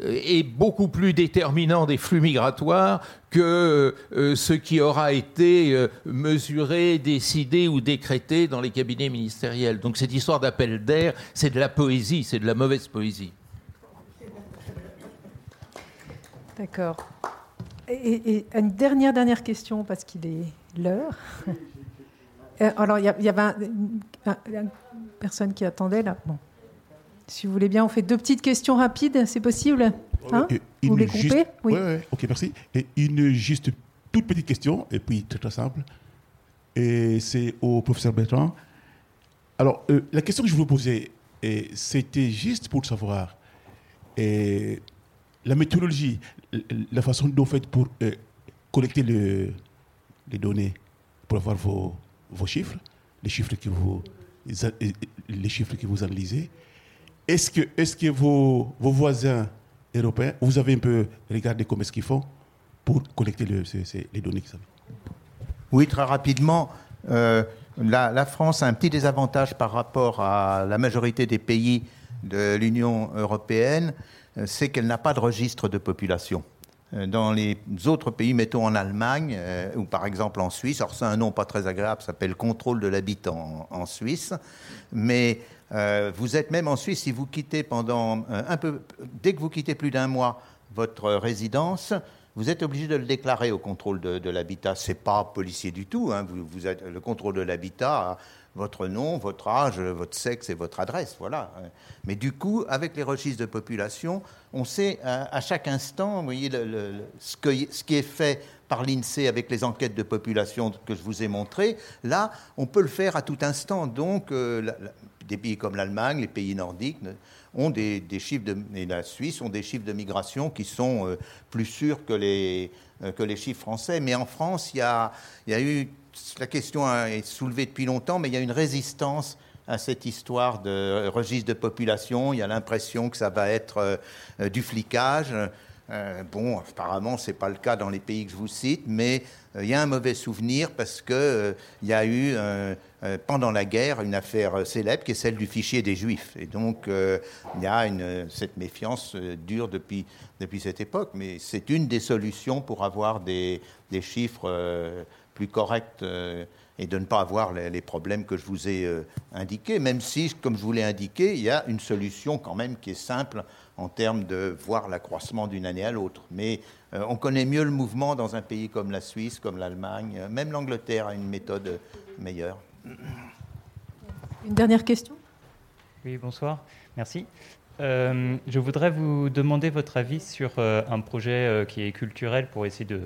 est beaucoup plus déterminant des flux migratoires que ce qui aura été mesuré, décidé ou décrété dans les cabinets ministériels. Donc cette histoire d'appel d'air, c'est de la poésie, c'est de la mauvaise poésie. D'accord. Et, une dernière, dernière question, parce qu'il est l'heure. Euh, alors, il y, avait une personne qui attendait là. Si vous voulez bien, on fait deux petites questions rapides, c'est possible? Hein Vous les coupez Oui, ok, merci. Et une juste toute petite question, et puis très très simple. Et c'est au professeur Bertrand. Alors, euh, la question que je vous posais, c'était juste pour savoir et la méthodologie, la façon dont vous faites pour euh, collecter le, les données, pour avoir vos, vos, chiffres, les chiffres que vous, les chiffres que vous analysez, est-ce que, est que vos, vos, voisins européens, vous avez un peu regardé comment est-ce qu'ils font pour collecter le, les données qu'ils Oui, très rapidement. Euh, la, France a un petit désavantage par rapport à la majorité des pays de l'Union européenne, euh, c'est qu'elle n'a pas de registre de population. Euh, dans les autres pays, mettons en Allemagne ou par exemple en Suisse, alors c'est un nom pas très agréable, s'appelle contrôle de l'habitant en, Suisse, mais vous êtes même en Suisse si vous quittez pendant un peu, dès que vous quittez plus d'un mois votre résidence, vous êtes obligé de le déclarer au contrôle de, de l'habitat. C'est pas policier du tout. Hein. Le contrôle de l'habitat votre nom, votre âge, votre sexe et votre adresse. Voilà. Mais du coup, avec les registres de population, on sait à, chaque instant, vous voyez, ce, qui est fait par l'INSEE avec les enquêtes de population que je vous ai montrées, là, on peut le faire à tout instant. Donc, euh, des pays comme l'Allemagne, les pays nordiques ont des, chiffres de, et la Suisse ont des chiffres de migration qui sont euh, plus sûrs que les, euh, que les chiffres français. Mais en France, il y a, y a eu la question est soulevée depuis longtemps, mais il y a une résistance à cette histoire de registre de population. Il y a l'impression que ça va être euh, du flicage. Euh, bon, apparemment, ce n'est pas le cas dans les pays que je vous cite, mais euh, il y a un mauvais souvenir parce qu'il euh, y a eu, pendant la guerre, une affaire célèbre qui est celle du fichier des Juifs. Et donc, il y a cette méfiance dure depuis, depuis cette époque. Mais c'est une des solutions pour avoir des, des chiffres plus corrects et de ne pas avoir les, problèmes que je vous ai indiqués, même si, comme je vous l'ai indiqué, il y a une solution quand même qui est simple en termes de voir l'accroissement d'une année à l'autre. Mais euh, on connaît mieux le mouvement dans un pays comme la Suisse, comme l'Allemagne. Même l'Angleterre a une méthode meilleure. Une dernière question? Oui, bonsoir. Merci. Euh, je voudrais vous demander votre avis sur euh, un projet qui est culturel pour essayer de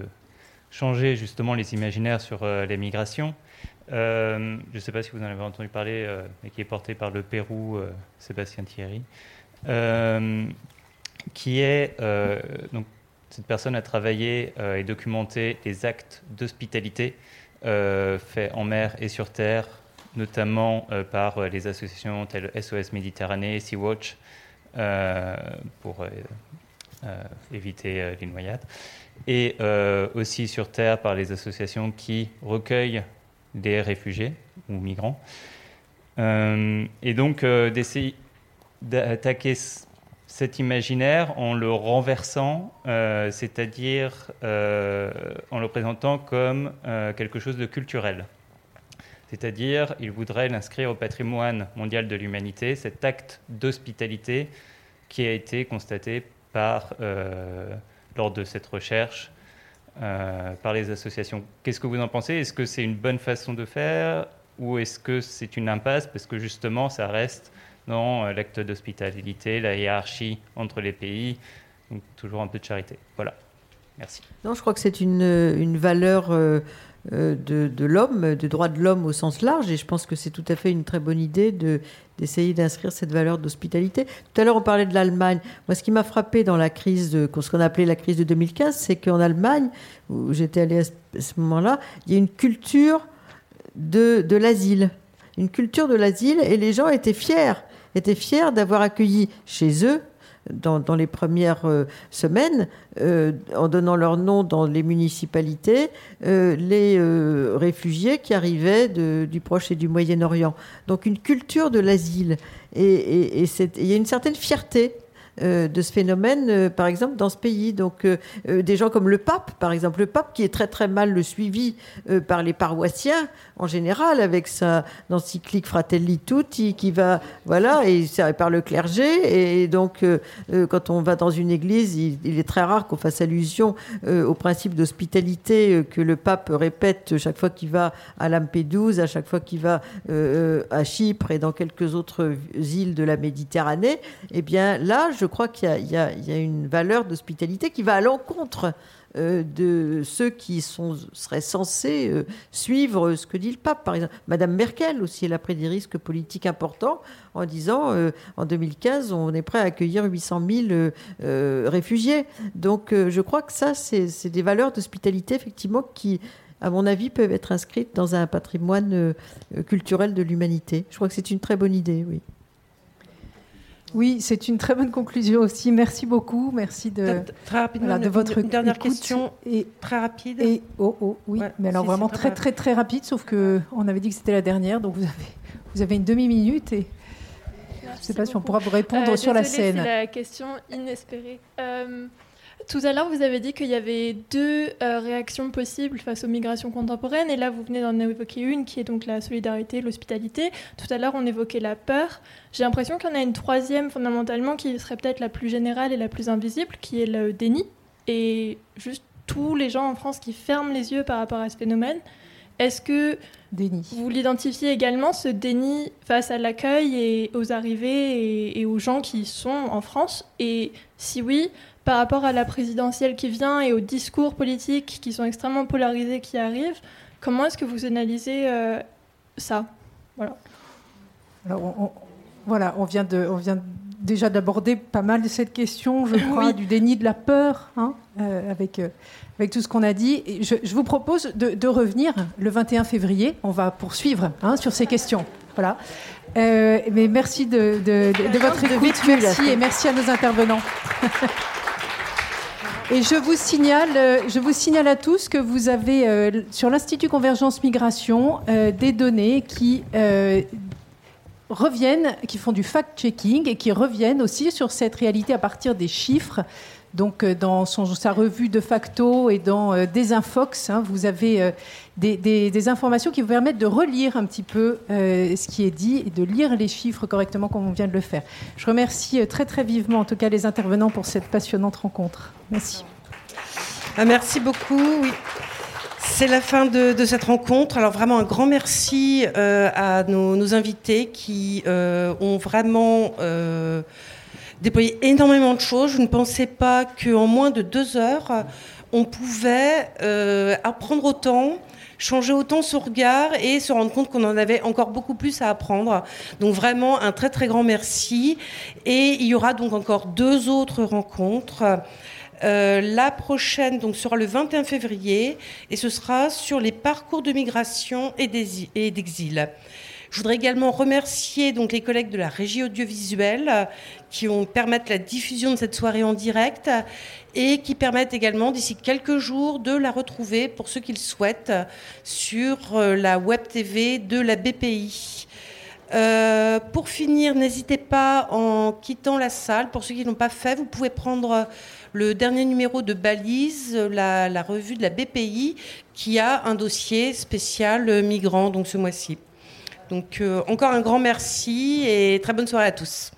changer justement les imaginaires sur les migrations. je ne sais pas si vous en avez entendu parler, mais qui est porté par le Pérou, Sébastien Thierry. Euh, qui est euh, donc cette personne a travaillé euh, et documenté les actes d'hospitalité faits en mer et sur terre, notamment par les associations telles SOS Méditerranée, Sea-Watch, pour éviter les noyades, et aussi sur terre par les associations qui recueillent des réfugiés ou migrants. et donc d'essayer d'attaquer cet imaginaire en le renversant, euh, c'est-à-dire euh, en le présentant comme euh, quelque chose de culturel. C'est-à-dire, il voudrait l'inscrire au patrimoine mondial de l'humanité, cet acte d'hospitalité qui a été constaté par, lors de cette recherche par les associations. Qu'est-ce que vous en pensez? Est-ce que c'est une bonne façon de faire? Ou est-ce que c'est une impasse? Parce que justement ça reste non, euh, l'acte d'hospitalité, la hiérarchie entre les pays, donc toujours un peu de charité. Voilà. Merci. Non, je crois que c'est une, une, valeur euh, euh, de, de l'homme, de droit de l'homme au sens large, et je pense que c'est tout à fait une très bonne idée de, d'essayer d'inscrire cette valeur d'hospitalité. Tout à l'heure, on parlait de l'Allemagne. Moi, ce qui m'a frappé dans la crise, de, ce qu'on appelait la crise de 2015, c'est qu'en Allemagne, où j'étais allé à ce moment-là, il y a une culture de, de l'asile. Une culture de l'asile, et les gens étaient fiers étaient fiers d'avoir accueilli chez eux dans, les premières euh, semaines, euh, en donnant leur nom dans les municipalités, euh, les réfugiés qui arrivaient du Proche et du Moyen-Orient. Donc une culture de l'asile. Et il y a une certaine fierté euh, de ce phénomène, euh, par exemple, dans ce pays. Donc, euh, des gens comme le pape, par exemple, le pape qui est très très mal le suivi par les paroissiens en général, avec sa encyclique Fratelli Tutti, qui va, voilà, et par le clergé. Et donc, quand on va dans une église, il, est très rare qu'on fasse allusion au principe d'hospitalité que le pape répète chaque fois qu'il va à Lampedusa, à chaque fois qu'il va à Chypre et dans quelques autres îles de la Méditerranée. Eh bien, là, je crois qu'il y, a une valeur d'hospitalité qui va à l'encontre euh, de ceux qui sont, seraient censés euh, suivre ce que dit le pape. Par exemple, Madame Merkel aussi, elle a pris des risques politiques importants en disant euh, en 2015, on est prêt à accueillir 800 000 réfugiés. Donc je crois que ça, c'est des valeurs d'hospitalité, effectivement, qui, à mon avis, peuvent être inscrites dans un patrimoine culturel de l'humanité. Je crois que c'est une très bonne idée, oui. Oui, c'est une très bonne conclusion aussi. Merci beaucoup. Merci de, très rapidement, de votre dernière question et très rapide. Et oh, oh oui, mais alors vraiment très, très très rapide. Sauf que on avait dit que c'était la dernière, donc vous avez vous avez une demi minute et je ne sais pas si on pourra vous répondre euh, sur la scène. C'est la question inespérée. Euh, tout à l'heure, vous avez dit qu'il y avait deux euh, réactions possibles face aux migrations contemporaines, et là, vous venez d'en évoquer une, qui est donc la solidarité, l'hospitalité. Tout à l'heure, on évoquait la peur. J'ai l'impression qu'il y en a une troisième, fondamentalement, qui serait peut-être la plus générale et la plus invisible, qui est le déni. Et juste tous les gens en France qui ferment les yeux par rapport à ce phénomène. Est-ce que déni. vous l'identifiez également, ce déni face à l'accueil et aux arrivées et, et aux gens qui sont en France? Et si oui, par rapport à la présidentielle qui vient et aux discours politiques qui sont extrêmement polarisés qui arrivent, comment est-ce que vous analysez euh, ça? Voilà. Alors, on, voilà, on vient, de, on vient déjà d'aborder pas mal de cette question, je crois, du déni de la peur, hein, euh, avec, euh, avec tout ce qu'on a dit. je, vous propose de, revenir le 21 février. On va poursuivre hein, sur ces questions. Voilà. mais merci de, de votre écoute. Merci et merci à nos intervenants. Et je vous signale, euh, je vous signale à tous que vous avez euh, sur l'Institut Convergence Migration euh, des données qui reviennent, qui font du fact-checking et qui reviennent aussi sur cette réalité à partir des chiffres. Donc, dans sa revue de facto et dans Desinfox, hein, vous avez des, informations qui vous permettent de relire un petit peu ce qui est dit et de lire les chiffres correctement comme on vient de le faire. Je remercie très très vivement en tout cas les intervenants pour cette passionnante rencontre. Merci. Ah, merci beaucoup. C'est la fin de, cette rencontre. Alors vraiment un grand merci euh, à nos, invités qui euh, ont vraiment euh, déployé énormément de choses. Je ne pensais pas qu'en moins de deux heures, on pouvait apprendre autant changer autant son regard et se rendre compte qu'on en avait encore beaucoup plus à apprendre. Donc vraiment un très très grand merci. Et il y aura donc encore deux autres rencontres. Euh, la prochaine donc, sera le 21 février et ce sera sur les parcours de migration et d'exil. Je voudrais également remercier les collègues de la régie audiovisuelle qui ont permettre la diffusion de cette soirée en direct et qui permettent également d'ici quelques jours de la retrouver pour ceux qui le souhaitent sur euh, la web TV de la BPI. Euh, pour finir, n'hésitez pas en quittant la salle, pour ceux qui n'ont pas fait, vous pouvez prendre le dernier numéro de Balise, la, revue de la BPI, qui a un dossier spécial euh, migrant donc ce mois-ci. Donc euh, encore un grand merci et très bonne soirée à tous.